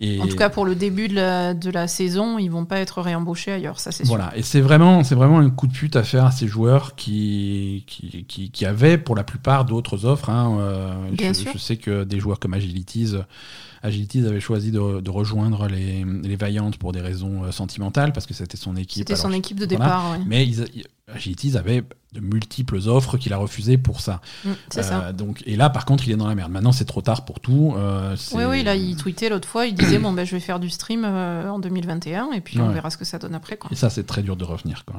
Et En tout cas, pour le début de la, de la saison, ils vont pas être réembauchés ailleurs, ça c'est sûr. Voilà, et c'est vraiment, c'est vraiment un coup de pute à faire à ces joueurs qui, qui, qui, qui avaient pour la plupart d'autres offres. hein. Euh, Bien je, sûr. je sais que des joueurs comme Agilities, Agilities avait choisi de, de rejoindre les, les Vaillantes pour des raisons euh, sentimentales, parce que c'était son équipe. C'était son équipe de voilà. départ, ouais. Mais ils- Agilities avait de multiples offres qu'il a refusées pour ça. Mm, c'est ça. Euh, donc, et là, par contre, il est dans la merde. Maintenant, c'est trop tard pour tout. euh, Oui, oui, là, il tweetait l'autre fois, il disait bon, ben, je vais faire du stream euh, en 2021 et puis on verra ce que ça donne après. Quoi. Et ça, c'est très dur de revenir. Quoi.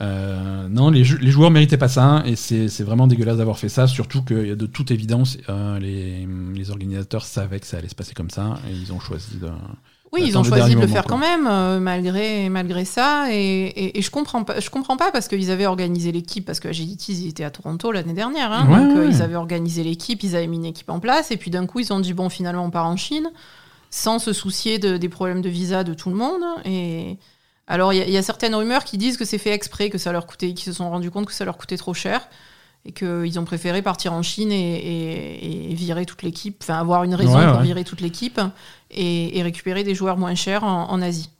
Euh, non, les, les joueurs méritaient pas ça, et c'est c'est vraiment dégueulasse d'avoir fait ça, surtout que de toute évidence, les, les organisateurs savaient que ça allait se passer comme ça, et ils ont choisi de. Oui, ils ont choisi de le faire quoi. quand même, euh, malgré, malgré ça. Et, et, et je comprends pas, je comprends pas parce qu'ils avaient organisé l'équipe, parce que Agilities, ils étaient à Toronto l'année dernière. hein, Ouais, donc euh, ils avaient organisé l'équipe, ils avaient mis une équipe en place. Et puis d'un coup, ils ont dit bon, finalement, on part en Chine, sans se soucier de, des problèmes de visa de tout le monde. Et alors, il y, y a certaines rumeurs qui disent que c'est fait exprès, que ça leur coûtait, qu'ils se sont rendus compte que ça leur coûtait trop cher. Et qu'ils ont préféré partir en Chine et, et- et virer toute l'équipe, enfin avoir une raison Ouais, pour ouais. virer toute l'équipe et, et récupérer des joueurs moins chers en, en Asie.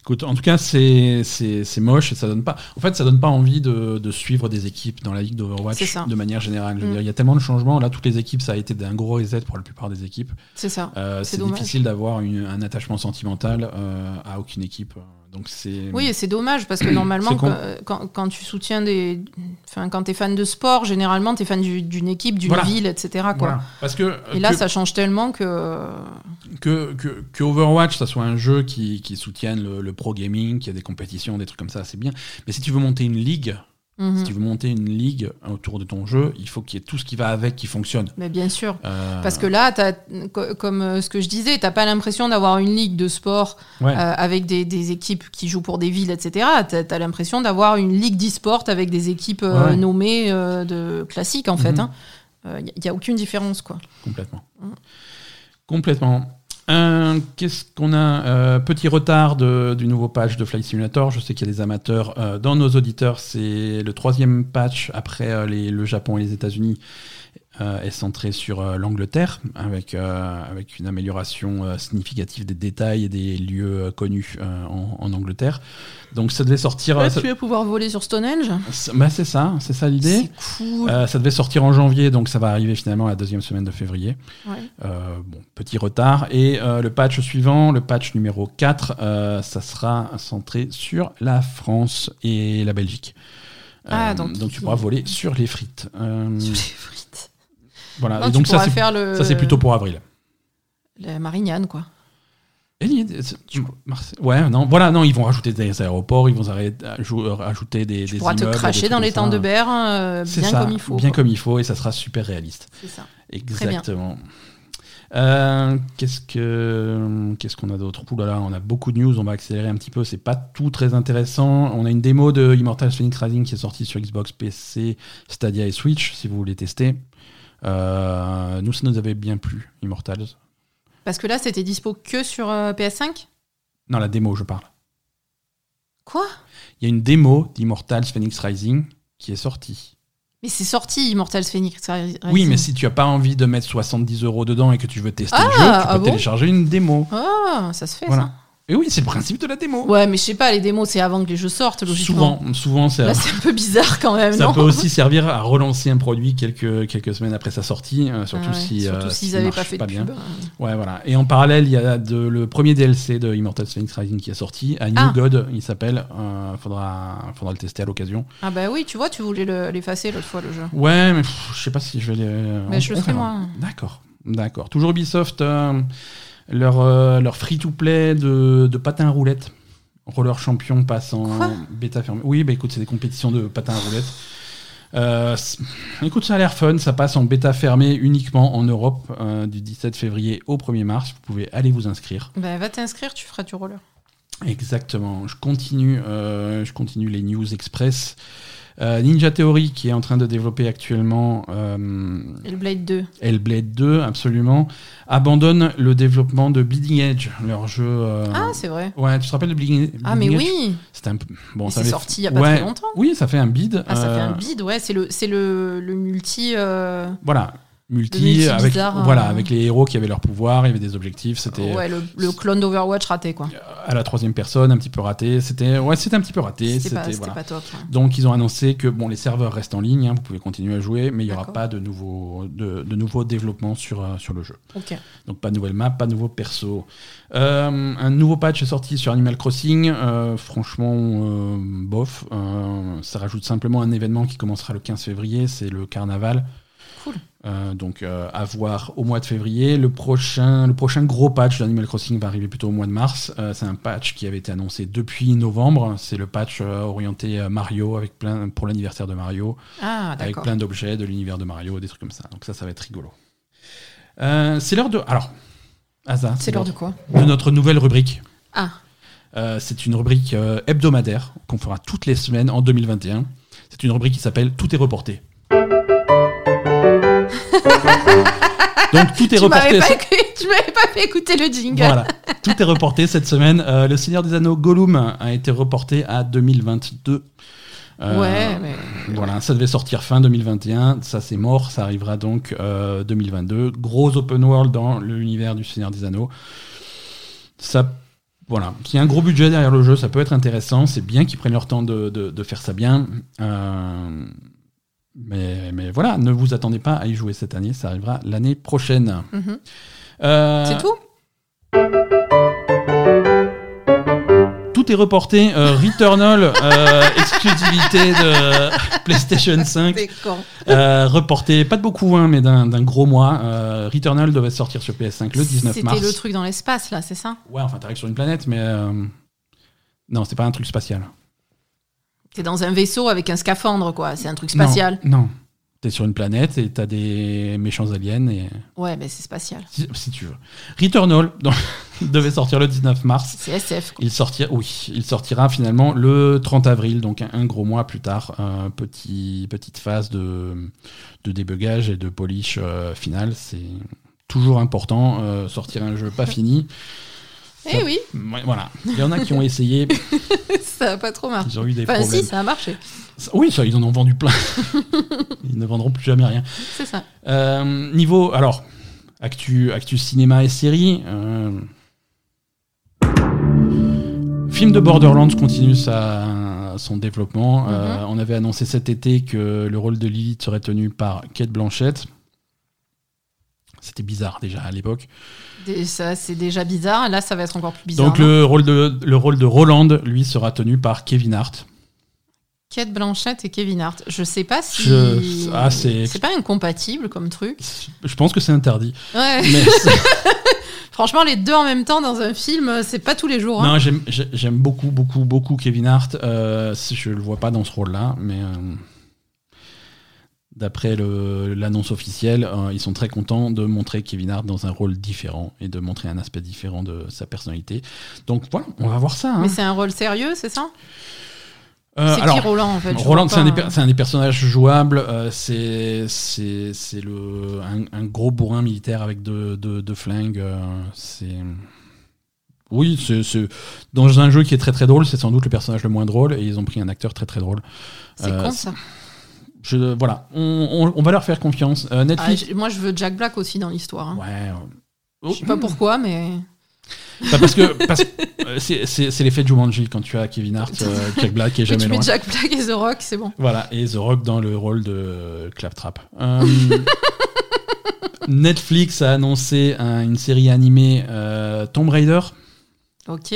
Écoute, en tout cas, c'est c'est- c'est moche et ça donne pas. En fait, ça donne pas envie de, de suivre des équipes dans la ligue d'Overwatch de manière générale. Je veux Mm. dire, Il y a tellement de changements. Là, toutes les équipes, ça a été un gros reset pour la plupart des équipes. C'est ça. Euh, C'est difficile d'avoir un attachement sentimental euh, à aucune équipe. Donc c'est. Oui, et c'est dommage parce que (clears throat) normalement, quand, quand- quand tu soutiens des. Enfin, quand tu es fan de sport, généralement, tu es fan du- d'une équipe, d'une Voilà. ville, etc. Quoi. Voilà. Parce que Et là, que- ça change tellement que. que, que, que Overwatch, ça soit un jeu qui, qui soutienne le, le pro gaming, qui a des compétitions, des trucs comme ça, c'est bien. Mais si tu veux monter une ligue, Mhm. si tu veux monter une ligue autour de ton jeu, il faut qu'il y ait tout ce qui va avec qui fonctionne. Mais bien sûr. Euh, Parce que là, comme euh, ce que je disais, t'as pas l'impression d'avoir une ligue de sport ouais. euh, avec des, des équipes qui jouent pour des villes, etc. T'as as, l'impression d'avoir une ligue d'e-sport avec des équipes euh, Ouais. nommées de classiques, en fait. Mhm. Il n'y a aucune différence, quoi. Complètement. Mm. Complètement. Qu'est-ce qu'on a Euh, Petit retard du nouveau patch de Flight Simulator. Je sais qu'il y a des amateurs euh, dans nos auditeurs. C'est le troisième patch après euh, le Japon et les États-Unis. Euh, est centré sur euh, l'Angleterre avec, euh, avec une amélioration significative des détails et des lieux connus en, en Angleterre. Donc ça devait sortir. ça- tu vas pouvoir voler sur Stonehenge c'est bah, c'est ça, c'est ça l'idée. Cool. Ça devait sortir en janvier, donc ça va arriver finalement la deuxième semaine de février. Ouais. Bon, petit retard. Et le patch suivant, le patch numéro 4, euh, ça sera centré sur la France et la Belgique. Ah, Euh, donc tu pourras voler sur les frites. Sur les frites. Voilà. Non, et tu donc ça c'est, faire le... ça, c'est plutôt pour avril. La Marignane, quoi. Ouais, non, voilà, non, ils vont rajouter des aéroports, ils vont ajou- euh, rajouter des, Tu des pourras te immeubles, cracher dans les temps de berre euh, C'est bien ça, comme il faut. Bien quoi. comme il faut, et ça sera super réaliste. C'est ça. Exactement. Euh, qu'est-ce que qu'est-ce qu'on a d'autre? Ouh là là, on a beaucoup de news. On va accélérer un petit peu. C'est pas tout très intéressant. On a une démo de Immortals Phoenix Rising qui est sortie sur Xbox, PC, Stadia et Switch. Si vous voulez tester. Euh, nous, ça nous avait bien plu, Immortals. Parce que là, c'était dispo que sur euh, PS5 Non, la démo, je parle. Quoi? Il y a une démo d'Immortals Phoenix Rising qui est sorti. Mais c'est sorti, Immortals Phoenix Rising. Oui, mais si tu as pas envie de mettre 70 euros dedans et que tu veux tester Ah, le jeu, tu peux ah bon? télécharger une démo. Ah, ça se fait Voilà. Et oui, c'est le principe de la démo. Ouais, mais je sais pas, les démos, c'est avant que les jeux sortent, logiquement. Souvent, souvent c'est Là, c'est un peu bizarre quand même, ça non peut aussi servir à relancer un produit quelques, quelques semaines après sa sortie, euh, surtout Ah ouais, si Surtout euh, s'ils s'il avaient marche pas fait de bien. pub. Ouais, voilà. Et en parallèle, il y a de, le premier DLC de Immortals Phoenix Rising qui est sorti, à New Ah. God, il s'appelle. Euh, faudra, faudra le tester à l'occasion. Ah bah oui, tu vois, tu voulais le- l'effacer l'autre fois, le jeu. Ouais, mais je sais pas si je vais les. Mais on- je le ferai moi. D'accord, d'accord. Toujours Ubisoft, euh, leur, euh, leur free-to-play de, de patins à roulettes. Roller Champion passe en Quoi? bêta fermée. Oui, bah écoute, c'est des compétitions de patins à roulettes. Euh, écoute, ça a l'air fun. Ça passe en bêta fermée uniquement en Europe euh, du 17 février au 1er mars. Vous pouvez aller vous inscrire. Bah va t'inscrire, tu feras du roller. Exactement. Je continue, euh, je continue les news express. Euh, Ninja Theory qui est en train de développer actuellement euh, Et le Blade 2. Hellblade 2, absolument, abandonne le développement de Bleeding Edge, leur jeu. euh, Ah, c'est vrai. ouais, tu te rappelles de Bleeding, Ah, mais Edge oui C'était un bon, Mais ça c'est avait- sorti il y a pas Ouais, très longtemps. Oui, ça fait un bid. Ah, ça fait un euh, bid, ouais, c'est le, c'est le, le multi. Voilà, multi, avec, bizarre, voilà, euh, avec les héros qui avaient leur pouvoir, il y avait des objectifs. C'était ouais, le, le clone d'Overwatch raté, quoi. à la troisième personne, un petit peu raté. C'était ouais, c'était un petit peu raté. C'était pas, C'était c'était voilà. pas top. hein. Donc ils ont annoncé que bon, les serveurs restent en ligne, hein, vous pouvez continuer à jouer, mais il n'y aura pas de nouveaux de, de nouveaux développements sur, euh, sur le jeu. Donc pas de nouvelle map, pas de nouveau perso. Euh, un nouveau patch est sorti sur Animal Crossing. euh, franchement, bof. Ça rajoute simplement un événement qui commencera le 15 février, c'est le carnaval. Cool. Euh, donc euh, à voir au mois de février. Le prochain, le prochain gros patch d'Animal Crossing va arriver plutôt au mois de mars. Euh, c'est un patch qui avait été annoncé depuis novembre. C'est le patch orienté Mario avec plein pour l'anniversaire de Mario Ah, avec plein d'objets de l'univers de Mario, des trucs comme ça. Donc ça, ça va être rigolo. C'est l'heure de. Alors, Asa, C'est l'heure de quoi de notre nouvelle rubrique. Ah, c'est une rubrique hebdomadaire qu'on fera toutes les semaines en 2021. C'est une rubrique qui s'appelle Tout est reporté. (laughs) Donc tout est tu reporté. m'avais pas, tu m'avais pas fait écouter le jingle. Voilà, tout est reporté cette semaine. Euh, le Seigneur des Anneaux Gollum a été reporté à 2022. Euh, Ouais, mais. Voilà, ça devait sortir fin 2021, ça c'est mort, ça arrivera donc euh, 2022. Gros open world dans l'univers du Seigneur des Anneaux. Ça, voilà, s'il y a un gros budget derrière le jeu, ça peut être intéressant. C'est bien qu'ils prennent leur temps de, de- de faire ça bien. Euh, mais, mais voilà, ne vous attendez pas à y jouer cette année, ça arrivera l'année prochaine. Mhm. Euh, C'est tout? Tout est reporté. Euh, Returnal, euh, (laughs) exclusivité de PlayStation 5. C'est con. Euh, reporté, pas de beaucoup, hein, mais d'un gros mois. Returnal devait sortir sur PS5 le 19 mars. C'était le truc dans l'espace, là, c'est ça? Ouais, enfin, t'arrives sur une planète, mais. Non, c'est pas un truc spatial. T'es dans un vaisseau avec un scaphandre, quoi. C'est un truc spatial. Non, non. T'es sur une planète et t'as des méchants aliens, et... Ouais, mais c'est spatial. si, si tu veux. Returnal donc, (laughs) devait sortir le 19 mars. C'est SF. quoi. Il sortira, oui, il sortira finalement le 30 avril, donc un, un gros mois plus tard. Un petit, petite phase de, de débugage et de polish euh, final. C'est toujours important. euh, sortir un jeu pas fini. Eh oui, voilà. Il y en a qui ont essayé. (laughs) ça a pas trop marché. Ils ont eu des Enfin, problèmes. si, ça a marché. Oui, ça, ils en ont vendu plein. (laughs) ils ne vendront plus jamais rien. C'est ça. Euh, niveau, alors, actu, actu cinéma et série. euh, film de Borderlands continue sa, son développement. Euh, on avait annoncé cet été que le rôle de Lilith serait tenu par Kate Blanchett. C'était bizarre déjà à l'époque. Ça, c'est déjà bizarre. Là, ça va être encore plus bizarre. Donc le rôle, de, le rôle de Roland, lui, sera tenu par Kevin Hart. Kate Blanchett et Kevin Hart. Je sais pas si. Je- ah, c'est- c'est pas incompatible comme truc. Je pense que c'est interdit. Ouais. Mais (laughs) Franchement, les deux en même temps dans un film, c'est pas tous les jours. hein. Non, j'aime- j'ai- j'aime beaucoup, beaucoup, beaucoup Kevin Hart. Euh, je le vois pas dans ce rôle-là, mais euh, d'après l'annonce officielle, euh, ils sont très contents de montrer Kevin Hart dans un rôle différent et de montrer un aspect différent de sa personnalité. Donc voilà, on va voir ça. hein. Mais c'est un rôle sérieux, c'est ça? Euh, C'est qui Roland en fait? Roland, c'est un, des un personnages jouables. euh, c'est c'est c'est le un, un gros bourrin militaire avec deux, flingues. c'est oui, c'est dans un jeu qui est très très drôle, c'est sans doute le personnage le moins drôle et ils ont pris un acteur très très drôle. C'est con ça. Je, voilà, on, on- on va leur faire confiance. Euh, Ah, Netflix. j- moi, je veux Jack Black aussi dans l'histoire. hein. ouais. euh, Je sais pas pourquoi, mais. Bah, parce que euh, c'est- l'effet Jumanji quand tu as Kevin Hart, euh, (laughs) Jack Black et Mais jamais tu mets loin. Jack Black et The Rock, c'est bon. Voilà, et The Rock dans le rôle de Claptrap. Euh, (laughs) Netflix a annoncé un- une série animée euh, Tomb Raider. Ok.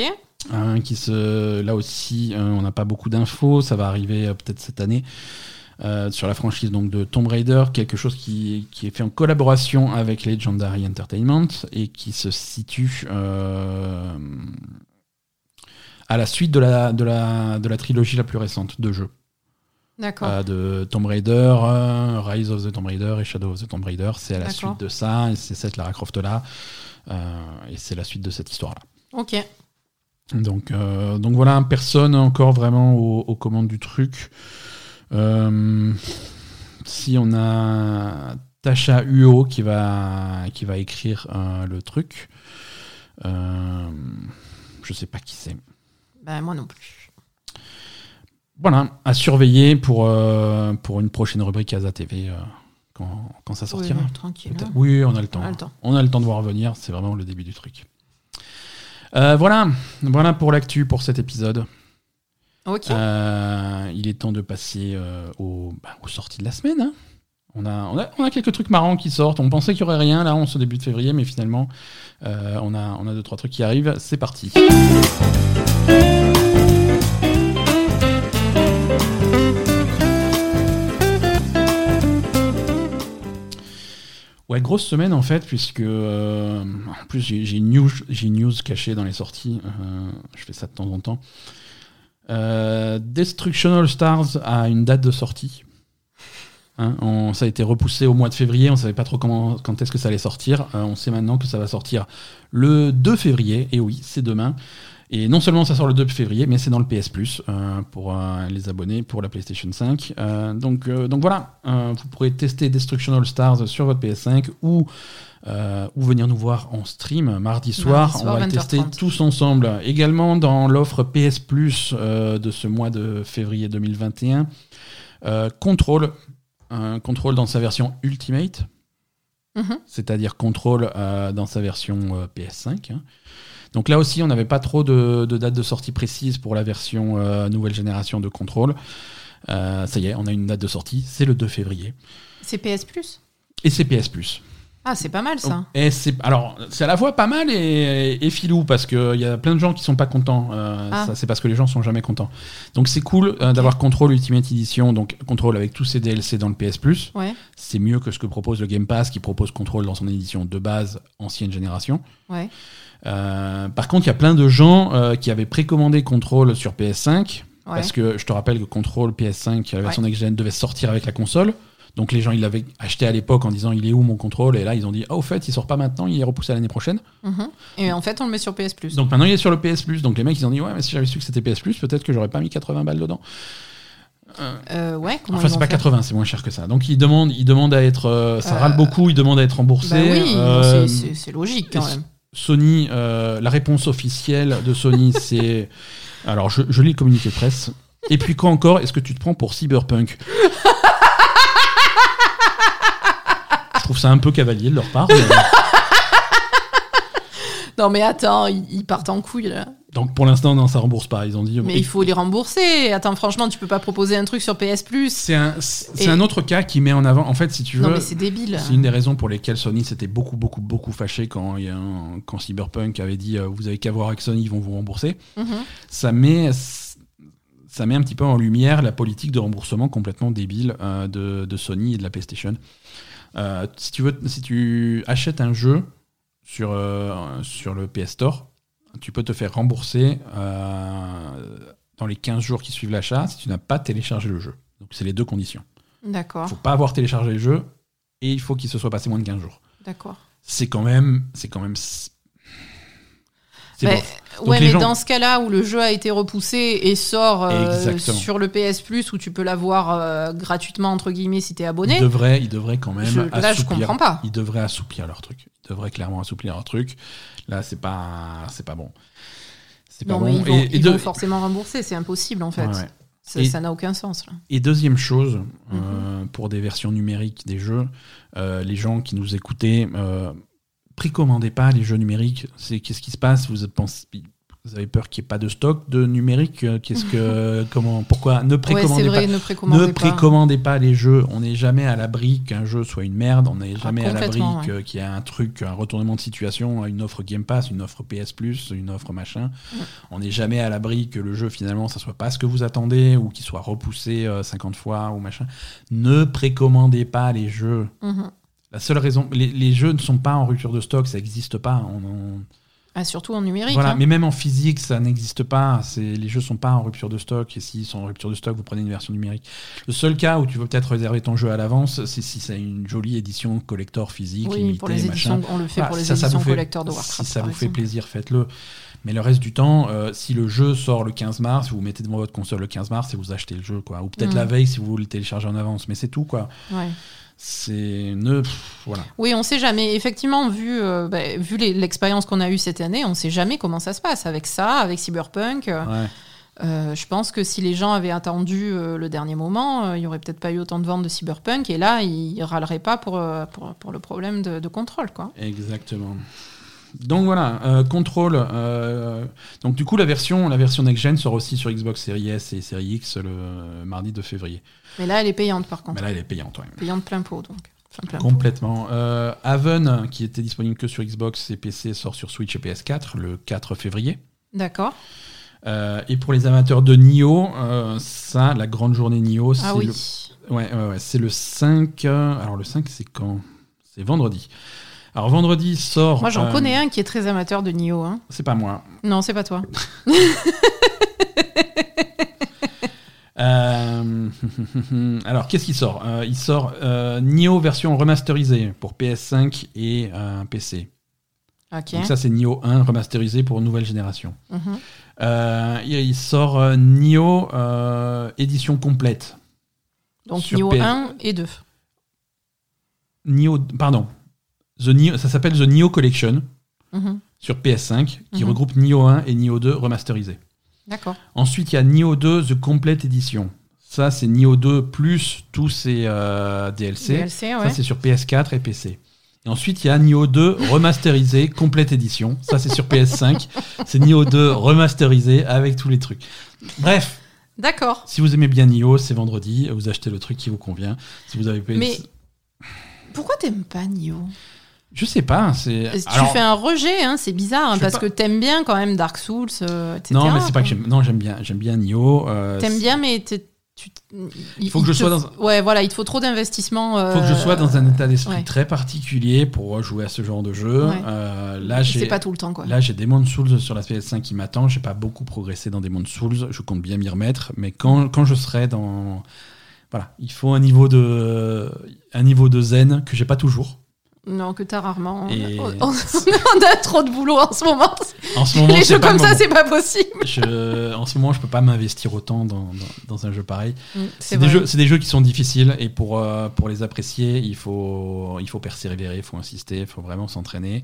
hein, qui se, là aussi, on n'a pas beaucoup d'infos. Ça va arriver peut-être cette année euh, sur la franchise donc de Tomb Raider, quelque chose qui, qui est fait en collaboration avec Legendary Entertainment et qui se situe euh, à la suite de la, de, la, de la trilogie la plus récente de jeux. D'accord. Euh, de Tomb Raider, Rise of the Tomb Raider et Shadow of the Tomb Raider. C'est à la suite de ça, et c'est cette Lara Croft là, et c'est la suite de cette histoire là. Ok. Donc, donc voilà, personne encore vraiment aux, aux commandes du truc. Euh, si on a Tasha Uo qui va, qui va écrire euh, le truc, euh, je sais pas qui c'est. Bah, moi non plus. Voilà, à surveiller pour, pour une prochaine rubrique Asa TV quand, quand ça sortira. Oui, tranquille. Hein. Oui, on a le temps. On a le temps. On a le temps de voir venir, c'est vraiment le début du truc. Euh, voilà, voilà pour l'actu pour cet épisode. Euh, il est temps de passer euh, aux, bah, aux sorties de la semaine. hein. On, a, quelques trucs marrants qui sortent. On pensait qu'il n'y aurait rien là en ce début de février, mais finalement, euh, on, a, on a deux, trois trucs qui arrivent. C'est parti. Ouais, grosse semaine en fait, puisque en plus j'ai une news, cachée dans les sorties. je fais ça de temps en temps. Euh, Destructional Stars a une date de sortie. Hein, ça a été repoussé au mois de février, on savait pas trop quand est-ce que ça allait sortir. Euh, on sait maintenant que ça va sortir le 2 février, et oui, c'est demain. Et non seulement ça sort le 2 février, mais c'est dans le PS Plus euh, pour euh, les abonnés pour la PlayStation 5. Euh, donc, donc voilà, vous pourrez tester Destructional Stars sur votre PS5 ou, euh, ou venir nous voir en stream mardi soir. soir, on va le 20h30. tester tous ensemble. Également dans l'offre PS Plus euh, de ce mois de février 2021, euh, Control, un Control dans sa version Ultimate Mhm. c'est-à-dire Control euh, dans sa version euh, PS5. hein. Donc là aussi, on n'avait pas trop de, de date de sortie précise pour la version euh, nouvelle génération de Control. Euh, ça y est, on a une date de sortie, c'est le 2 février. C'est PS Plus? Et c'est PS Plus. Ah, c'est pas mal ça. Et c'est alors c'est à la fois pas mal et, et filou parce qu'il y a plein de gens qui sont pas contents. Euh, Ah. c'est parce que les gens sont jamais contents. Donc c'est cool euh, d'avoir Control Ultimate Edition, donc Control avec tous ses DLC dans le PS Plus. Ouais, C'est mieux que ce que propose le Game Pass qui propose Control dans son édition de base ancienne génération. ouais. Euh, par contre, il y a plein de gens qui avaient précommandé Control sur PS5 ouais. parce que je te rappelle que Control PS5, la version next gen, devait sortir avec la console. Donc les gens, ils l'avaient acheté à l'époque en disant il est où mon contrôle? Et là, ils ont dit ah, au fait, il sort pas maintenant, il est repoussé à l'année prochaine. Mhm. Et en fait, on le met sur PS Plus. Donc maintenant, il est sur le PS Plus. Donc les mecs, ils ont dit ouais, mais si j'avais su que c'était PS Plus, peut-être que j'aurais pas mis 80 balles dedans. Euh, ouais, comment Enfin, c'est pas faire 80, c'est moins cher que ça. Donc ils demandent, ils demandent à être, euh, ça Euh, râle beaucoup, ils demandent à être remboursés. Bah oui, Euh, c'est- logique quand même. Sony, euh, la réponse officielle de Sony, (laughs) c'est. Alors, je, je lis le communiqué de presse. Et puis, quoi encore? Est-ce que tu te prends pour cyberpunk Je trouve ça un peu cavalier de leur part. mais- (laughs) Non mais attends, ils, ils partent en couille là. Donc, pour l'instant, non, ça rembourse pas. Ils ont dit. Mais il faut les rembourser. Attends, franchement, tu peux pas proposer un truc sur PS Plus. C'est un, c'est Et- un autre cas qui met en avant. En fait, si tu veux. Non mais c'est débile. C'est une des raisons pour lesquelles Sony s'était beaucoup, beaucoup, beaucoup fâché quand, il y a un- quand Cyberpunk avait dit euh, Vous avez qu'à voir avec Sony, ils vont vous rembourser. Mhm. ça met, ça met un petit peu en lumière la politique de remboursement complètement débile euh, de, de Sony et de la PlayStation. Euh, si, tu veux, si tu achètes un jeu sur, euh, sur le PS Store, tu peux te faire rembourser euh, dans les 15 jours qui suivent l'achat si tu n'as pas téléchargé le jeu. Donc c'est les deux conditions. Il D'accord, ne faut pas avoir téléchargé le jeu et il faut qu'il se soit passé moins de 15 jours. d'accord. C'est quand même... C'est quand même... Bah, ouais, mais gens- dans ce cas-là où le jeu a été repoussé et sort euh, sur le PS Plus où tu peux l'avoir euh, gratuitement entre guillemets si t'es Ils abonné, devraient, ils devraient quand même je- là je assouplir. comprends pas. Ils devraient assouplir leur truc. Ils devraient clairement assouplir leur truc. Là, c'est pas, c'est pas bon. C'est pas Non bon. mais ils vont, Et- et ils de- vont forcément rembourser, c'est impossible en fait. Ouais, ouais. Ça Et- ça n'a aucun sens. Là. Et deuxième chose, Mhm. euh, pour des versions numériques des jeux, euh, les gens qui nous écoutaient, euh, précommandez pas les jeux numériques. C'est qu'est-ce qui se passe? Vous pensez, vous avez peur qu'il n'y ait pas de stock de numérique? Euh, Qu'est-ce que, (laughs) comment, pourquoi Ne précommandez vrai, pas. ne précommandez Ne pas. précommandez pas les jeux. On n'est jamais à l'abri qu'un jeu soit une merde. On n'est Ah, jamais à l'abri qu'il y ait un truc, un retournement de situation, une offre Game Pass, une offre PS Plus, une offre machin. On n'est jamais à l'abri que le jeu finalement ça soit pas ce que vous attendez ou qu'il soit repoussé euh, 50 fois ou machin. Ne précommandez pas les jeux. Mhm. La seule raison, les, les jeux ne sont pas en rupture de stock, ça n'existe pas. On- on- Ah, surtout en numérique. voilà, hein. mais même en physique, ça n'existe pas. Les jeux sont pas en rupture de stock. Et s'ils sont en rupture de stock, vous prenez une version numérique. Le seul cas où tu veux peut-être réserver ton jeu à l'avance, c'est si c'est une jolie édition collector physique, Oui, limitée, pour les machin. éditions, on le fait pour les ça, éditions fait- collector de Warcraft. Si ça vous fait plaisir, faites-le. Mais le reste du temps, euh, si le jeu sort le 15 mars, vous mettez devant votre console le 15 mars et vous achetez le jeu, quoi. Ou peut-être Mm. la veille si vous voulez le télécharger en avance. Mais c'est tout, quoi. Ouais. C'est ne, pff, voilà. Oui, on sait jamais. Effectivement, vu, euh, bah, vu l'expérience qu'on a eue cette année, on sait jamais comment ça se passe avec ça, avec Cyberpunk. euh, Ouais. euh, je pense que si les gens avaient attendu euh, le dernier moment, il n'y aurait peut-être pas eu autant de ventes de Cyberpunk. Et là, ils râleraient pas pour, pour, pour le problème de, de contrôle. Quoi. Exactement. Donc voilà, euh, contrôle. euh, donc du coup, la version, la version next gen sort aussi sur Xbox Series S et Series X le mardi 2 février. Mais là, elle est payante par contre. Mais là, elle est payante. ouais. Payante plein pot. Donc. Enfin, plein pot. Complètement. Euh, Haven, qui était disponible que sur Xbox et PC, sort sur Switch et PS4 le 4 février. D'accord. Euh, et pour les amateurs de Nioh, euh, ça, la grande journée Nioh, c'est Ah oui. le, ouais, ouais, ouais, c'est le 5. euh, alors le 5, c'est quand? C'est vendredi. Alors vendredi sort. Moi, j'en euh, connais un qui est très amateur de Nioh. Hein. C'est pas moi. Non, c'est pas toi. (laughs) (laughs) Euh, (laughs) alors, qu'est-ce qui sort? Euh, Il sort euh, Nioh version remasterisée pour PS5 et PC. Ok. Donc ça, c'est Nioh 1 remasterisé pour nouvelle génération. Mhm. Il sort Nioh édition complète. Donc Nioh PS. 1 et 2. Nioh, pardon. The ça s'appelle The Nioh Collection Mhm. sur PS5 qui Mhm. regroupe Nioh 1 et Nioh 2 remasterisés. D'accord. Ensuite, il y a Nioh 2 The Complete Edition. Ça, c'est Nioh 2 plus tous ses euh, DLC. DLC, ouais. Ça, c'est sur PS4 et PC. Et ensuite, il y a Nioh 2 remasterisé, (laughs) complète édition. Ça, c'est sur PS5. C'est Nioh 2 remasterisé avec tous les trucs. Bref, D'accord. si vous aimez bien Nioh, c'est vendredi. Vous achetez le truc qui vous convient. Si vous avez PS... Mais pourquoi t'aimes pas Nioh Je sais pas. C'est... Tu Alors, fais un rejet, hein, c'est bizarre, hein, parce pas- que t'aimes bien quand même Dark Souls, euh, etc. Non, mais c'est pas que j'aime... Non, j'aime bien. J'aime bien Nioh. euh, T'aimes bien, mais tu, il faut que je te sois dans Ouais, voilà, il te faut trop d'investissement. Il faut que je sois dans un état d'esprit ouais. très particulier pour jouer à ce genre de jeu. Ouais. Euh, là, j'ai... C'est pas tout le temps, quoi. Là, j'ai Demon's Souls sur la PS5 qui m'attend. J'ai pas beaucoup progressé dans Demon's Souls. Je compte bien m'y remettre. Mais quand, quand je serai dans. Voilà, il faut un niveau de, un niveau de zen que j'ai pas toujours. Non, que t'as rarement. Et- On, on- on a trop de boulot en ce moment. En ce moment, Les jeux comme ça, c'est pas possible. Je- en ce moment, je peux pas m'investir autant dans, dans, dans un jeu pareil. Mm, C'est des, vrai. jeux- c'est des jeux qui sont difficiles et pour, euh, pour les apprécier, il faut, il faut persévérer, il faut insister, il faut vraiment s'entraîner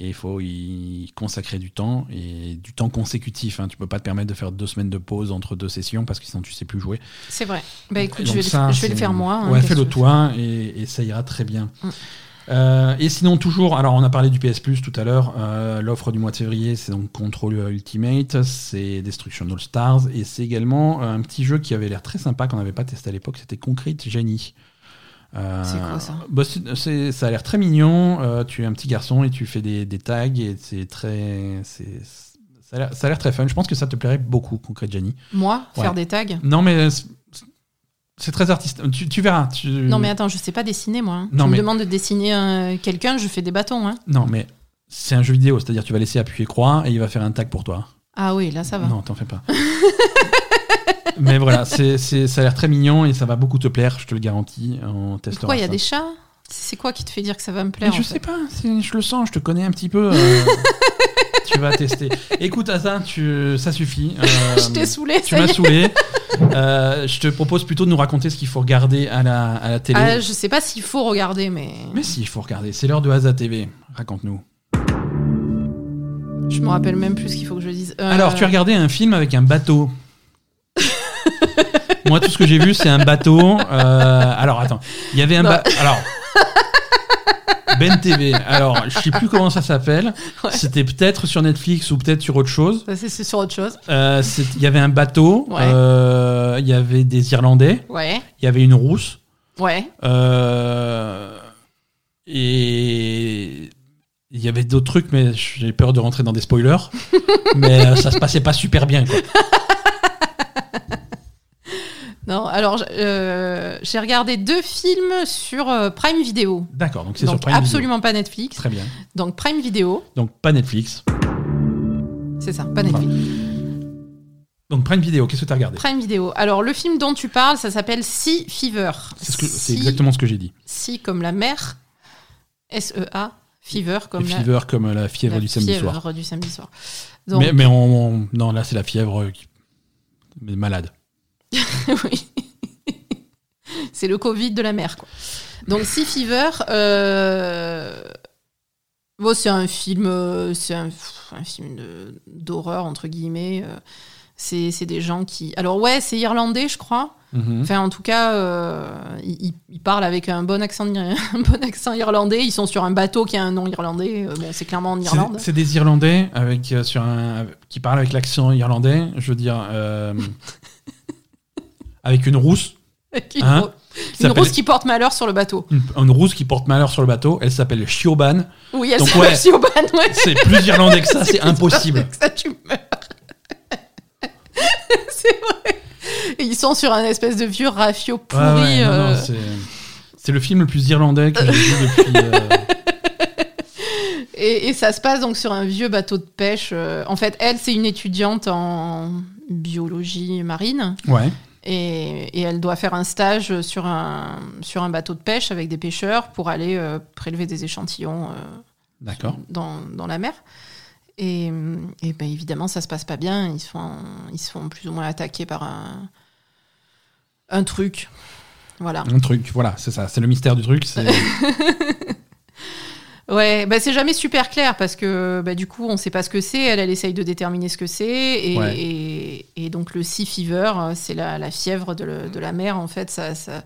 et il faut y consacrer du temps et du temps consécutif. Hein. Tu peux pas te permettre de faire deux semaines de pause entre deux sessions parce que sinon tu sais plus jouer. C'est vrai. Bah écoute, Donc je vais, ça, le, je vais le c'est- faire moi. hein, ouais, fais-le toi et, et ça ira très bien. Mm. Euh, et sinon, toujours, alors on a parlé du PS Plus tout à l'heure. euh, L'offre du mois de février, c'est donc Control Ultimate, c'est Destruction All Stars, et c'est également euh, un petit jeu qui avait l'air très sympa qu'on n'avait pas testé à l'époque, c'était Concrete Genie. Euh, C'est quoi, ça? bah, Ça a l'air très mignon. tu es un petit garçon et tu fais des, des tags et c'est très. c'est- Ça a l'air- ça a l'air très fun. Je pense que ça te plairait beaucoup, Concrete Genie. Moi, Ouais. faire des tags? Non, mais c'est- très artiste. Tu, tu verras. tu- Non, mais attends, je sais pas dessiner, moi. hein. Non, tu mais- me demandes de dessiner euh, quelqu'un, je fais des bâtons. Hein. Non, mais c'est un jeu vidéo, c'est-à-dire tu vas laisser appuyer croix et il va faire un tag pour toi. Ah oui, là, ça va. Non, t'en fais pas. (laughs) mais voilà, c'est, c'est- ça a l'air très mignon et ça va beaucoup te plaire, je te le garantis. On testera Pourquoi il y a ça. des chats? C'est quoi qui te fait dire que ça va me Mais plaire je en sais fait pas, c'est- je le sens, je te connais un petit peu. euh, (laughs) tu vas tester. Écoute, Asa, tu, ça suffit. euh, Je t'ai saoulé, Tu ça m'as saoulé. Euh, je te propose plutôt de nous raconter ce qu'il faut regarder à la, à la télé. Ah, je sais pas s'il faut regarder, mais Mais si, il faut regarder. C'est l'heure de Asa TV. Raconte-nous. je me rappelle même plus ce qu'il faut que je dise. Euh, Alors, tu as regardé un film avec un bateau. (laughs) Moi, tout ce que j'ai vu, c'est un bateau. euh, alors, attends. Il y avait un bateau. Alors. Ben TV. Alors, je sais plus comment ça s'appelle. (laughs) Ouais. C'était peut-être sur Netflix ou peut-être sur autre chose. C'est sur autre chose. Euh, Il y avait un bateau. Ouais. euh, Il y avait des Irlandais. Ouais, Il y avait une rousse. ouais. Euh, et il y avait d'autres trucs, mais j'ai peur de rentrer dans des spoilers. (laughs) mais ça se passait pas super bien. Quoi. (laughs) Non, alors euh, j'ai regardé deux films sur euh, Prime Video. D'accord, donc c'est sur Prime Video. absolument pas Netflix. Très bien. Donc Prime Video, Donc pas Netflix. c'est ça, pas Netflix. Donc Prime Video, qu'est-ce que tu as regardé? Prime Video. Alors le film dont tu parles, ça s'appelle Sea Fever. C'est ce Sea- exactement ce que j'ai dit. Sea comme la mer, S-E-A, Fever comme la, fever comme la fièvre la du samedi fièvre soir. du samedi soir. Donc, Mais, mais on, on- non, là c'est la fièvre euh, qui- mais malade. (laughs) oui. c'est le Covid de la mer, quoi. Donc, Sea Fever, euh, bon, c'est un film, euh, c'est un, un film de- d'horreur entre guillemets. euh, C'est c'est des gens qui, alors ouais, c'est irlandais, je crois. Mhm. Enfin, en tout cas, euh, ils, ils parlent avec un bon accent, (laughs) un bon accent irlandais. Ils sont sur un bateau qui a un nom irlandais. Bon, c'est clairement en Irlande. C'est des Irlandais avec, euh, sur un, qui parlent avec l'accent irlandais, je veux dire, euh, (laughs) avec une rousse. (laughs) Une, Hein qui une rousse qui porte malheur sur le bateau. une, une rousse qui porte malheur sur le bateau. Elle s'appelle Shioban. Oui, elle s'appelle ouais. Siobhan, ouais. C'est plus irlandais que ça, (laughs) c'est impossible. que ça, tu meurs. (laughs) c'est vrai. Et ils sont sur un espèce de vieux rafio pourri. Ouais, euh, c'est- le film le plus irlandais que j'ai vu depuis. euh, et, et ça se passe donc sur un vieux bateau de pêche. euh, en fait, elle, c'est une étudiante en biologie marine. Ouais. Et, et elle doit faire un stage sur un, sur un bateau de pêche avec des pêcheurs pour aller euh, prélever des échantillons euh, dans, dans la mer. Et, et ben évidemment, ça se passe pas bien. Ils se font, ils se font plus ou moins attaquer par un, un truc. Voilà. Un truc, voilà, c'est ça. C'est le mystère du truc. (laughs) Ouais, bah c'est jamais super clair parce que bah, du coup, on sait pas ce que c'est. Elle, elle essaye de déterminer ce que c'est. Et, Ouais. et, et donc, le sea fever, c'est la, la fièvre de, le- de la mer. En fait, ça, ça-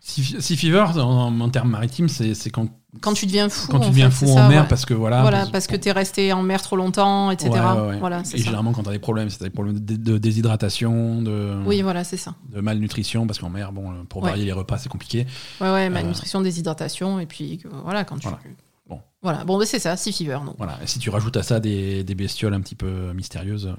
Sea Sea Fever, en, en termes maritimes, c'est quand, quand tu deviens fou. quand tu en deviens fait, fou c'est en ça, mer ouais. parce que voilà. Voilà, parce que bon, tu es resté en mer trop longtemps, etc. ouais, ouais, ouais. Voilà, c'est Et ça. généralement, quand tu as des problèmes, c'est des problèmes de, de déshydratation, de, Oui, voilà, c'est ça. de malnutrition, parce qu'en mer, bon, pour varier les repas, c'est compliqué. Ouais, ouais, malnutrition, déshydratation, et puis euh, voilà, quand tu. Euh. Voilà. Bon. Voilà, bon, c'est ça, sea fever, non. Voilà. Et si tu rajoutes à ça des, des bestioles un petit peu mystérieuses,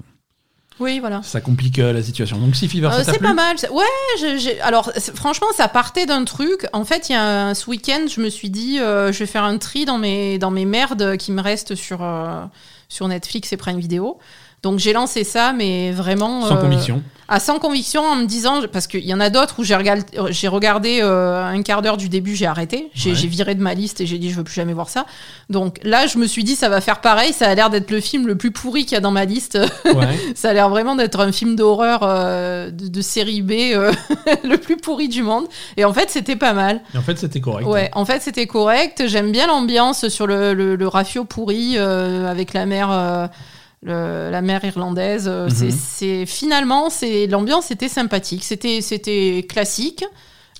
Oui, voilà. ça complique euh, la situation. Donc, Sea Fever, Euh, c'est pas mal. Ouais, j'ai- alors franchement, ça partait d'un truc. En fait, il y a un- ce week-end, je me suis dit, euh, je vais faire un tri dans mes, dans mes merdes qui me restent sur, euh, sur Netflix et Prime Video. Donc j'ai lancé ça, mais vraiment. Sans euh, conviction. À sans conviction, en me disant, parce qu'il y en a d'autres où j'ai regardé, j'ai regardé euh, un quart d'heure du début, j'ai arrêté, j'ai Ouais. j'ai viré de ma liste et j'ai dit, je veux plus jamais voir ça. Donc là, je me suis dit, ça va faire pareil. Ça a l'air d'être le film le plus pourri qu'il y a dans ma liste. (laughs) Ouais. Ça a l'air vraiment d'être un film d'horreur euh, de, de série B (laughs) le plus pourri du monde. Et en fait, c'était pas mal. Et en fait, c'était correct. Ouais, en fait, c'était correct. J'aime bien l'ambiance sur le, le, le rafio pourri avec la mer, le- la mer irlandaise. Euh, Mhm. c'est- finalement, c'est l'ambiance était sympathique. C'était c'était classique,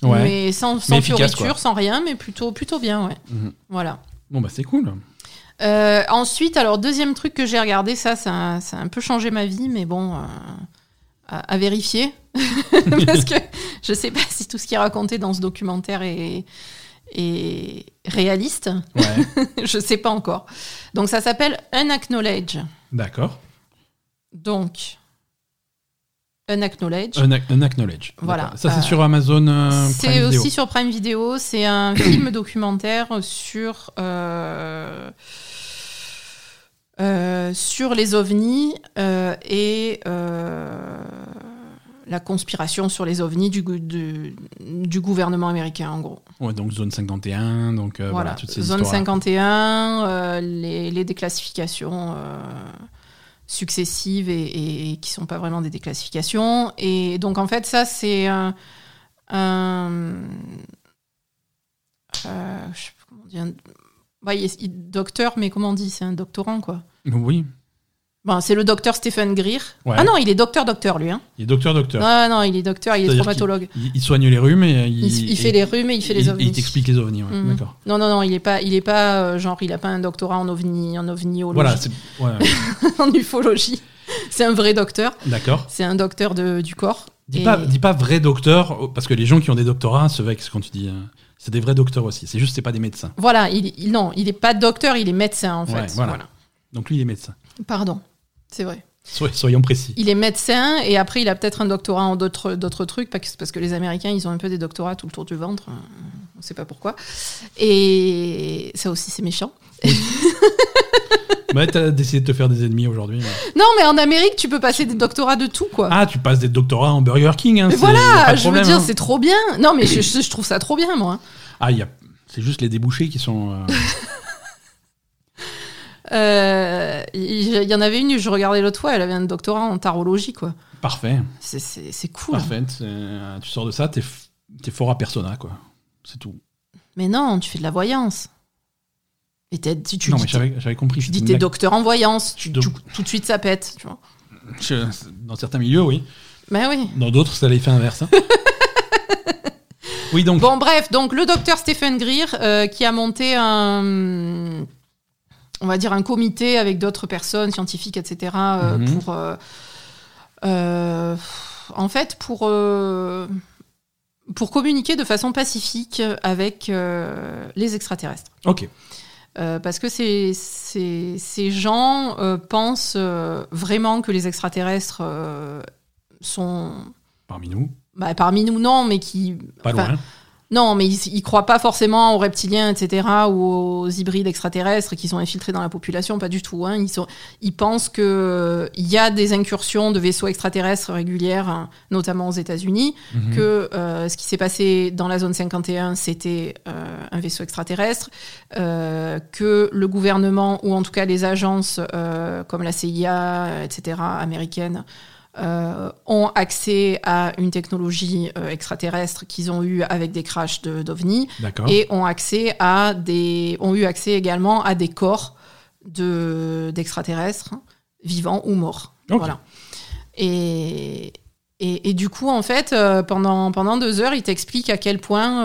Ouais. mais sans, sans Mais efficace, fioriture, sans rien, mais plutôt plutôt bien. Ouais. Mhm. Voilà. Bon, bah, c'est cool. Euh, ensuite, alors deuxième truc que j'ai regardé, ça, ça, a- ça a un peu changé ma vie, mais bon, euh, à, à vérifier, (laughs) parce que je sais pas si tout ce qui est raconté dans ce documentaire est, réaliste. Ouais. (laughs) je sais pas encore. Donc ça s'appelle Unacknowledge. D'accord. Donc Unacknowledge. Un, un acknowledge. Voilà. Ça, c'est Euh, sur Amazon euh, C'est Video. aussi sur Prime Video. C'est un (coughs) film documentaire sur euh, sur les ovnis et la conspiration sur les ovnis du, du, du gouvernement américain, en gros. Ouais, donc Zone 51, donc euh, voilà, voilà. toutes ces Zone histoires. 51, euh, les, les déclassifications euh, successives et, et qui sont pas vraiment des déclassifications. Et donc, en fait, ça, c'est un. un euh, je sais pas comment dire. un- bah, il est- il- docteur, mais comment on dit C'est un doctorant, quoi. Oui. Bon, c'est le docteur Stephen Greer. Ouais. Ah non, il est docteur-docteur, lui. Hein. Il est docteur docteur. Ah non, il est docteur, il est traumatologue. Il, il soigne les rhumes et il, Il, il fait et- les rhumes et il fait les ovnis. Il t'explique les ovnis, ouais. Mhm. D'accord. Non, non, non, il est pas, il est pas euh, genre, il a pas un doctorat en ovni, en ovniologie, Voilà, c'est ouais, (laughs) en ufologie. C'est un vrai docteur. d'accord. C'est un docteur de, du corps. Dis Et- pas, dis pas vrai docteur, parce que les gens qui ont des doctorats se vexent quand tu dis. euh, c'est des vrais docteurs aussi. C'est juste, c'est pas des médecins. Voilà, il, il- non, il est pas docteur, il est médecin en fait. Voilà. Donc lui, il est médecin. Pardon, c'est vrai. Soy- Soyons précis. Il est médecin et après il a peut-être un doctorat en d'autres d'autres trucs parce que, parce que les Américains ils ont un peu des doctorats tout le tour du ventre. On sait pas pourquoi. Et ça aussi c'est méchant. Ouais, (laughs) t'as décidé de te faire des ennemis aujourd'hui. Non, mais en Amérique tu peux passer des doctorats de tout quoi. Ah, tu passes des doctorats en Burger King. Hein, Mais voilà, je veux dire hein. c'est trop bien. Non mais je, trouve ça trop bien moi. Ah, il y a. C'est juste les débouchés qui sont. Euh, (laughs) Il il y en avait une, je regardais l'autre fois, elle avait un doctorat en tarologie quoi. Parfait. C'est- cool. Parfait. Euh, Tu sors de ça, t'es t'es fort à persona, quoi. C'est tout. Mais non, tu fais de la voyance. Et tu, tu non, dis, mais j'avais j'avais compris. tu dis t'es docteur en voyance, tu- Donc- tu- tout de suite ça pète, tu vois. Je- Dans certains milieux, oui. Mais oui. Dans d'autres, ça l'effet inverse. hein. (laughs) oui, donc. Bon, bref, donc le docteur Stephen Greer euh, qui a monté un, on va dire un comité avec d'autres personnes scientifiques, etc. euh, Mhm. pour, euh, euh, en fait, pour pour communiquer de façon pacifique avec les extraterrestres. Ok. Parce que ces, ces, ces gens pensent vraiment que les extraterrestres sont Parmi nous, bah, parmi nous, non, mais qui. pas loin. Non, mais ils, ils croient pas forcément aux reptiliens, etc., ou aux hybrides extraterrestres qui sont infiltrés dans la population, pas du tout. Hein. Ils, sont, ils pensent qu'il y a des incursions de vaisseaux extraterrestres régulières, hein, notamment aux États-Unis, Mhm. que euh, ce qui s'est passé dans la zone 51, c'était euh, un vaisseau extraterrestre, euh, que le gouvernement, ou en tout cas les agences euh, comme la CIA, etc., américaines, euh, ont accès à une technologie euh, extraterrestre qu'ils ont eu avec des crashs de- d'ovnis D'accord. et ont accès à des ont eu accès également à des corps de d'extraterrestres vivants ou morts. Ok. Voilà. Et, et, et du coup, en fait, euh, pendant, pendant deux heures, il t'explique à quel point,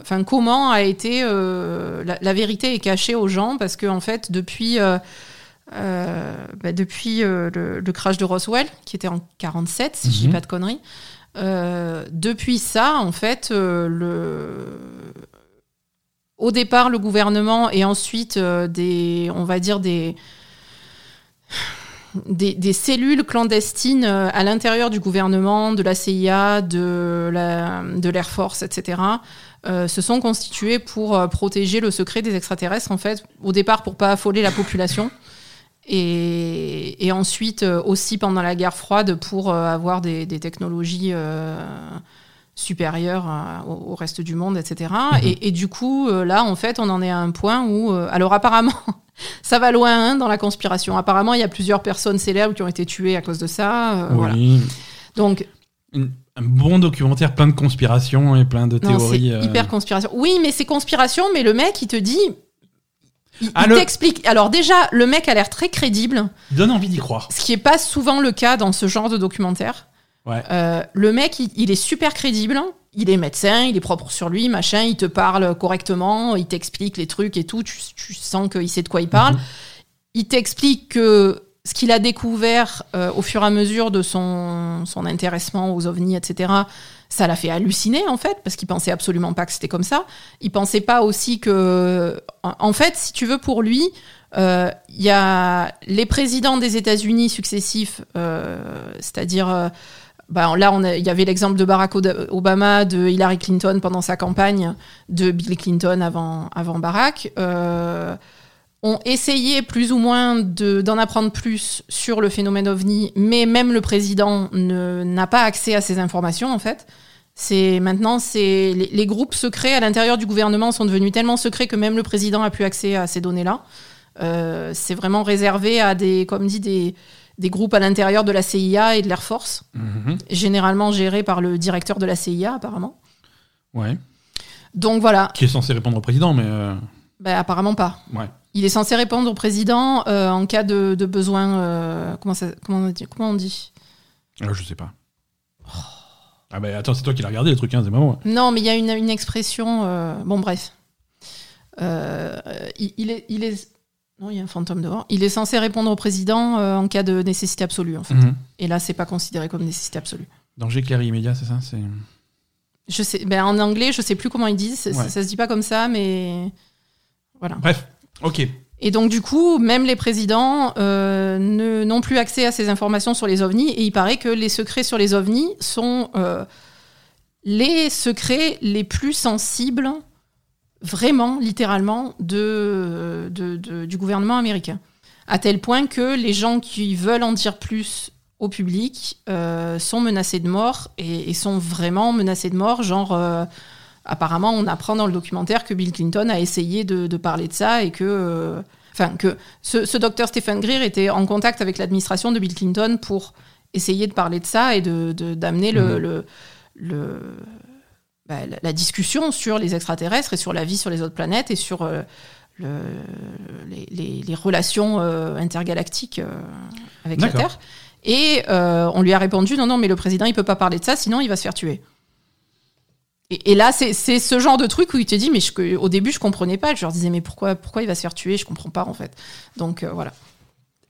enfin, comment a été la, la vérité est cachée aux gens parce que en fait, depuis euh, bah, depuis euh, le, le crash de Roswell, qui était en 47, si je dis Mhm. pas de conneries. euh, depuis ça, en fait, le... au départ, le gouvernement et ensuite des, on va dire des, des, des cellules clandestines à l'intérieur du gouvernement, de la CIA, de la- de l'Air Force, etc., euh, se sont constituées pour euh, protéger le secret des extraterrestres, en fait, au départ pour pas affoler la population. Et, et ensuite euh, aussi pendant la guerre froide pour euh, avoir des, des technologies euh, supérieures au, au reste du monde, etc. Mhm. Et, et du coup, là, en fait, on en est à un point où, alors apparemment, (laughs) ça va loin hein, dans la conspiration. Apparemment, il y a plusieurs personnes célèbres qui ont été tuées à cause de ça. euh, voilà. Donc, Une- un bon documentaire plein de conspirations et plein de non, théories. euh, hyper conspiration. Oui, mais c'est conspiration, mais le mec, il te dit. Il, Ah, il le- t'explique. Alors, déjà, le mec a l'air très crédible. Donne envie d'y croire. Ce qui n'est pas souvent le cas dans ce genre de documentaire. Ouais. Euh, le mec, il, il est super crédible. Il est médecin, il est propre sur lui, machin. Il te parle correctement, il t'explique les trucs et tout. Tu, tu sens qu'il sait de quoi il parle. Mhm. Il t'explique que ce qu'il a découvert euh, au fur et à mesure de son, son intéressement aux ovnis, etc., ça l'a fait halluciner en fait, parce qu'il pensait absolument pas que c'était comme ça. Il pensait pas aussi que, en fait, si tu veux, pour lui, euh, il y a les présidents des États-Unis successifs, euh, c'est-à-dire, bah, là, il y avait l'exemple de Barack Obama, de Hillary Clinton pendant sa campagne, de Bill Clinton avant, avant Barack. Ont essayé plus ou moins de- d'en apprendre plus sur le phénomène ovni, mais même le président ne- n'a pas accès à ces informations en fait. C'est maintenant, c'est les, les groupes secrets à l'intérieur du gouvernement sont devenus tellement secrets que même le président a plus accès à ces données-là. Euh, c'est vraiment réservé à des, comme dit, des, des groupes à l'intérieur de la CIA et de l'Air Force, Mhm. généralement gérés par le directeur de la CIA apparemment. Ouais. Donc voilà, Qui est censé répondre au président, mais. euh, Ben, apparemment pas. ouais. Il est censé répondre au président euh, en cas de, de besoin. euh, comment, ça, comment, on dit, comment on dit Ah, je sais pas. Ah bah attends, c'est toi qui l'as regardé le truc, hein, c'est pas moi. Non, mais il y a une, une expression. euh, bon, bref. Euh, il, il est, il est. Non, il y a un fantôme dehors. Il est censé répondre au président euh, en cas de nécessité absolue, en fait. Mhm. Et là, c'est pas considéré comme nécessité absolue. Danger clair et immédiat, c'est ça c'est... Je sais, ben, en anglais, je sais plus comment ils disent. Ça, Ouais. ça se dit pas comme ça, mais voilà. Bref, ok. Et donc, du coup, même les présidents euh, n'ont plus accès à ces informations sur les ovnis. Et il paraît que les secrets sur les ovnis sont euh, les secrets les plus sensibles, vraiment, littéralement, de, de- de- du gouvernement américain. À tel point que les gens qui veulent en dire plus au public euh, sont menacés de mort et, et sont vraiment menacés de mort. Genre, apparemment, on apprend dans le documentaire que Bill Clinton a essayé de, de parler de ça et que. euh, Enfin, que ce, ce docteur Stephen Greer était en contact avec l'administration de Bill Clinton pour essayer de parler de ça et de de- d'amener le, Mhm. le, le- bah, la, discussion sur les extraterrestres et sur la vie sur les autres planètes et sur euh, le- les, les- les relations euh, intergalactiques euh, avec la. Terre. Et on lui a répondu non, non, mais le président, il peut pas parler de ça, sinon il va se faire tuer. Et, et là, c'est ce genre de truc où il te dit, mais je- au début, je comprenais pas. Je leur disais, mais pourquoi, pourquoi il va se faire tuer? Je comprends pas, en fait. Donc euh, voilà.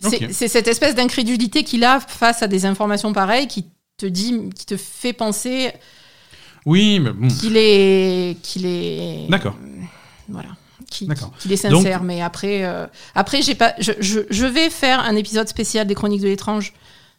C'est cette espèce d'incrédulité qu'il a face à des informations pareilles qui te dit, qui te fait penser Oui, mais bon. qu'il est, qu'il est, D'accord. voilà, qu'il est sincère. Mais après, euh, après, j'ai pas, je, je, je vais faire un épisode spécial des Chroniques de l'étrange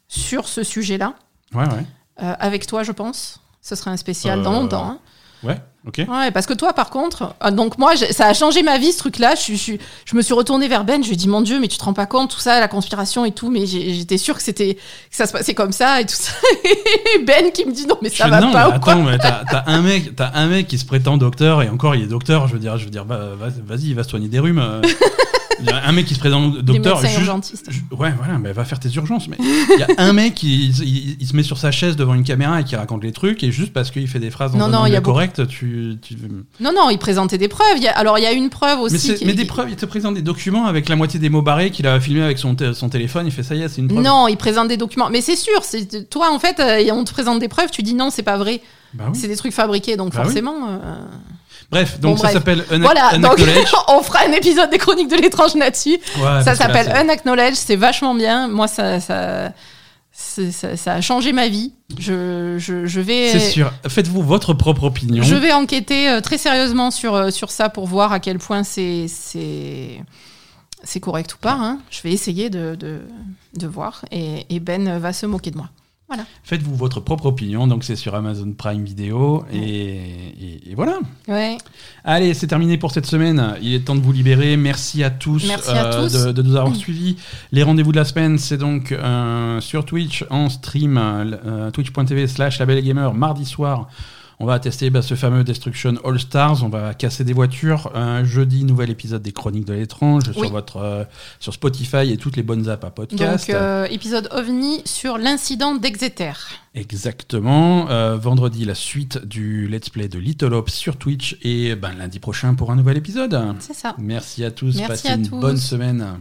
sur ce sujet-là Ouais, ouais. euh, avec toi, je pense. Ce serait un spécial Euh, dans longtemps. hein. Ouais, ok. Ouais, parce que toi, par contre, ah, donc moi, ça a changé ma vie, ce truc-là. Je, je, je me suis retournée vers Ben, je lui ai dit, mon Dieu, mais tu te rends pas compte, tout ça, la conspiration et tout, mais j'étais sûre que c'était, que ça se passait comme ça et tout ça. Et (laughs) Ben qui me dit, non, mais ça Je- va non, pas mais ou quoi attends, mais t'as un mec, t'as un mec qui se prétend docteur et encore il est docteur. Je veux dire, je veux dire, bah, vas- vas-y, va se soigner des rhumes. euh. (laughs) Il y a un mec qui se présente Des docteur. urgentistes. ju- ouais, voilà, mais va faire tes urgences. Mais il y a un mec qui il, il se met sur sa chaise devant une caméra et qui raconte les trucs et juste parce qu'il fait des phrases dans Non, un non, anglais correct, tu, tu... Non, non, il présentait des preuves. Il y a- alors, il y a une preuve aussi. Mais, c'est- qui- mais des preuves, il te présente des documents avec la moitié des mots barrés qu'il a filmé avec son, son téléphone. Il fait ça y est, c'est une preuve. Non, il présente des documents. Mais c'est sûr, c'est toi, en fait, euh, on te présente des preuves, tu dis non, c'est pas vrai. Bah oui. C'est des trucs fabriqués, donc Bah oui. forcément. euh, Bref, donc Bon, ça s'appelle un Voilà, donc Unacknowledged. (laughs) on fera un épisode des Chroniques de l'étrange là-dessus. Ouais, ça s'appelle c'est- Unacknowledge, c'est vachement bien. Moi, ça, ça, ça, ça a changé ma vie. Je, je, je vais, C'est sûr. Faites-vous votre propre opinion. je vais enquêter euh, très sérieusement sur, euh, sur ça pour voir à quel point c'est, c'est, c'est correct ou pas. hein. Je vais essayer de, de, de voir et, et Ben va se moquer de moi. Faites-vous votre propre opinion. Donc c'est sur Amazon Prime Video et, et- et voilà. Ouais. Allez, c'est terminé pour cette semaine. Il est temps de vous libérer. Merci à tous, euh, Merci à tous. De, de nous avoir suivis. Les rendez-vous de la semaine, c'est donc euh, sur Twitch en stream, euh, twitch.tv slash labelgamer, mardi soir. On va tester bah, ce fameux Destruction All Stars. On va casser des voitures. Un jeudi, nouvel épisode des Chroniques de l'étrange Oui. sur votre euh, sur Spotify et toutes les bonnes apps à podcast. Donc, euh, épisode OVNI sur l'incident d'Exeter. Exactement. Euh, vendredi, la suite du let's play de Little Hope sur Twitch et ben, lundi prochain pour un nouvel épisode. C'est ça. Merci à tous. Merci Passez à une tous. bonne semaine.